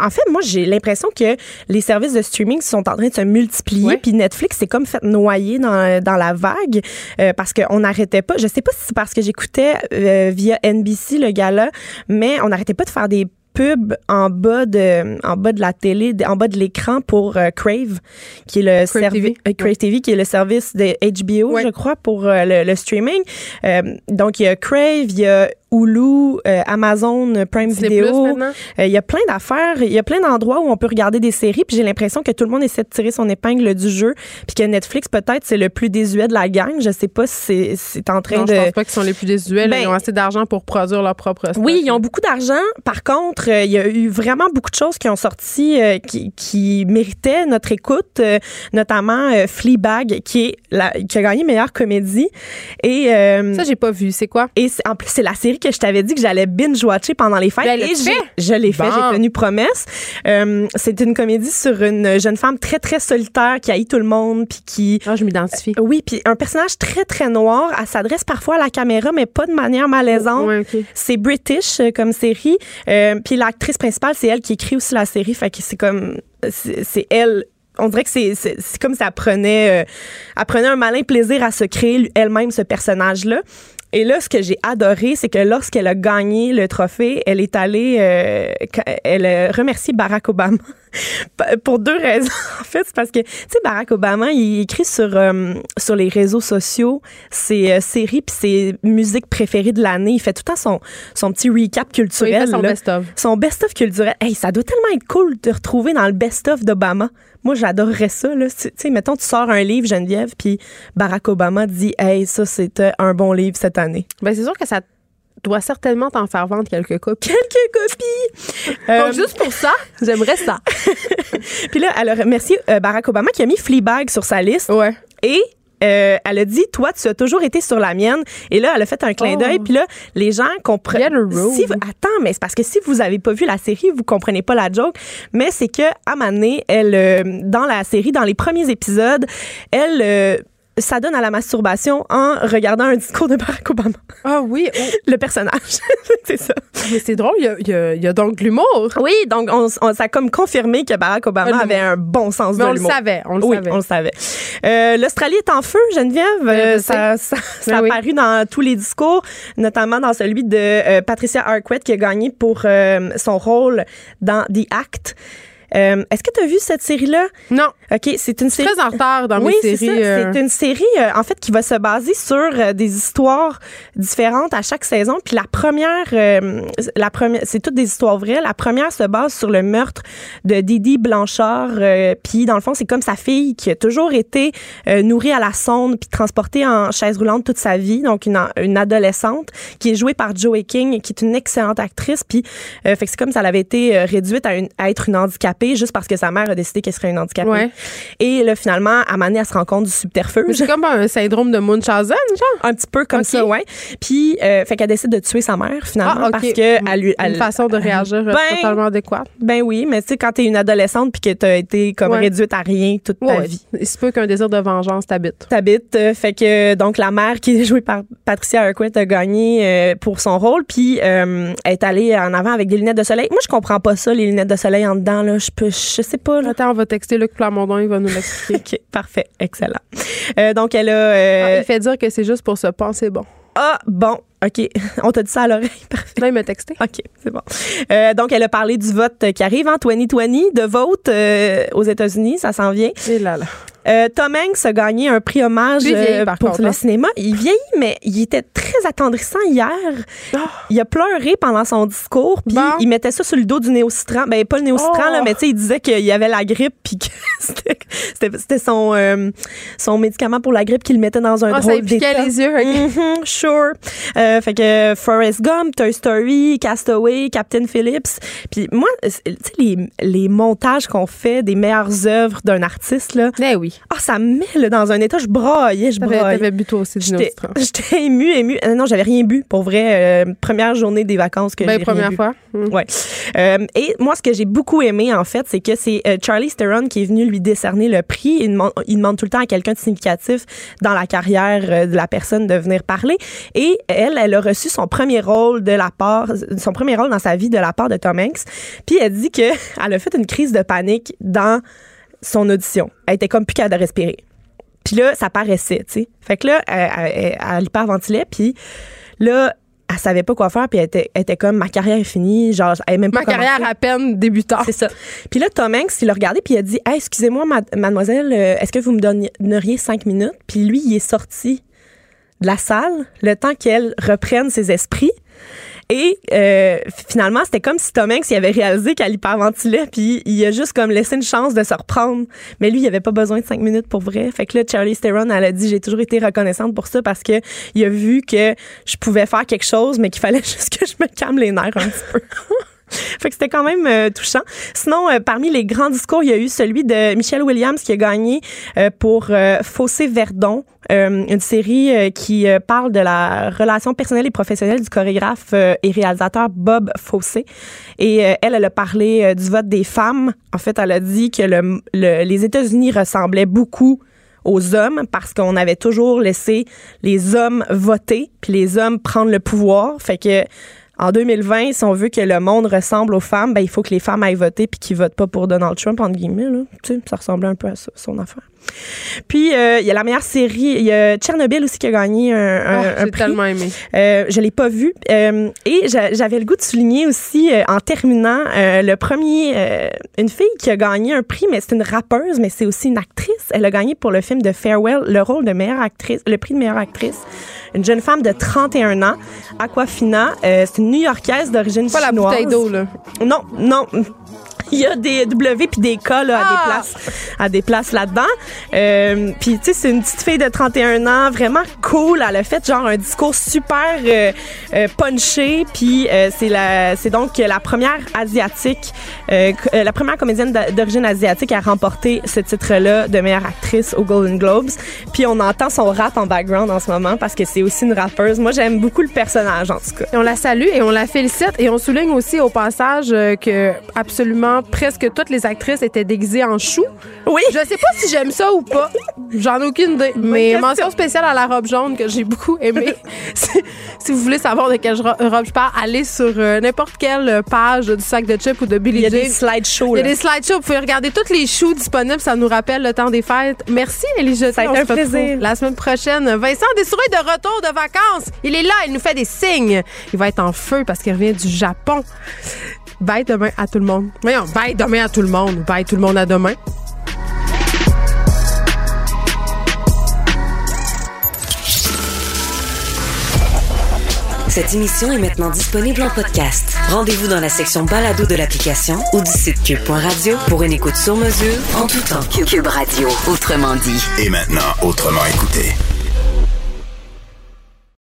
En fait, moi, j'ai l'impression que les services de streaming sont en train de se multiplier. Puis Netflix s'est comme fait noyer dans, dans la vague euh, parce qu'on n'arrêtait pas. Je sais pas si c'est parce que j'écoutais euh, via NBC le gala, mais on n'arrêtait pas de faire des pubs en bas de en bas de la télé en bas de l'écran pour euh, Crave qui est le Crave service TV. Crave TV qui est le service de HBO Ouais. je crois pour euh, le, le streaming Euh, donc il y a Crave il y a Hulu euh, Amazon Prime Disney Video euh, Il y a plein d'affaires, il y a plein d'endroits où on peut regarder des séries, puis j'ai l'impression que tout le monde essaie de tirer son épingle du jeu, puis que Netflix peut-être c'est le plus désuet de la gang. Je sais pas si c'est- en train Non, de je pense pas qu'ils sont les plus désuets. Ben- ils ont assez d'argent pour produire leur propre stock. oui, ils ont beaucoup d'argent. Par contre, euh, il y a eu vraiment beaucoup de choses qui ont sorti euh, qui, qui méritaient notre écoute, euh, notamment euh, Fleabag, qui est la, qui a gagné meilleure comédie. Et euh, Ça, j'ai pas vu. C'est quoi? et en plus, c'est la série que je t'avais dit que j'allais binge-watcher pendant les fêtes. Ben, et fait? je l'ai fait, Bon. j'ai tenu promesse. Euh, c'est une comédie sur une jeune femme très, très solitaire qui haït tout le monde, puis qui... Ah, je m'identifie. Oui, puis un personnage très, très noir. Elle s'adresse parfois à la caméra, mais pas de manière malaisante. Ouais. C'est British euh, comme série. Euh, puis l'actrice principale, c'est elle qui écrit aussi la série. Fait que c'est comme... C'est c'est elle... On dirait que c'est c'est- c'est comme ça prenait, euh, elle prenait un malin plaisir à se créer elle-même ce personnage-là. Et là, ce que j'ai adoré, c'est que lorsqu'elle a gagné le trophée, elle est allée, euh, elle a remercié Barack Obama pour deux raisons. En fait, c'est parce que, tu sais, Barack Obama, il écrit sur, euh, sur les réseaux sociaux ses euh, séries puis ses musiques préférées de l'année. Il fait tout le temps son, son petit recap culturel. fait son best-of. Son best-of culturel. Hey, ça doit tellement être cool de retrouver dans le best-of d'Obama. Moi, j'adorerais ça. Là. Tu sais, mettons, tu sors un livre, Geneviève, puis Barack Obama dit Hey, ça, c'était un bon livre cette année. Ben, c'est sûr que ça doit certainement t'en faire vendre quelques copies. Quelques copies! Euh, Donc, juste pour ça, j'aimerais ça. puis là, elle a remercié euh, Barack Obama qui a mis Fleabag sur sa liste. Ouais. Et euh, elle a dit, toi, tu as toujours été sur la mienne. Et là, elle a fait un clin Oh. d'œil. Puis là, les gens comprennent. Si vous- attends, mais c'est parce que si vous avez pas vu la série, vous comprenez pas la joke. Mais c'est que à Mané, elle, euh, dans la série, dans les premiers épisodes, elle euh, s'adonne à la masturbation en regardant un discours de Barack Obama. Ah oui, oh, Le personnage, c'est ça. mais c'est drôle, il y a, y y donc de l'humour. Oui, donc on, on- ça a comme confirmé que Barack Obama L'humour. avait un bon sens Mais de on le l'humour. savait, on le oui, savait. on le savait. Euh, L'Australie est en feu, Geneviève. Euh, je sais. ça ça, ça Ben a oui. paru dans tous les discours, notamment dans celui de euh, Patricia Arquette qui a gagné pour euh, son rôle dans The Act. Euh, Est-ce que tu as vu cette série-là? Non. OK, c'est une série. Très en retard dans oui, mes séries. euh, C'est une série, euh, en fait, qui va se baser sur euh, des histoires différentes à chaque saison. Puis la première, euh, la première, c'est toutes des histoires vraies. La première se base sur le meurtre de Didi Blanchard. euh, puis dans le fond, c'est comme sa fille qui a toujours été nourrie à la sonde puis transportée en chaise roulante toute sa vie. Donc une, une adolescente qui est jouée par Joey King, qui est une excellente actrice. Puis euh, fait que c'est comme ça, elle avait été réduite à, une- à être une handicapée juste parce que sa mère a décidé qu'elle serait une handicapée. Ouais. Et là, finalement, à Mané, elle se rend compte du subterfuge. C'est comme un syndrome de Munchausen, genre. Un petit peu comme ça, ouais. Puis, euh, fait qu'elle décide de tuer sa mère, finalement, Ah, ok. parce que elle lui. elle- Une façon de réagir euh, Ben, totalement adéquate. Ben oui, mais tu sais, quand t'es une adolescente puis que t'as été comme Ouais. réduite à rien toute ta Ouais, vie. Il se peut qu'un désir de vengeance t'habite. T'habites, euh, fait que donc la mère qui est jouée par Patricia Arquette a gagné euh, pour son rôle, puis euh, elle est allée en avant avec des lunettes de soleil. Moi, je comprends pas ça, les lunettes de soleil en dedans là. Je peux, je sais pas. Là. Attends, on va texter Luc Plamondon, il va nous l'expliquer. Ok, parfait, excellent. Euh, donc elle a. euh, Ah, il fait dire que c'est juste pour se penser bon. ah bon, ok, on t'a dit ça à l'oreille, parfait. Là, il m'a texté. OK, c'est bon. Euh, donc, elle a parlé du vote qui arrive en 2020, de vote euh, aux États-Unis, ça s'en vient. Et là, là. Euh, Tom Hanks a gagné un prix hommage pour contre, le hein? cinéma. Il vieillit, mais il était très attendrissant hier. Il a pleuré pendant son discours, puis Ah. Bon. il mettait ça sur le dos du néocitran. Ben, pas le néocitran, Oh. là, mais tu sais, il disait qu'il y avait la grippe, puis que c'était- son, euh, son médicament pour la grippe qu'il mettait dans un Ah, ça drôle d'état. les yeux. ok. Mhm, sure. Euh, fait que Forrest Gump, Toy Story, Castaway, Captain Phillips. Puis moi, tu sais, les, les montages qu'on fait des meilleures œuvres d'un artiste, là, Eh oui. ah, ça me met là, dans un état, je braillais, je braillais. t'avais bu toi aussi J'étais émue, émue. Euh, non, j'avais rien bu, pour vrai. euh, première journée des vacances que Ben, j'ai rien première bu. fois. Mm. Ouais. Euh, et moi, ce que j'ai beaucoup aimé, en fait, c'est que c'est euh, Charlie Theron qui est venu lui décerner le prix. Il demande, il demande tout le temps à quelqu'un de significatif dans la carrière euh, de la personne de venir parler. Et elle, elle a reçu son premier rôle de la part, son premier rôle dans sa vie de la part de Tom Hanks. Puis elle dit que elle a fait une crise de panique dans son audition. Elle était comme plus capable de respirer. Puis là, ça paraissait, tu sais. Fait que là, elle, elle, elle hyperventilait, puis là, elle savait pas quoi faire, puis elle était, elle était comme, ma carrière est finie, genre, elle est même pas Ma carrière à peine débutante. C'est ça. Puis là, Tom Hanks, il l'a regardé, puis il a dit hey, Excusez-moi, ma- mademoiselle, euh, est-ce que vous me donneriez cinq minutes? Puis lui, il est sorti de la salle le temps qu'elle reprenne ses esprits. Et euh, finalement, c'était comme si Tom Hanks il avait réalisé qu'elle hyperventilait, puis il a juste comme laissé une chance de se reprendre. Mais lui, il avait pas besoin de cinq minutes pour vrai. Fait que là, Charlie Theron, elle a dit, j'ai toujours été reconnaissante pour ça parce que il a vu que je pouvais faire quelque chose, mais qu'il fallait juste que je me calme les nerfs un petit peu. Fait que c'était quand même euh, touchant. Sinon, euh, parmi les grands discours, il y a eu celui de Michelle Williams qui a gagné euh, pour Fossé Verdon, une série qui parle de la relation personnelle et professionnelle du chorégraphe et réalisateur Bob Fossé. Et elle, elle a parlé du vote des femmes. En fait, elle a dit que le, le- les États-Unis ressemblaient beaucoup aux hommes parce qu'on avait toujours laissé les hommes voter puis les hommes prendre le pouvoir. Fait que en 2020, si on veut que le monde ressemble aux femmes, ben, il faut que les femmes aillent voter puis qu'ils votent pas pour Donald Trump, entre guillemets. Là. Ça ressemblait un peu à ça, son affaire. Puis, euh, il y a la meilleure série. Il y a Tchernobyl aussi qui a gagné un, un, Oh, un J'ai prix. tellement aimé. Euh, je l'ai pas vu. Euh, et j'a- j'avais le goût de souligner aussi, en terminant, le premier, une fille qui a gagné un prix, mais c'est une rappeuse, mais c'est aussi une actrice. Elle a gagné pour le film de Farewell le rôle de meilleure actrice, le prix de meilleure actrice. Une jeune femme de 31 ans, Aquafina. C'est une New-Yorkaise d'origine Pas la chinoise. bouteille d'eau, là. Non, non. Il y a des W puis des K là, à Ah! des places, à des places là-dedans. Euh, puis tu sais, c'est une petite fille de 31 ans, vraiment cool. Elle a fait genre un discours super euh, euh, punché. Puis euh, c'est la, c'est donc la première asiatique, euh, la première comédienne d'origine asiatique à remporter ce titre-là de meilleure actrice aux Golden Globes. Puis on entend son rap en background en ce moment parce que c'est aussi une rappeuse. Moi, j'aime beaucoup le personnage en tout cas. Et on la salue et on la félicite et on souligne aussi au passage que absolument presque toutes les actrices étaient déguisées en chou. Oui. Je sais pas si j'aime ça ou pas. J'en ai aucune idée. Mais mention spéciale à la robe jaune que j'ai beaucoup aimée. si, si vous voulez savoir de quelle ro- robe je parle, allez sur euh, n'importe quelle page du sac de chips ou de Billy Il y a des Jean. slideshows. Il y a des slideshows. Vous pouvez regarder tous les choux disponibles. Ça nous rappelle le temps des fêtes. Merci, Jeté. Ça a été un plaisir. La semaine prochaine, Vincent Dessoureux est de retour de vacances. Il est là. Il nous fait des signes. Il va être en feu parce qu'il revient du Japon. Bye demain à tout le monde. Voyons. Bye demain à tout le monde. Bye tout le monde à demain. Cette émission est maintenant disponible en podcast. Rendez-vous dans la section balado de l'application ou du site cube.radio pour une écoute sur mesure en tout temps. Cube Radio, autrement dit. Et maintenant, autrement écouté.